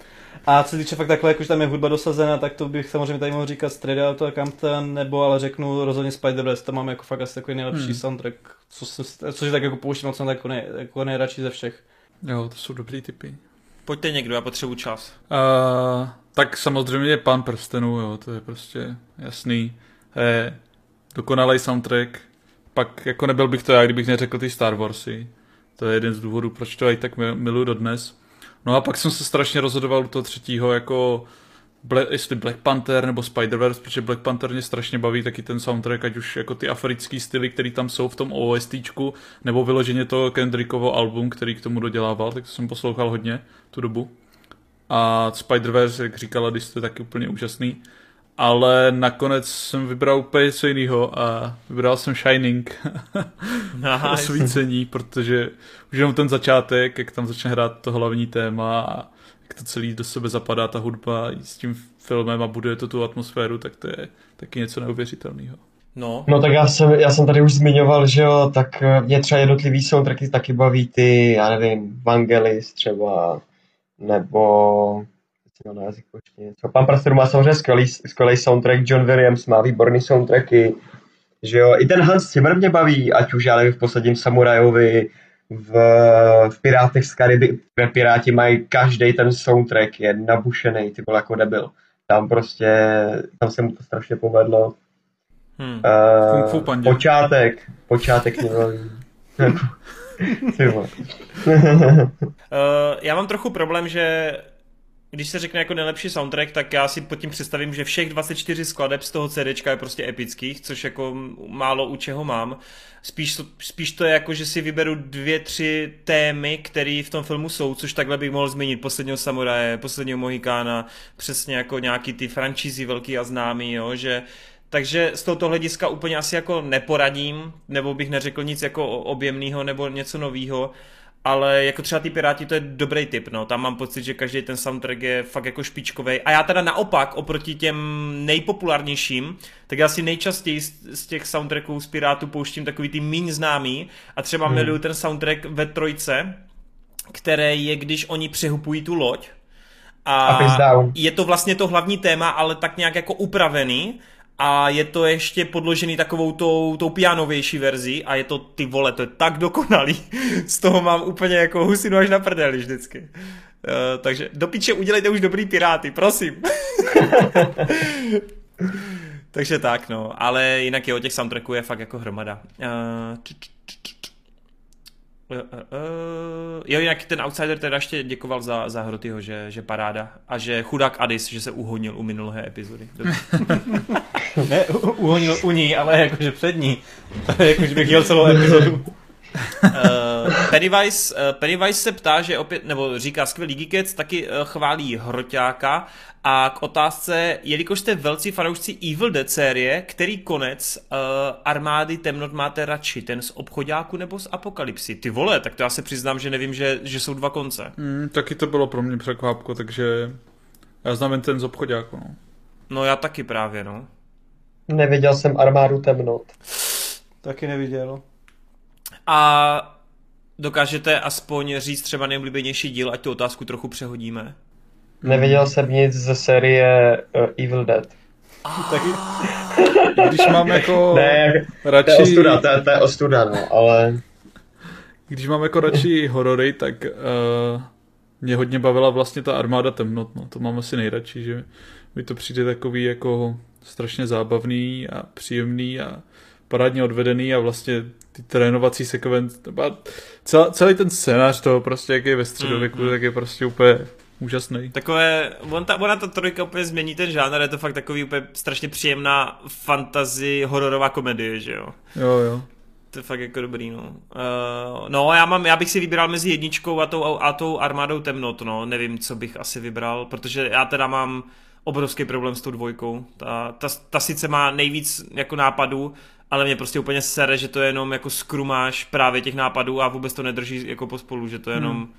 A co se týče fakt takhle, jakože tam je hudba dosazena, tak to bych samozřejmě tady mohl říkat Straight Outta Compton, nebo ale řeknu rozhodně Spider-Verse, tam mám jako fakt asi takový nejlepší hmm. soundtrack, co se, což tak jako pouštím jsem jako, nej, jako nejradši ze všech. Jo, to jsou dobrý typy. Pojďte někdo, já potřebuji čas. Uh, tak samozřejmě je Pán prstenů, jo, to je prostě jasný. Je dokonalý soundtrack, pak jako nebyl bych to já, kdybych neřekl ty Star Warsy. To je jeden z důvodů, proč to i tak miluji dodnes. No a pak jsem se strašně rozhodoval u toho třetího, jako Black, jestli Black Panther nebo Spider-Verse, protože Black Panther mě strašně baví taky ten soundtrack, ať už jako ty africký styly, které tam jsou v tom OSTčku, nebo vyloženě to Kendrickovo album, který k tomu dodělával, tak to jsem poslouchal hodně tu dobu. A Spider-Verse, jak říkala, když jste taky úplně úžasný ale nakonec jsem vybral úplně něco jiného a vybral jsem Shining nice. osvícení, protože už jenom ten začátek, jak tam začne hrát to hlavní téma a jak to celý do sebe zapadá ta hudba s tím filmem a buduje to tu atmosféru, tak to je taky něco neuvěřitelného. No. no tak já jsem, já jsem tady už zmiňoval, že jo, tak mě třeba jednotlivý soundtracky taky baví ty, já nevím, Vangelis třeba, nebo na jazyk počkej něco. Pan Prastor má samozřejmě skvělý, skvělý soundtrack, John Williams má výborný soundtracky, že jo, i ten Hans Zimmer mě baví, ať už já nevím, v posledním Samurajovi, v, v Pirátech z Kariby, kde Piráti mají každý ten soundtrack, je nabušený, ty byl jako debil. Tam prostě, tam se mu to strašně povedlo. Hmm. Uh, počátek, počátek mě baví. uh, já mám trochu problém, že když se řekne jako nejlepší soundtrack, tak já si pod tím představím, že všech 24 skladeb z toho CD je prostě epických, což jako málo u čeho mám. Spíš, spíš to je jako, že si vyberu dvě, tři témy, které v tom filmu jsou, což takhle bych mohl zmínit. Posledního samuraje, posledního Mohikána, přesně jako nějaký ty franšízy velký a známý, jo, že takže z tohoto hlediska úplně asi jako neporadím, nebo bych neřekl nic jako objemného nebo něco nového ale jako třeba ty Piráti to je dobrý tip, no, tam mám pocit, že každý ten soundtrack je fakt jako špičkový. A já teda naopak, oproti těm nejpopulárnějším, tak já si nejčastěji z, z těch soundtracků z Pirátů pouštím takový ty míň známý a třeba hmm. miluju ten soundtrack ve trojce, který je, když oni přehupují tu loď, a je to vlastně to hlavní téma, ale tak nějak jako upravený a je to ještě podložený takovou tou, tou pianovější verzi a je to, ty vole, to je tak dokonalý. Z toho mám úplně jako husinu až na prdeli vždycky. Uh, takže do piče udělejte už dobrý piráty, prosím. takže tak, no. Ale jinak je o těch soundtracků je fakt jako hromada. Uh, uh, jo, jinak ten Outsider teda ještě děkoval za, za Hrotyho, že, že paráda. A že chudák Adis, že se uhonil u minulé epizody. ne, uhonil u ní, ale jakože před ní. jakože bych jel celou epizodu. Uh, Pennywise, uh, Pennywise se ptá, že opět, nebo říká skvělý Geekets, taky uh, chválí Hroťáka a k otázce, jelikož jste velcí fanoušci Evil Dead série, který konec uh, armády temnot máte radši, ten z obchodáku nebo z apokalypsy? Ty vole, tak to já se přiznám, že nevím, že, že jsou dva konce. Mm, taky to bylo pro mě překvápko, takže já znám jen ten z obchodáku. No. no já taky právě, no. Neviděl jsem armádu temnot. Taky neviděl. A dokážete aspoň říct třeba nejoblíbenější díl, ať tu otázku trochu přehodíme? Neviděl jsem nic ze série uh, Evil Dead. Taky, když mám jako ne, radši... To je ostuda, to je, to je ostuda, no, ale... Když mám jako radši horory, tak uh, mě hodně bavila vlastně ta armáda temnot, no, to mám asi nejradši, že mi to přijde takový jako strašně zábavný a příjemný a parádně odvedený a vlastně ty trénovací sekvence, celý ten scénář toho prostě, jak je ve středověku, mm-hmm. tak je prostě úplně úžasný. Takové, on ta, ona ta trojka úplně změní ten žánr, je to fakt takový úplně strašně příjemná fantasy hororová komedie, že jo? Jo, jo. To je fakt jako dobrý, no. Uh, no, já, mám, já bych si vybral mezi jedničkou a tou, a tou armádou temnot, no. Nevím, co bych asi vybral, protože já teda mám obrovský problém s tou dvojkou. Ta, ta, ta sice má nejvíc jako nápadů, ale mě prostě úplně sere, že to je jenom jako skrumáš právě těch nápadů a vůbec to nedrží jako pospolu, že to je jenom hmm.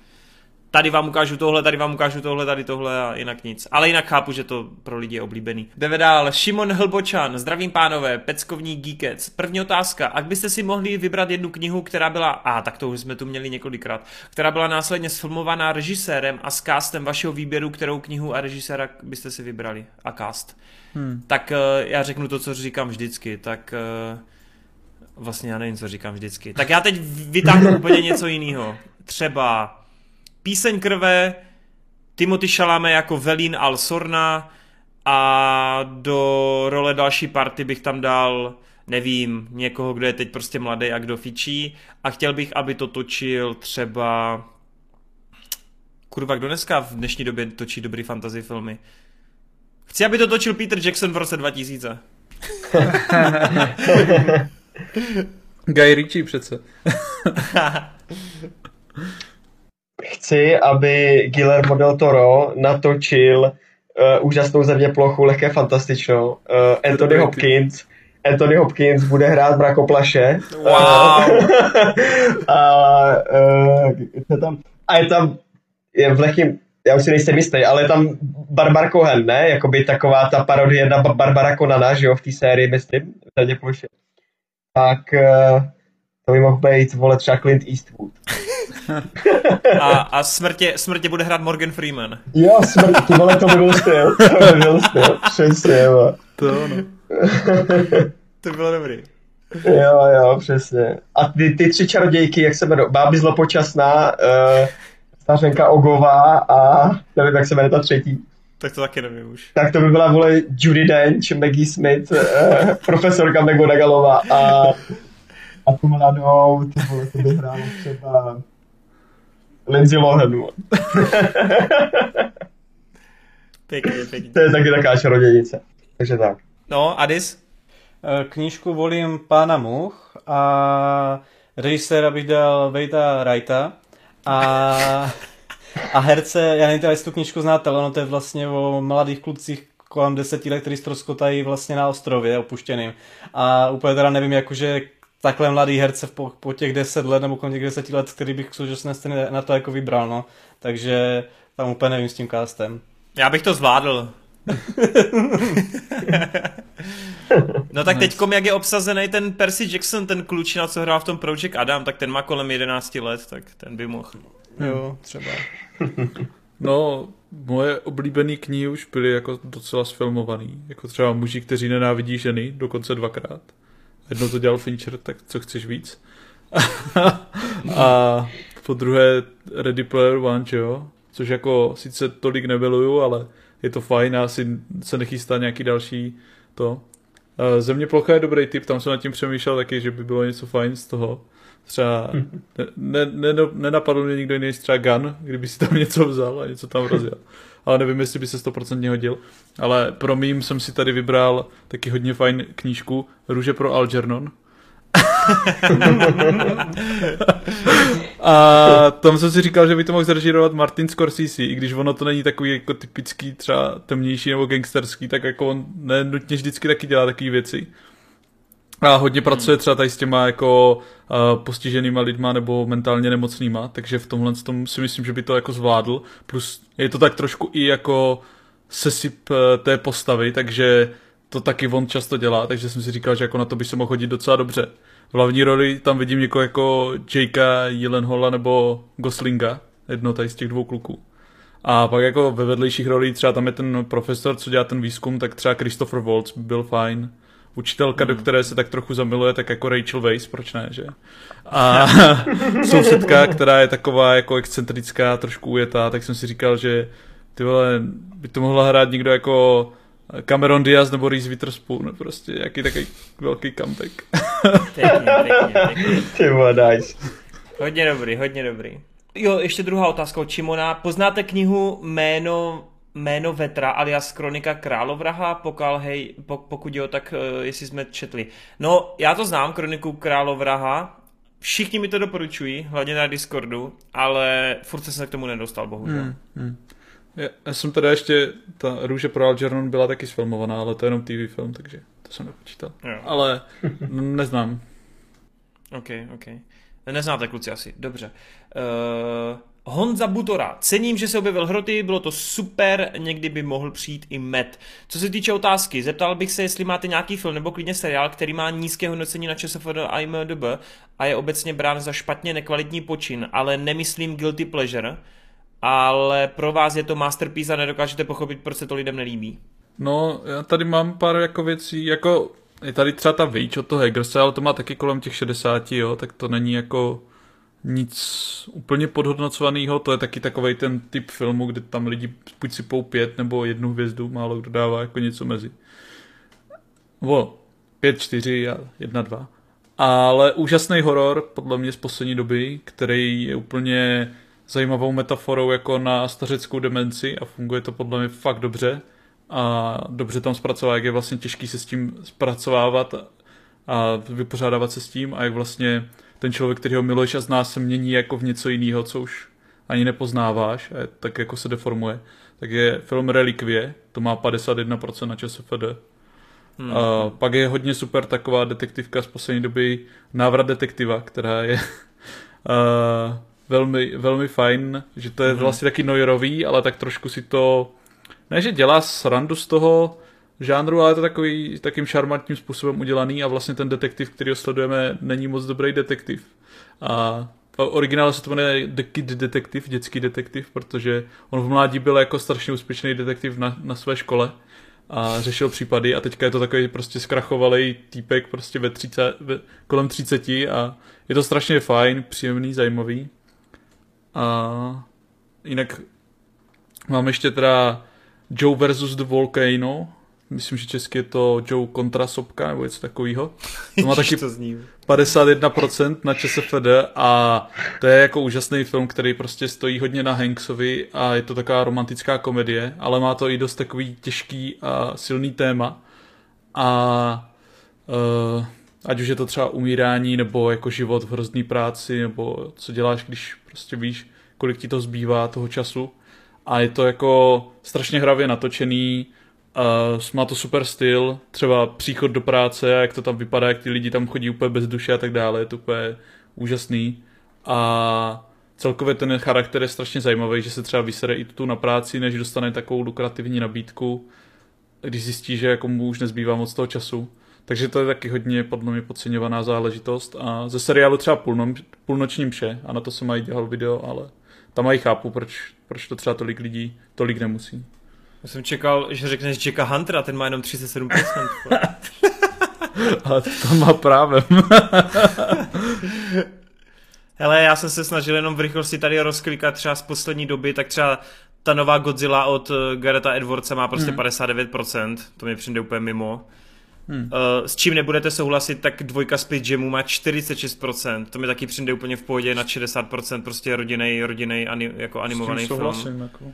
Tady vám ukážu tohle, tady vám ukážu tohle, tady tohle a jinak nic. Ale jinak chápu, že to pro lidi je oblíbený. Jdeme dál. Šimon Hlbočan, zdravím pánové, peckovní geekec. První otázka, ak byste si mohli vybrat jednu knihu, která byla, a tak to už jsme tu měli několikrát, která byla následně sfilmovaná režisérem a s castem vašeho výběru, kterou knihu a režiséra byste si vybrali a cast. Hmm. Tak uh, já řeknu to, co říkám vždycky, tak uh, vlastně já nevím, co říkám vždycky. Tak já teď vytáhnu úplně něco jiného. Třeba Píseň krve, Timothy Chalamet jako Velín Al Sorna a do role další party bych tam dal nevím, někoho, kdo je teď prostě mladý a kdo fičí a chtěl bych, aby to točil třeba kurva, kdo dneska v dnešní době točí dobrý fantasy filmy? Chci, aby to točil Peter Jackson v roce 2000. Guy Ritchie přece. Chci, aby Guillermo del Toro natočil uh, úžasnou země plochu, lehké fantastičnou. Uh, Anthony Hopkins. Anthony Hopkins bude hrát mrakoplaše. Wow. a, uh, je tam, a je tam je v lehkým já už si nejsem jistý, ale je tam Barbar Cohen, ne? Jakoby taková ta parodie na Barbara Conana, že jo, v té sérii, myslím, v ploše. Tak uh, to by mohl být, vole, třeba Clint Eastwood. a, a smrtě, smrtě bude hrát Morgan Freeman. Jo, smrtě, vole, to by byl styl. To by byl styl, přesně, jo. To no. to bylo dobrý. Jo, jo, přesně. A ty, ty tři čarodějky, jak se jmenují? Báby zlopočasná, uh, stařenka Ogová a nevím, jak se jmenuje ta třetí. Tak to taky nevím už. Tak to by byla, vole, Judy Dench, Maggie Smith, uh, profesorka McGonagallová a, a tu mladou, ty vole, to by hrálo třeba Lindsay Lohan. pěkně, pěkně. To je taky taková čarodějnice. Takže tak. No, Adis? Eh, knížku volím Pána Much a režiséra bych dal Vejta Wrighta a, a herce, já nevím, jestli tu knížku znáte, ale ono to je vlastně o mladých klucích kolem deseti let, který ztroskotají vlastně na ostrově opuštěným. A úplně teda nevím, jakože takhle mladý herce po, po těch deset let nebo kolem těch deseti let, který bych v současné scéně na to jako vybral, no. Takže tam úplně nevím s tím castem. Já bych to zvládl. no tak teď, jak je obsazený ten Percy Jackson, ten klučina, co hrál v tom Project Adam, tak ten má kolem 11 let, tak ten by mohl. Jo, třeba. No, moje oblíbené knihy už byly jako docela sfilmovaný. Jako třeba muži, kteří nenávidí ženy, dokonce dvakrát. Jednou to dělal Fincher, tak co chceš víc? a po druhé Ready Player One, že jo? Což jako sice tolik nebyluju, ale je to fajn a asi se nechystá nějaký další to. Uh, Země plocha je dobrý typ, tam jsem nad tím přemýšlel taky, že by bylo něco fajn z toho. Třeba ne, ne, ne, nenapadl mě nikdo jiný třeba Gun, kdyby si tam něco vzal a něco tam rozjel. Ale nevím, jestli by se 100% hodil. Ale pro mým jsem si tady vybral taky hodně fajn knížku Růže pro Algernon a tam jsem si říkal, že by to mohl zarežírovat Martin Scorsese, i když ono to není takový jako typický třeba temnější nebo gangsterský, tak jako on nenutně vždycky taky dělá takové věci. A hodně hmm. pracuje třeba tady s těma jako uh, postiženýma lidma nebo mentálně nemocnýma, takže v tomhle tom si myslím, že by to jako zvládl. Plus je to tak trošku i jako sesyp uh, té postavy, takže to taky on často dělá, takže jsem si říkal, že jako na to by se mohl chodit docela dobře. V hlavní roli tam vidím někoho jako Jakea Gyllenhaala nebo Goslinga, jedno tady z těch dvou kluků. A pak jako ve vedlejších rolích třeba tam je ten profesor, co dělá ten výzkum, tak třeba Christopher Waltz by byl fajn. Učitelka, hmm. do které se tak trochu zamiluje, tak jako Rachel Weisz, proč ne, že? A sousedka, která je taková jako excentrická, trošku ujetá, tak jsem si říkal, že ty vole, by to mohla hrát někdo jako Cameron Diaz nebo Reese Witherspoon, prostě jaký takový velký comeback. pěkně, pěkně, pěkně. Ty nice. Hodně dobrý, hodně dobrý. Jo, ještě druhá otázka od Čimona. Poznáte knihu Jméno Jméno Vetra alias Kronika Královraha, pokal, hej, pokud jo, tak uh, jestli jsme četli. No, já to znám, Kroniku Královraha, všichni mi to doporučují, hlavně na Discordu, ale furt jsem se k tomu nedostal, bohužel. Hmm, hmm. Já, já jsem teda ještě, ta Růže pro Algernon byla taky sfilmovaná, ale to je jenom TV film, takže to jsem nepočítal. Jo. Ale neznám. OK, OK. Neznáte kluci asi, dobře. Uh, Honza Butora. Cením, že se objevil hroty, bylo to super, někdy by mohl přijít i Met. Co se týče otázky, zeptal bych se, jestli máte nějaký film nebo klidně seriál, který má nízké hodnocení na ČSFD a IMDb a je obecně brán za špatně nekvalitní počin, ale nemyslím guilty pleasure ale pro vás je to masterpiece a nedokážete pochopit, proč se to lidem nelíbí. No, já tady mám pár jako věcí, jako je tady třeba ta Witch od toho Heggersa, ale to má taky kolem těch 60, jo, tak to není jako nic úplně podhodnocovaného, to je taky takový ten typ filmu, kde tam lidi buď si pou pět nebo jednu hvězdu, málo kdo dává jako něco mezi. Vo, pět, čtyři a jedna, dva. Ale úžasný horor, podle mě z poslední doby, který je úplně zajímavou metaforou jako na stařeckou demenci a funguje to podle mě fakt dobře a dobře tam zpracová, jak je vlastně těžký se s tím zpracovávat a vypořádávat se s tím a jak vlastně ten člověk, který ho miluješ a zná se mění jako v něco jiného, co už ani nepoznáváš a tak jako se deformuje. Tak je film Relikvie, to má 51% na ČSFD. Hmm. A pak je hodně super taková detektivka z poslední doby Návrat detektiva, která je velmi, velmi fajn, že to je mm-hmm. vlastně taky noirový, ale tak trošku si to, ne že dělá srandu z toho žánru, ale je to takový takým šarmantním způsobem udělaný a vlastně ten detektiv, který ho sledujeme, není moc dobrý detektiv. A originále se to jmenuje The Kid Detective, dětský detektiv, protože on v mládí byl jako strašně úspěšný detektiv na, na své škole a řešil případy a teďka je to takový prostě zkrachovalý týpek prostě ve 30, ve, kolem 30 a je to strašně fajn, příjemný, zajímavý. A jinak mám ještě teda Joe versus The Volcano. Myslím, že česky je to Joe kontra Sopka nebo něco takového. To má taky 51% na ČSFD a to je jako úžasný film, který prostě stojí hodně na Hanksovi a je to taková romantická komedie, ale má to i dost takový těžký a silný téma. A uh, ať už je to třeba umírání, nebo jako život v hrozný práci, nebo co děláš, když prostě víš, kolik ti to zbývá toho času. A je to jako strašně hravě natočený, uh, má to super styl, třeba příchod do práce, jak to tam vypadá, jak ty lidi tam chodí úplně bez duše a tak dále, je to úplně úžasný. A celkově ten charakter je strašně zajímavý, že se třeba vysere i tu na práci, než dostane takovou lukrativní nabídku, když zjistí, že jako mu už nezbývá moc toho času. Takže to je taky hodně podle mě podceňovaná záležitost. A ze seriálu třeba půlno, půlnoční mše, a na to jsem mají dělal video, ale tam mají chápu, proč, proč to třeba tolik lidí tolik nemusí. Já jsem čekal, že řekneš Jacka Huntera, ten má jenom 37%. a to má právem. Hele, já jsem se snažil jenom v rychlosti tady rozklikat třeba z poslední doby, tak třeba ta nová Godzilla od eh, Gareta Edwardsa má prostě hmm. 59%, to mě přijde úplně mimo. Hmm. Uh, s čím nebudete souhlasit, tak dvojka Space Jamu má 46%, to mi taky přijde úplně v pohodě na 60%, prostě rodinej, rodinej ani, jako animovaný film. Jako.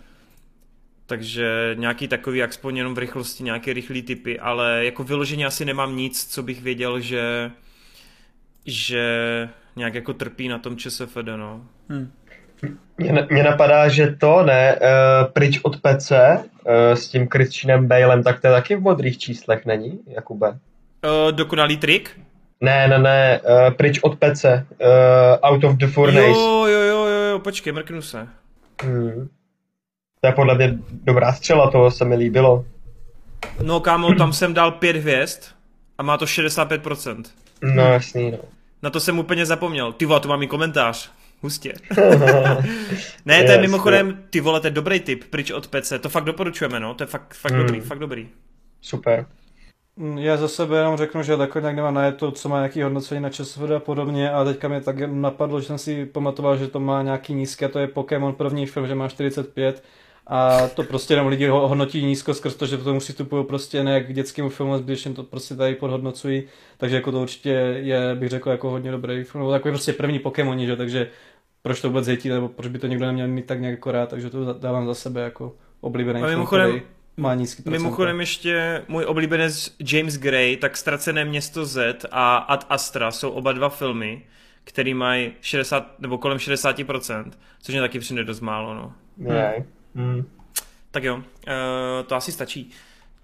Takže nějaký takový, aspoň jenom v rychlosti, nějaké rychlé typy, ale jako vyloženě asi nemám nic, co bych věděl, že že nějak jako trpí na tom ČSFD, no. Hmm. Mně napadá, že to ne, uh, pryč od PC uh, s tím Christianem Balem, tak to je taky v modrých číslech, není, Jakube? Uh, dokonalý trik? Ne, ne, ne, uh, pryč od PC, uh, Out of the Furnace. Jo, jo, jo, jo, jo, počkej, mrknu se. Hmm. To je podle mě dobrá střela, to se mi líbilo. No kámo, tam jsem dal pět hvězd a má to 65%. No jasný, no. Na to jsem úplně zapomněl. Ty vole, tu mám i komentář. Hustě. ne, to je mimochodem, ty vole, to je dobrý tip, pryč od PC. To fakt doporučujeme, no. To je fakt, fakt hmm. dobrý, fakt dobrý. Super. Mm, já za sebe jenom řeknu, že takhle nějak nemá na to, co má nějaký hodnocení na časově a podobně a teďka mě tak napadlo, že jsem si pamatoval, že to má nějaký nízké, a to je Pokémon první film, že má 45 a to prostě jenom lidi ho hodnotí nízko skrz to, že to tomu přistupují prostě ne jak k dětskému filmu, zbytečně to prostě tady podhodnocují, takže jako to určitě je, bych řekl, jako hodně dobrý film, nebo takový prostě první Pokémoni, že, takže proč to vůbec hetí, nebo proč by to někdo neměl mít tak nějak jako rád, takže to dávám za sebe jako oblíbený film, který má nízký procent. Mimochodem ještě můj oblíbenec James Gray, tak Ztracené město Z a Ad Astra jsou oba dva filmy, který mají 60 nebo kolem 60%, což mě taky přijde dost málo, no. Yeah. Hmm. Tak jo, uh, to asi stačí.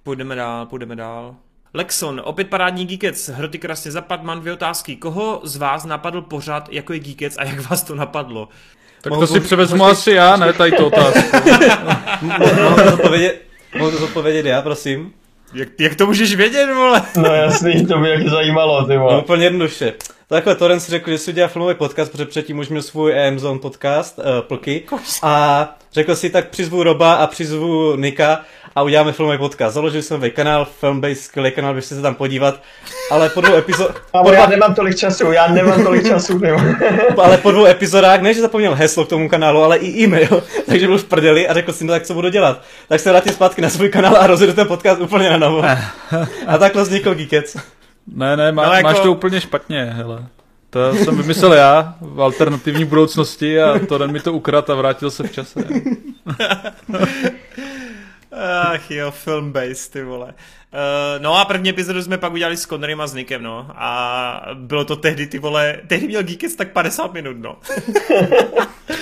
Půjdeme dál, půjdeme dál. Lexon, opět parádní Geekec, hroty krásně zapad, mám dvě otázky. Koho z vás napadl pořád jako je Geekec a jak vás to napadlo? Tak to si převezmu asi já, ne, tady to otázku. Mohu to zodpovědět já, prosím? Jak, jak to můžeš vědět, vole? No jasný, to by jak zajímalo, ty vole. No, úplně jednoduše. Takhle Toren si řekl, že si udělá filmový podcast, protože předtím už měl svůj EM podcast, uh, Plky. A řekl si, tak přizvu Roba a přizvu Nika a uděláme filmový podcast. Založil jsem nový kanál, Filmbase, skvělý kanál, běžte se tam podívat, ale po dvou epizodách... Ale já nemám tolik času, já nemám tolik času, ale po dvou epizodách, ne, že zapomněl heslo k tomu kanálu, ale i e-mail, takže byl v prdeli a řekl si, no tak co budu dělat. Tak se vrátil zpátky na svůj kanál a rozjedu ten podcast úplně na novo. A takhle vznikl Geekec. Ne, ne, má, no jako... máš to úplně špatně, hele. To jsem vymyslel já v alternativní budoucnosti a to mi to ukradl a vrátil se v čase. Ach jo, film base, ty vole. Uh, no a první epizodu jsme pak udělali s Connerem a s Nickem, no. A bylo to tehdy, ty vole, tehdy měl Geekets tak 50 minut, no.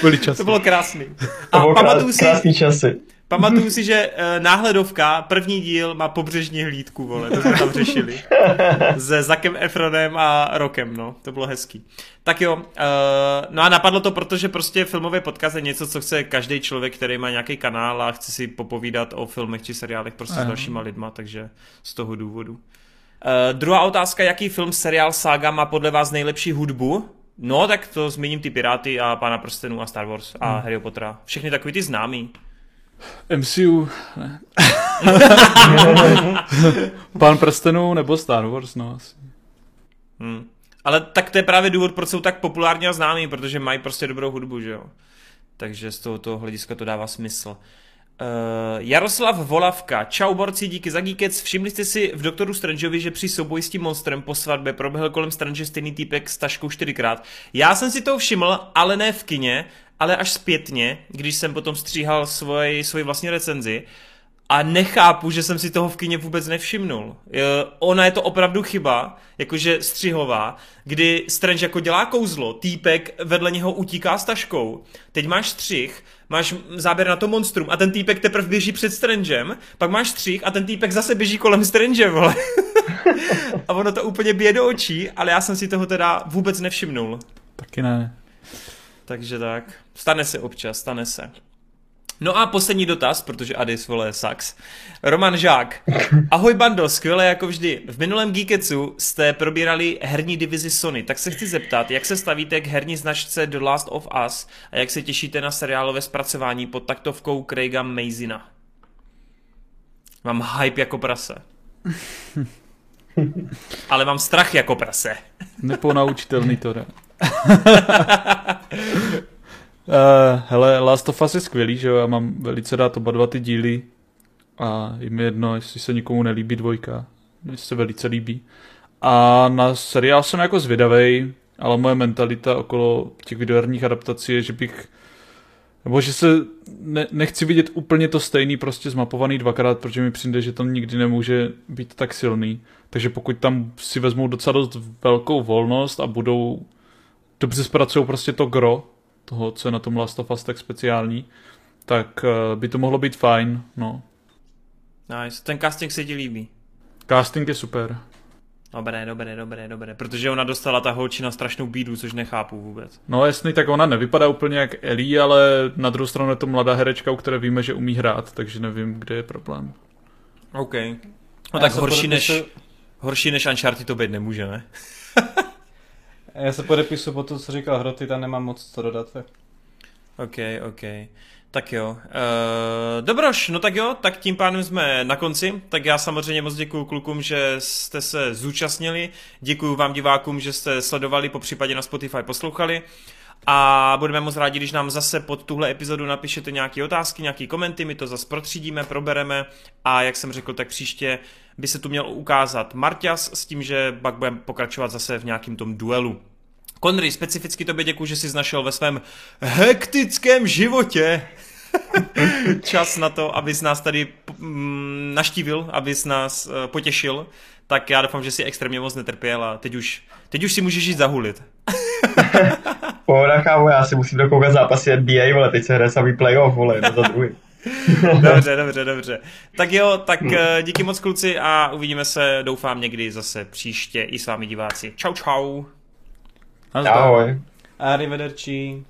Byly časy. To bylo krásný. A to bylo pamatuju si, krásný časy. Pamatuju si, že uh, náhledovka, první díl má pobřežní hlídku, vole, to jsme tam řešili. Se Zakem Efronem a Rokem, no, to bylo hezký. Tak jo, uh, no a napadlo to, protože prostě filmový podcast je něco, co chce každý člověk, který má nějaký kanál a chce si popovídat o filmech či seriálech prostě Aha. s dalšíma lidma, takže z toho důvodu. Uh, druhá otázka, jaký film, seriál, saga má podle vás nejlepší hudbu? No, tak to zmíním ty Piráty a Pána prstenů a Star Wars a hmm. Harry Pottera. Všechny takový ty známý. MCU, ne. Pán prstenů nebo Star Wars, no asi. Hmm. Ale tak to je právě důvod, proč jsou tak populární a známí, protože mají prostě dobrou hudbu, že jo. Takže z tohoto hlediska to dává smysl. Uh, Jaroslav Volavka, čau borci, díky za Geekec. Všimli jste si v Doktoru Strangeovi, že při souboji s tím monstrem po svatbě proběhl kolem Strange stejný týpek s taškou čtyřikrát. Já jsem si to všiml, ale ne v kině, ale až zpětně, když jsem potom stříhal svoji, svoji vlastní recenzi a nechápu, že jsem si toho v kině vůbec nevšimnul. Ona je to opravdu chyba, jakože střihová, kdy Strange jako dělá kouzlo, týpek vedle něho utíká s taškou, teď máš střih, máš záběr na to monstrum a ten týpek teprve běží před Strangem, pak máš střih a ten týpek zase běží kolem Strange, vole. a ono to úplně bije do očí, ale já jsem si toho teda vůbec nevšimnul. Taky ne. Takže tak, stane se občas, stane se. No a poslední dotaz, protože Adis vole sax. Roman Žák. Ahoj bando, skvěle jako vždy. V minulém Geeketsu jste probírali herní divizi Sony, tak se chci zeptat, jak se stavíte k herní značce The Last of Us a jak se těšíte na seriálové zpracování pod taktovkou Craiga Mazina? Mám hype jako prase. Ale mám strach jako prase. Neponaučitelný to, ne? Uh, hele, Last of Us je skvělý, že jo, já mám velice rád oba dva ty díly a je mi jedno, jestli se nikomu nelíbí dvojka. mně se velice líbí. A na seriál jsem jako zvědavej, ale moje mentalita okolo těch videoherních adaptací je, že bych nebo že se ne, nechci vidět úplně to stejný, prostě zmapovaný dvakrát, protože mi přijde, že to nikdy nemůže být tak silný. Takže pokud tam si vezmou docela dost velkou volnost a budou dobře zpracují prostě to gro toho, co je na tom Last of Us tak speciální, tak uh, by to mohlo být fajn, no. Nice. Ten casting se ti líbí? Casting je super. Dobré, dobré, dobré, dobré. Protože ona dostala ta holčina strašnou bídu, což nechápu vůbec. No jasný, tak ona nevypadá úplně jak Ellie, ale na druhou stranu je to mladá herečka, u které víme, že umí hrát, takže nevím, kde je problém. OK. No tak horší než, horší než Uncharted to být nemůže, ne? Já se podepisu po to, co říkal Hroty, tam nemám moc co dodat. Tak. OK, OK. Tak jo. Uh, dobroš, no tak jo, tak tím pádem jsme na konci. Tak já samozřejmě moc děkuji klukům, že jste se zúčastnili. Děkuji vám divákům, že jste sledovali, po případě na Spotify poslouchali. A budeme moc rádi, když nám zase pod tuhle epizodu napíšete nějaké otázky, nějaké komenty, my to zase protřídíme, probereme a jak jsem řekl, tak příště by se tu měl ukázat Marťas s tím, že pak budeme pokračovat zase v nějakým tom duelu. Konry, specificky tobě děkuji, že jsi našel ve svém hektickém životě čas na to, abys nás tady mm, naštívil, abys nás uh, potěšil, tak já doufám, že si extrémně moc netrpěl a teď už, teď už si můžeš jít zahulit. Pohoda, kámo, já si musím dokoukat zápasy NBA, vole, teď se hraje samý playoff, vole, za druhý. dobře, dobře, dobře. Tak jo, tak eh, díky moc kluci a uvidíme se, doufám, někdy zase příště i s vámi diváci. Čau, čau. Ahoj. Arrivederci.